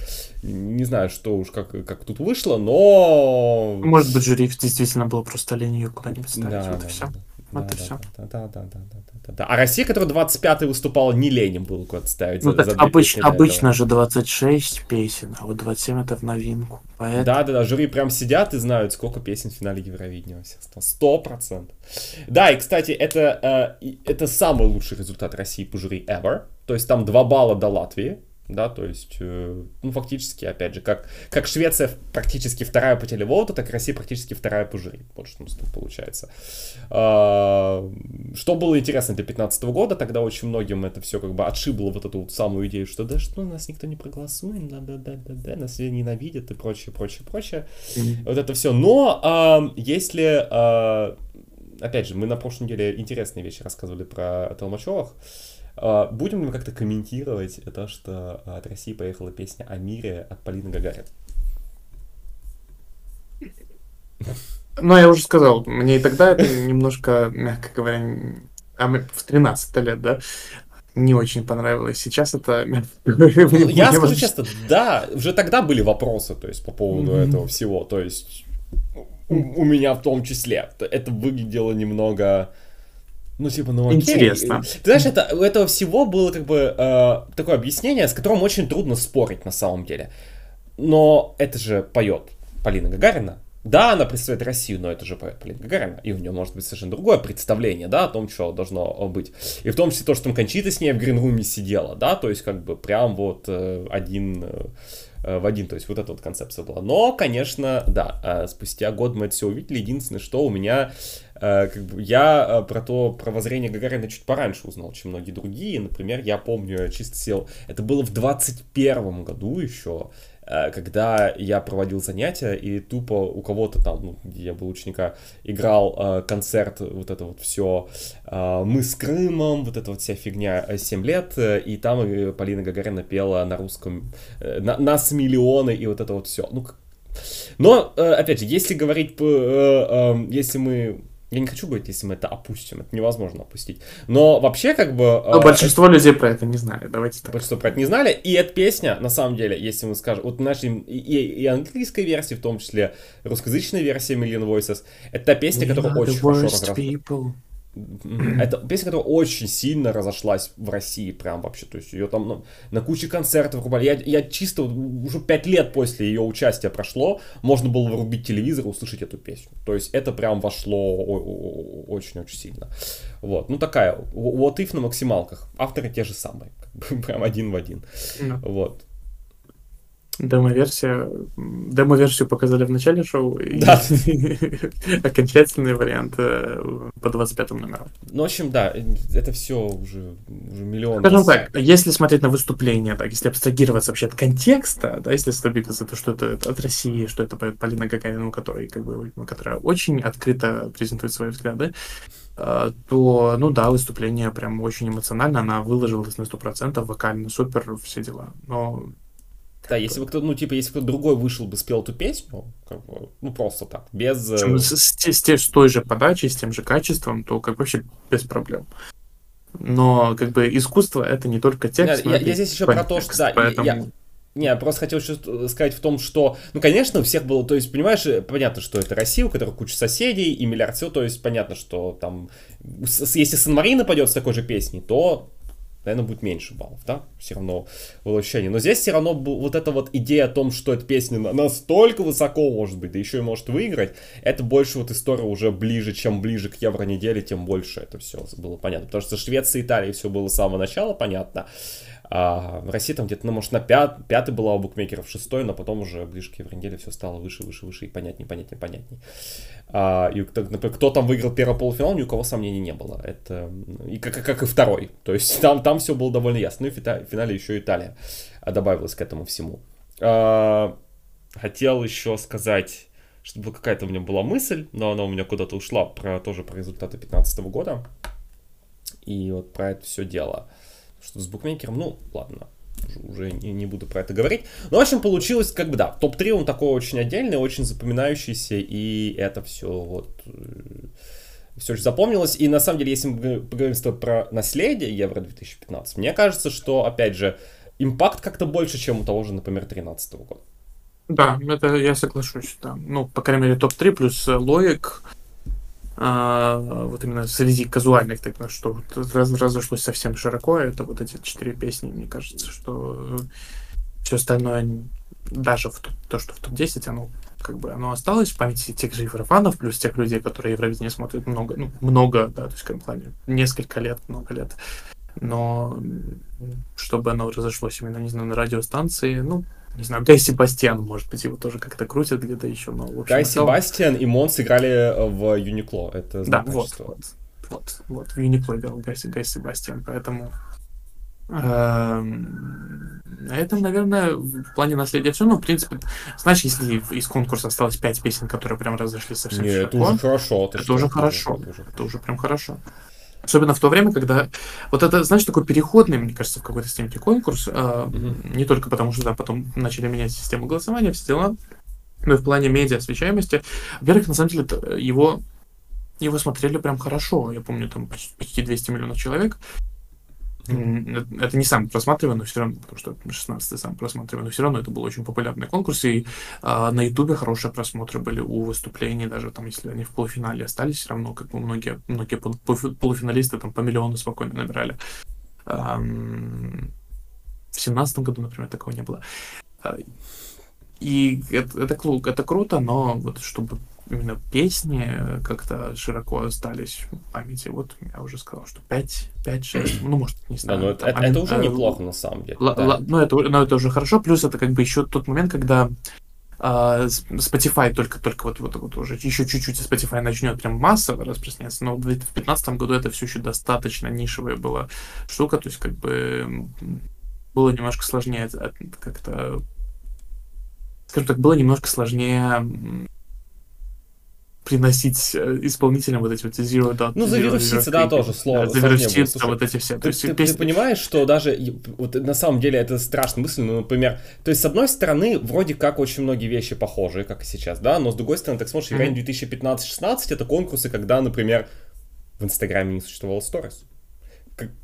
не знаю, что уж как, как тут вышло, но... Может быть, жюри действительно было просто лень ее куда-нибудь ставить. Да, вот да, и все. Да. Вот да, и все. Да, да, да, да, да, да. А Россия, которая 25-й выступала, не ленем было куда-то ставить. Ну, за, так за обыч, обычно же 26 песен, а вот 27 это в новинку. Поэтому... Да, да, да, жюри прям сидят и знают, сколько песен в финале Евровидения. Сто процентов. Да, и, кстати, это, э, это самый лучший результат России по жюри ever. То есть там 2 балла до Латвии да, то есть, э, ну, фактически, опять же, как, как Швеция практически вторая по телеволту, так и Россия практически вторая по жюри, вот что у нас тут получается. А, что было интересно для 2015 года, тогда очень многим это все как бы отшибло вот эту вот самую идею, что да что, нас никто не проголосует, да, да, да, да, да, нас все ненавидят и прочее, прочее, прочее, mm-hmm. вот это все. Но а, если, а, опять же, мы на прошлой неделе интересные вещи рассказывали про Толмачевых, будем ли мы как-то комментировать то, что от России поехала песня о мире от Полины Гагарин? Ну, я уже сказал, мне и тогда это немножко, мягко говоря, а в 13 лет, да, не очень понравилось. Сейчас это... Ну, я скажу честно, да, уже тогда были вопросы, то есть, по поводу этого всего, то есть, у меня в том числе. Это выглядело немного ну, типа, ну окей. Интересно. Ты знаешь, это, у этого всего было как бы э, такое объяснение, с которым очень трудно спорить на самом деле. Но это же поет Полина Гагарина. Да, она представляет Россию, но это же поет Полина Гагарина. И у нее может быть совершенно другое представление, да, о том, что должно быть. И в том числе то, что там Кончита с ней в гринруме сидела, да, то есть как бы прям вот э, один... Э, в один, то есть вот эта вот концепция была. Но, конечно, да, э, спустя год мы это все увидели. Единственное, что у меня, как бы, я про то, про воззрение Гагарина чуть пораньше узнал, чем многие другие. Например, я помню, я чисто сел, это было в 21 году еще, Э, когда я проводил занятия, и тупо у кого-то там, ну, где я был ученика, играл э, концерт, вот это вот все, э, мы с Крымом, вот эта вот вся фигня, 7 лет, и там Полина Гагарина пела на русском, на, нас миллионы, и вот это вот все. Ну, но, опять же, если говорить, если мы я не хочу говорить, если мы это опустим, это невозможно опустить. Но вообще, как бы... Но э, большинство это... людей про это не знали, давайте так. Большинство про это не знали, и эта песня, на самом деле, если мы скажем, вот наши и, и английской версии, в том числе русскоязычная версия Million Voices, это та песня, We которая очень хорошо разработана. Это песня, которая очень сильно разошлась в России, прям вообще. То есть ее там ну, на куче концертов рубали. Я, я чисто уже пять лет после ее участия прошло, можно было врубить телевизор и услышать эту песню. То есть это прям вошло очень-очень сильно. Вот, ну такая, вот if на максималках. Авторы те же самые, прям один в один. Mm. Вот. Демо-версия. Демо-версию показали в начале шоу. Да. Окончательный вариант э, по 25 номеру. Ну, в общем, да, это все уже, уже миллион. Скажем так, если смотреть на выступление, так, если абстрагироваться вообще от контекста, да, если стабилиться, то что это от России, что это Полина Гагарина, у которой, как бы, которая очень открыто презентует свои взгляды, э, то, ну да, выступление прям очень эмоционально, она выложилась на 100%, вокально супер, все дела. Но да, если бы кто ну, типа, если кто другой вышел бы, спел эту песню, как бы, ну, просто так, без... Причем с, с, с, той же подачей, с тем же качеством, то как вообще без проблем. Но, как бы, искусство — это не только текст. Я, я, я здесь еще про то, что... Да, поэтому... я, не, я просто хотел еще сказать в том, что, ну, конечно, у всех было, то есть, понимаешь, понятно, что это Россия, у которой куча соседей и миллиард всего, то есть, понятно, что там, если Сан-Марин пойдет с такой же песней, то наверное, будет меньше баллов, да, все равно было. Но здесь все равно вот эта вот идея о том, что эта песня настолько высоко может быть, да еще и может выиграть, это больше вот история уже ближе, чем ближе к Евро тем больше это все было понятно. Потому что Швеция и Италия все было с самого начала понятно, а в России там где-то, ну, может, на пят, пятый была у букмекеров, шестой, но потом уже ближе к Евроneделе все стало выше, выше, выше и понятнее, понятнее, понятнее. А, и, например, кто там выиграл первый полуфинал, ни у кого сомнений не было. Это и как, как и второй. То есть там, там все было довольно ясно. Ну и в финале еще Италия добавилась к этому всему. А, хотел еще сказать, что была какая-то у меня была мысль, но она у меня куда-то ушла, про, тоже про результаты 2015 года. И вот про это все дело. Что с букмекером, ну, ладно, уже не, не буду про это говорить. Но, в общем, получилось, как бы, да, топ-3 он такой очень отдельный, очень запоминающийся, и это все вот э, все же запомнилось. И на самом деле, если мы поговорим про наследие Евро 2015, мне кажется, что, опять же, импакт как-то больше, чем у того же, например, 2013 года. Да, это я соглашусь, да. Ну, по крайней мере, топ-3 плюс э, Лоик, а, вот именно среди казуальных, так что вот раз, разошлось совсем широко, это вот эти четыре песни, мне кажется, что все остальное, даже в то, то что в топ-10, оно как бы оно осталось в памяти тех же еврофанов, плюс тех людей, которые Евровидение смотрят много, ну, много, да, то есть, как плане, несколько лет, много лет. Но чтобы оно разошлось именно, не знаю, на радиостанции, ну, не знаю, Гай Себастьян, может быть, его тоже как-то крутят где-то еще, но общем, Гай Себастьян и Мон сыграли в Юникло, это Да, вот, вот, вот, вот, в Юникло играл Гай, Гай Себастьян, поэтому эм, на этом, наверное, в плане наследия все. Ну, в принципе, знаешь, если из конкурса осталось пять песен, которые прям разошли совсем Нет, широко, это уже хорошо. Это уже хорошо. Это уже, это уже прям хорошо. Особенно в то время, когда вот это, знаешь, такой переходный, мне кажется, в какой-то степени конкурс, э, mm-hmm. не только потому, что да, потом начали менять систему голосования, все дела, но и в плане медиа освещаемости. Во-первых, на самом деле, его, его смотрели прям хорошо. Я помню, там почти 200 миллионов человек. Это не самый просматриваемый, но все равно, потому что 16-й самый просматриваемый, но все равно это был очень популярный конкурс, и а, на Ютубе хорошие просмотры были у выступлений, даже там, если они в полуфинале остались, все равно, как бы многие, многие полуфиналисты там по миллиону спокойно набирали. А, в семнадцатом году, например, такого не было. А, и это, это, это круто, но вот чтобы именно песни как-то широко остались в памяти. Вот я уже сказал, что 5, 5 6, ну, может, не знаю. Да, ну, это, это, это уже неплохо, на самом деле. Л- да. л- ну, это, ну, это уже хорошо. Плюс это как бы еще тот момент, когда Uh, Spotify только, только вот, вот, вот уже еще чуть-чуть Spotify начнет прям массово распространяться, но в 2015 году это все еще достаточно нишевая была штука, то есть как бы было немножко сложнее как-то, скажем так, было немножко сложнее приносить э, исполнителям вот эти вот zero dot. Ну, завируситься, да, тоже слово. Да, завируситься, вот эти все. Ты, то есть, ты, песни... ты понимаешь, что даже, вот на самом деле это страшная мысль, ну, например, то есть, с одной стороны, вроде как очень многие вещи похожие, как и сейчас, да, но с другой стороны, так смотришь, mm-hmm. 2015-16 это конкурсы, когда, например, в Инстаграме не существовало сторис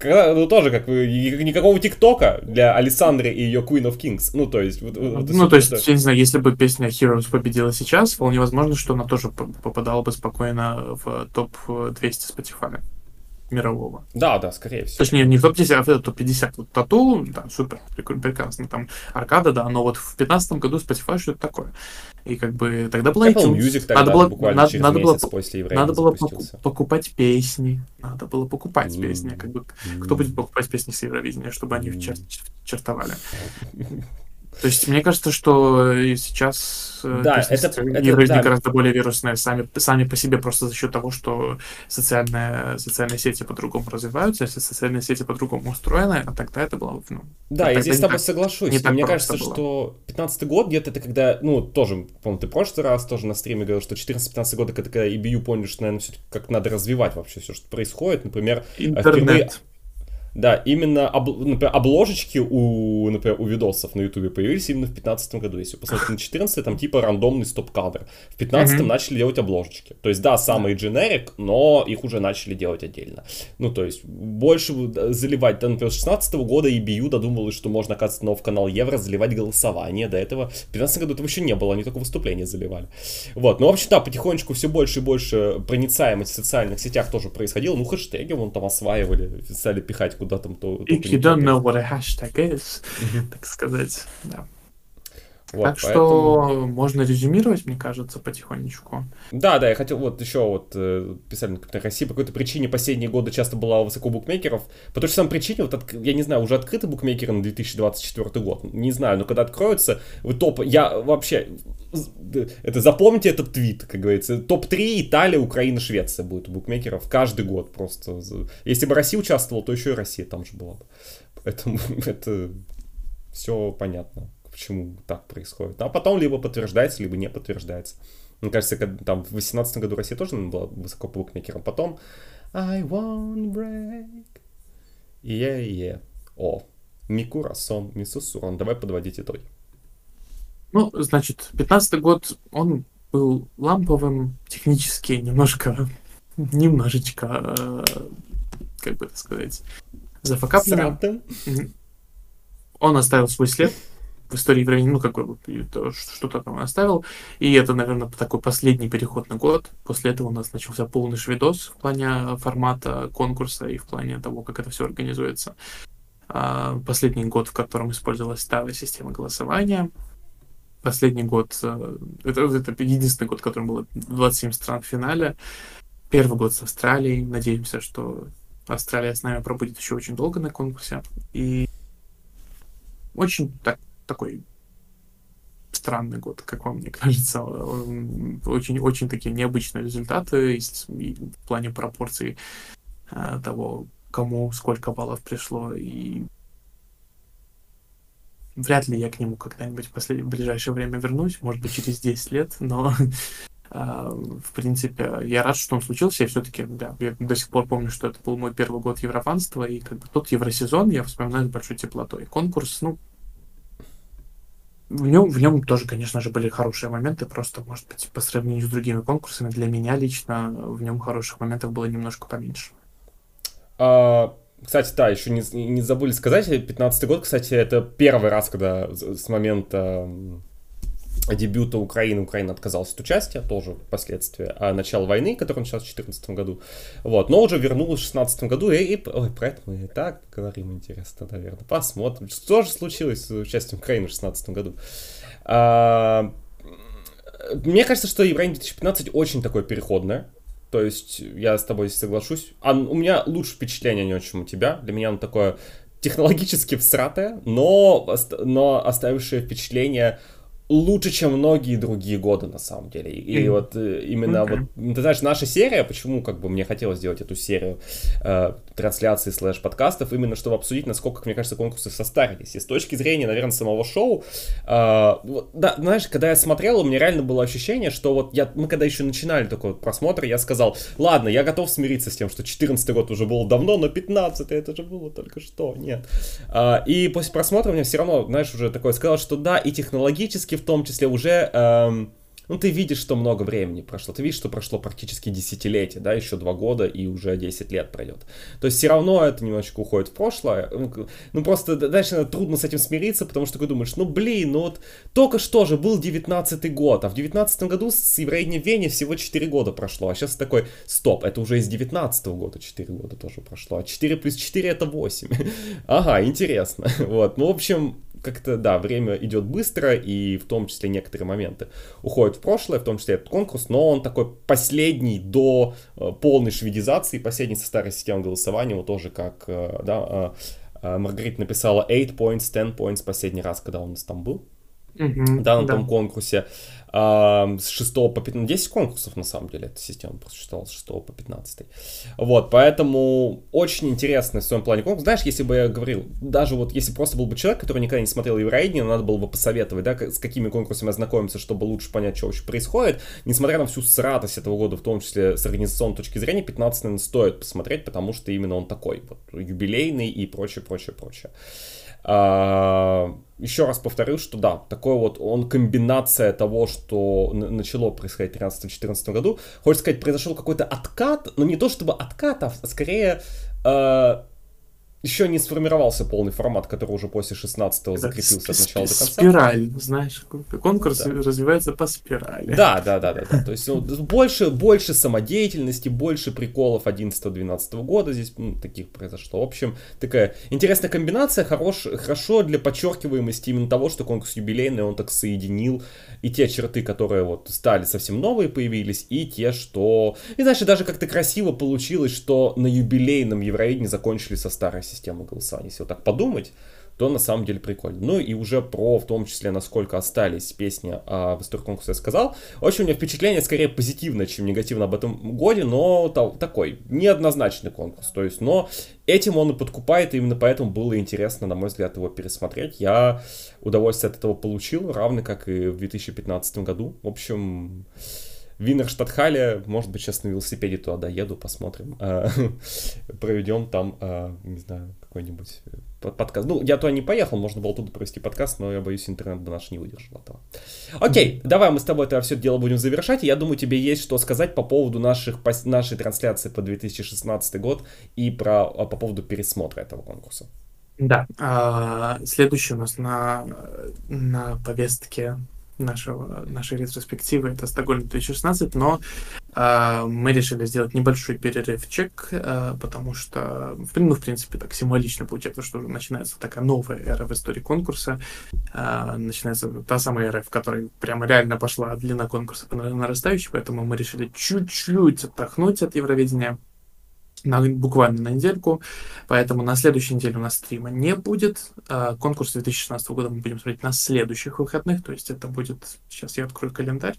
ну, тоже как никакого ТикТока для Александры и ее Queen of Kings. Ну, то есть... Вот, вот, ну, то есть, я не знаю, если бы песня Heroes победила сейчас, вполне возможно, что она тоже попадала бы спокойно в топ-200 Spotify мирового. Да, да, скорее всего. Точнее, не в топ-10, а в топ-50. Вот Тату, да, супер, прекрасно. Там Аркада, да, но вот в 2015 году Spotify что это такое? И как бы тогда была Apple iTunes. Music тогда, надо было, буквально надо, через надо месяц было, после Надо было поку- покупать песни. Надо было покупать mm. песни. Как бы, кто будет покупать песни с Евровидения, чтобы они в чер- чертовали? То есть мне кажется, что сейчас э, да, это, это да. гораздо более вирусные сами, сами по себе просто за счет того, что социальные, социальные сети по-другому развиваются, если социальные сети по-другому устроены, а тогда это было... Ну, да, я здесь с тобой так, соглашусь. Не мне кажется, было. что 15 год где-то это когда, ну, тоже, по-моему, ты в прошлый раз тоже на стриме говорил, что 14-15 год, это когда EBU поняли, что, наверное, все как надо развивать вообще все, что происходит. Например, Интернет. впервые да, именно об, например, обложечки у, например, у видосов на ютубе появились именно в 2015 году. Если посмотреть на 14 там типа рандомный стоп-кадр. В 15 mm-hmm. начали делать обложечки. То есть, да, самый дженерик, но их уже начали делать отдельно. Ну, то есть, больше заливать, да, например, с 16 года EBU додумалось, что можно, оказывается, в канал Евро заливать голосование. До этого в 15 году этого еще не было, они только выступления заливали. Вот, ну, вообще, да, потихонечку все больше и больше проницаемость в социальных сетях тоже происходило. Ну, хэштеги вон там осваивали, стали пихать куда там то... If you don't know what a hashtag is, так сказать, да. Вот, так поэтому... что можно резюмировать, мне кажется, потихонечку. Да, да, я хотел вот еще вот э, писали на Капитан России по какой-то причине последние годы часто была высоко букмекеров. По той же самой причине, вот от, я не знаю, уже открыты букмекеры на 2024 год, не знаю, но когда откроются, вы топ, я вообще, это запомните этот твит, как говорится, топ-3 Италия, Украина, Швеция будет у букмекеров каждый год просто. Если бы Россия участвовала, то еще и Россия там же была бы. Поэтому это все понятно почему так происходит. А потом либо подтверждается, либо не подтверждается. Мне кажется, когда, там в 2018 году Россия тоже была высоко по букмекерам. Потом I want break. Е, е. О. Микура, сон, Мисусурон. Давай подводить итоги. Ну, значит, 15 год, он был ламповым, технически немножко, немножечко, э, как бы это сказать, зафакапленным. Он оставил свой след в истории времени, ну, какой бы, что-то там оставил. И это, наверное, такой последний переходный год. После этого у нас начался полный шведос в плане формата конкурса и в плане того, как это все организуется. А, последний год, в котором использовалась старая система голосования. Последний год, э, это, это единственный год, в котором было 27 стран в финале. Первый год с Австралией. Надеемся, что Австралия с нами пробудет еще очень долго на конкурсе. И очень так такой странный год, как вам мне кажется. Очень, очень такие необычные результаты в плане пропорций э, того, кому сколько баллов пришло. И вряд ли я к нему когда-нибудь в, послед... в ближайшее время вернусь, может быть, через 10 лет, но э, в принципе, я рад, что он случился, и все-таки, да, я до сих пор помню, что это был мой первый год еврофанства, и как бы тот евросезон я вспоминаю с большой теплотой. Конкурс, ну, в нем, в нем тоже, конечно же, были хорошие моменты, просто, может быть, по сравнению с другими конкурсами, для меня лично в нем хороших моментов было немножко поменьше. А, кстати, да, еще не, не забыли сказать, 15 год, кстати, это первый раз, когда с момента дебюта Украины, Украина отказалась от участия, тоже последствия а начала войны, который начался в 2014 году, вот, но уже вернулась в 2016 году, и, и ой, про это мы и так говорим, интересно, наверное, посмотрим, что же случилось с участием Украины в 2016 году. А, мне кажется, что Евровидение 2015 очень такое переходное, то есть я с тобой соглашусь. А у меня лучше впечатление не чем у тебя. Для меня оно такое технологически всратое, но, но оставившее впечатление лучше, чем многие другие годы, на самом деле. И, mm-hmm. вот э, именно okay. вот, ну, ты знаешь, наша серия, почему как бы мне хотелось сделать эту серию э, трансляций слэш подкастов, именно чтобы обсудить, насколько, мне кажется, конкурсы состарились. И с точки зрения, наверное, самого шоу, э, вот, да, знаешь, когда я смотрел, у меня реально было ощущение, что вот я, мы когда еще начинали такой вот просмотр, я сказал, ладно, я готов смириться с тем, что 14 год уже был давно, но 15 это же было только что, нет. Э, и после просмотра мне все равно, знаешь, уже такое сказал, что да, и технологически в том числе уже эм, ну, ты видишь, что много времени прошло. Ты видишь, что прошло практически десятилетие, да, еще два года и уже 10 лет пройдет. То есть все равно это немножечко уходит в прошлое. Ну, ну просто дальше трудно с этим смириться, потому что ты думаешь, ну, блин, ну вот только что же был 19 год, а в 19 году с евреями Вене всего 4 года прошло. А сейчас такой, стоп, это уже из 19 года 4 года тоже прошло. А 4 плюс 4 это 8. ага, интересно. Вот, ну, в общем, как-то, да, время идет быстро, и в том числе некоторые моменты уходят в прошлое, в том числе этот конкурс, но он такой последний до э, полной шведизации, последний со старой системой голосования, вот тоже как, э, да, э, Маргарита написала 8 points, 10 points последний раз, когда у нас там был. Мгм, Да, на да. том конкурсе. А, с 6 по 15, 10 конкурсов на самом деле эта система просуществовала с 6 по 15. Вот, поэтому очень интересный в своем плане конкурс. Знаешь, если бы я говорил, даже вот если просто был бы человек, который никогда не смотрел Евровидение, надо было бы посоветовать, да, с какими конкурсами ознакомиться, чтобы лучше понять, что вообще происходит. Несмотря на всю сратость этого года, в том числе с организационной точки зрения, 15, наверное, стоит посмотреть, потому что именно он такой, вот, юбилейный и прочее, прочее, прочее. А, еще раз повторю, что да, такой вот он комбинация того, что начало происходить в 13-14 году. Хочется сказать, произошел какой-то откат, но не то чтобы откат, а скорее э, еще не сформировался полный формат, который уже после 16-го Это закрепился от начала до конца. Спираль, знаешь, конкурс Да. развивается по спирали. Да, да, да, да, да. То есть ну, больше, больше самодеятельности, больше приколов 11-12 года здесь ну, таких произошло. В общем, такая интересная комбинация, хорош, хорошо для подчеркиваемости именно того, что конкурс юбилейный, он так соединил и те черты, которые вот стали совсем новые появились, и те, что... И знаешь, даже как-то красиво получилось, что на юбилейном Евровидении закончили со старой системой голосования. Если вот так подумать, то на самом деле прикольно. Ну и уже про, в том числе, насколько остались песни а, в истории конкурса я сказал. В общем, у меня впечатление скорее позитивное, чем негативно об этом годе, но та- такой неоднозначный конкурс. То есть, но этим он и подкупает, и именно поэтому было интересно, на мой взгляд, его пересмотреть. Я удовольствие от этого получил, равно как и в 2015 году. В общем, Винер Штатхале, может быть, сейчас на велосипеде туда доеду, посмотрим. А, Проведем там, а, не знаю, какой-нибудь под- подкаст. Ну, я туда не поехал, можно было туда провести подкаст, но я боюсь, интернет бы наш не выдержал этого. Окей, давай мы с тобой это все дело будем завершать. И я думаю, тебе есть что сказать по поводу наших, нашей трансляции по 2016 год и про, а, по поводу пересмотра этого конкурса. Да. А, следующий у нас на, на повестке нашего, нашей ретроспективы это Стокгольм 2016, но а, мы решили сделать небольшой перерывчик, а, потому что, ну, в принципе, так символично получается, что начинается такая новая эра в истории конкурса. А, начинается та самая эра, в которой прямо реально пошла длина конкурса по нарастающей, поэтому мы решили чуть-чуть отдохнуть от Евровидения на, буквально на недельку, поэтому на следующей неделе у нас стрима не будет. А, Конкурс 2016 года мы будем смотреть на следующих выходных, то есть это будет, сейчас я открою календарь,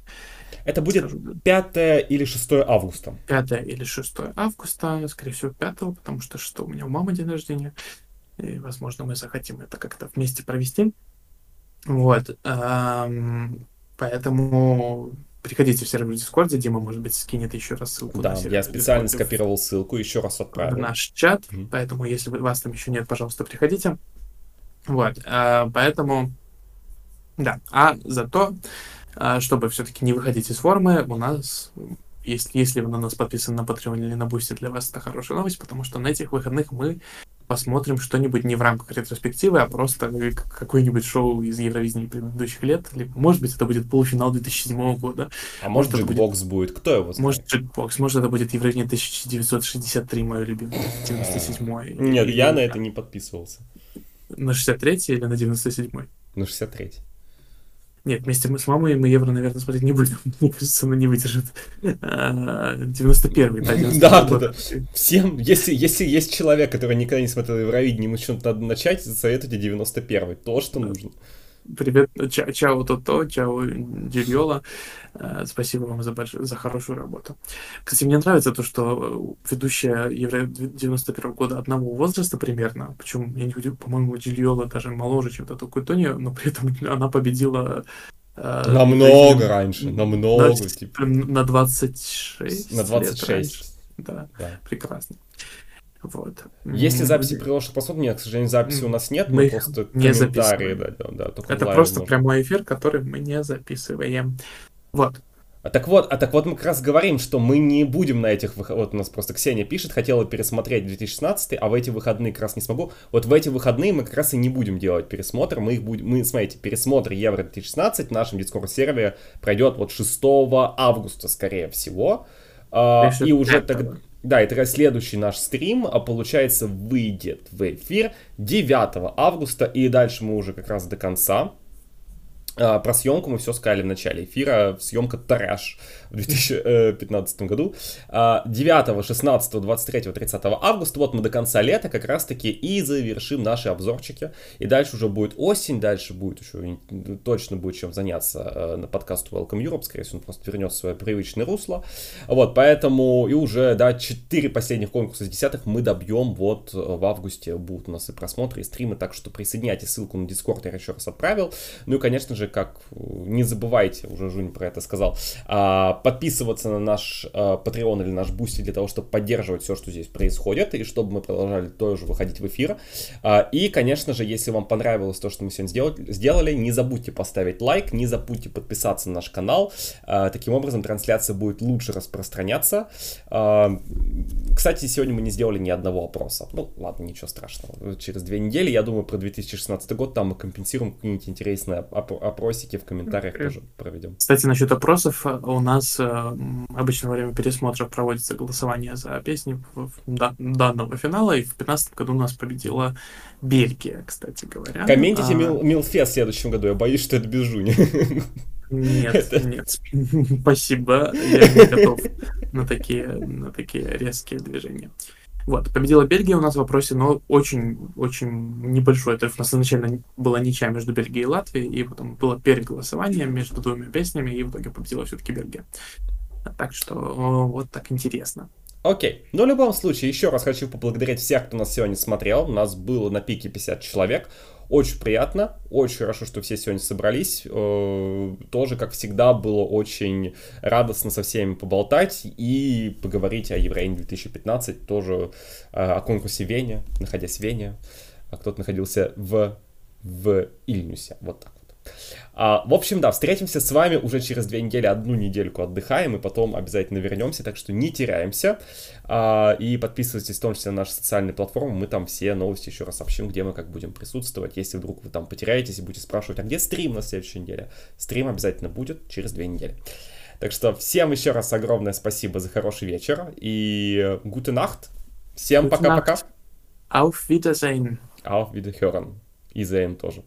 Это будет скажу, 5 или 6 августа. 5 или 6 августа, скорее всего 5, потому что что у меня у мамы день рождения, и, возможно, мы захотим это как-то вместе провести. Вот, поэтому приходите в сервер в Дискорде, Дима, может быть, скинет еще раз ссылку Да, я в специально в- скопировал ссылку, еще раз в отправил. наш чат, Мгм. поэтому если вас там еще нет, пожалуйста, приходите. Вот, а, поэтому, да, а зато, а, чтобы все-таки не выходить из формы, у нас, если, если вы на нас подписаны на Patreon или на Boosty, для вас это хорошая новость, потому что на этих выходных мы посмотрим что-нибудь не в рамках ретроспективы, а просто как- какое-нибудь шоу из Евровидения предыдущих лет, может быть, это будет полуфинал 2007 года, А может, будет- джекбокс будет, кто его знает? может, Джекбокс, может, это будет Евровидение 1963, мое любимое, 97 Нет, я на это не подписывался. На 63 или на 97 На 63 Нет, вместе мы с мамой мы евро, наверное, смотреть не будем. Мне кажется, она не выдержит. А, 91-й, да, 91-й Да, да, да. Всем, если, если есть человек, который никогда не смотрел Евровидение, ему что-то надо начать, советуйте 91 то, что нужно. Привет, ча- чао Тото, чао Дильола. Э, Спасибо вам за, больш- за хорошую работу. Кстати, мне нравится то, что э, ведущая Евро 91 года одного возраста примерно, причем, я не удив- по-моему, Дильола даже моложе, чем Тото Кутони, но при этом она победила э, Намного Евровидение раньше, намного, на, типа, на 26 на лет 26. раньше. Да, Да. прекрасно. Вот. Если записи приложишь посмотрим, нет, к сожалению, записи у нас нет, Мы мы просто не комментарии, записываем. да, да, да, только Это просто можем. прямой эфир, который мы не записываем. Вот. А так вот, а так вот мы как раз говорим, что мы не будем на этих выходных, вот у нас просто Ксения пишет, хотела пересмотреть 2016, а в эти выходные как раз не смогу. Вот в эти выходные мы как раз и не будем делать пересмотр, мы их будем, мы, смотрите, пересмотр Евро 2016 в нашем дискорд-сервере пройдет вот 6 августа, скорее всего. А, Пишет и уже тогда... Да, тогда следующий наш стрим, а получается, выйдет в эфир 9 августа, и дальше мы уже как раз до конца про съемку мы все сказали в начале эфира. Съемка «Тараж» в 2015 году. 9, 16, 23, 30 августа. Вот мы до конца лета как раз-таки и завершим наши обзорчики. И дальше уже будет осень, дальше будет еще точно будет чем заняться э, на подкасту Welcome Europe. Скорее всего, он просто вернется в свое привычное русло. Вот, поэтому и уже, да, 4 последних конкурса из десятых мы добьем вот э, в августе. Будут у нас и просмотры, и стримы, так что присоединяйтесь. Ссылку на Discord я еще раз отправил. Ну и, конечно же, как не забывайте, уже Жунь про это сказал, а, подписываться на наш а, Patreon или наш Бусти для того, чтобы поддерживать все, что здесь происходит, и чтобы мы продолжали тоже выходить в эфир. А, и, конечно же, если вам понравилось то, что мы сегодня сделали, не забудьте поставить лайк, не забудьте подписаться на наш канал. Таким образом, трансляция будет лучше распространяться. Кстати, сегодня мы не сделали ни одного опроса. Ну, ладно, ничего страшного. Через две недели, я думаю, про 2016 год там мы компенсируем какие-нибудь интересные опросики в комментариях тоже проведем. Кстати, насчет опросов, э, у нас э, обычно во время пересмотра проводится голосование за песни в, в, данного финала, и в 2015 году у нас победила Бельгия, кстати говоря. Комментите а... Мил, Милфест в следующем году, я боюсь, что это без Жуни. Нет, это... нет, спасибо, я не готов на такие, на такие резкие движения. Вот, победила Бельгия у нас в вопросе, но очень-очень небольшой. То есть у нас изначально была ничья между Бельгией и Латвией, и потом было переголосование между двумя песнями, и в итоге победила все-таки Бельгия. Так что вот так интересно. Окей. Но в любом случае, еще раз хочу поблагодарить всех, кто нас сегодня смотрел. У нас было на пике 50 человек. Очень приятно, очень хорошо, что все сегодня собрались. Э, тоже, как всегда, было очень радостно со всеми поболтать и поговорить о Евреине 2015, тоже э, о конкурсе Вене, находясь в Вене. А кто-то находился в, в Ильнюсе. Вот так. А, в общем, да, встретимся с вами уже через две недели, одну недельку отдыхаем, и потом обязательно вернемся, так что не теряемся. А, и подписывайтесь в том числе на наши социальные платформы, мы там все новости еще раз сообщим, где мы как будем присутствовать. Если вдруг вы там потеряетесь и будете спрашивать, а где стрим на следующей неделе? Стрим обязательно будет через две недели. Так что всем еще раз огромное спасибо за хороший вечер и gute Nacht. Всем пока-пока. Auf Wiedersehen. Auf Wiederhören. И Зейн тоже.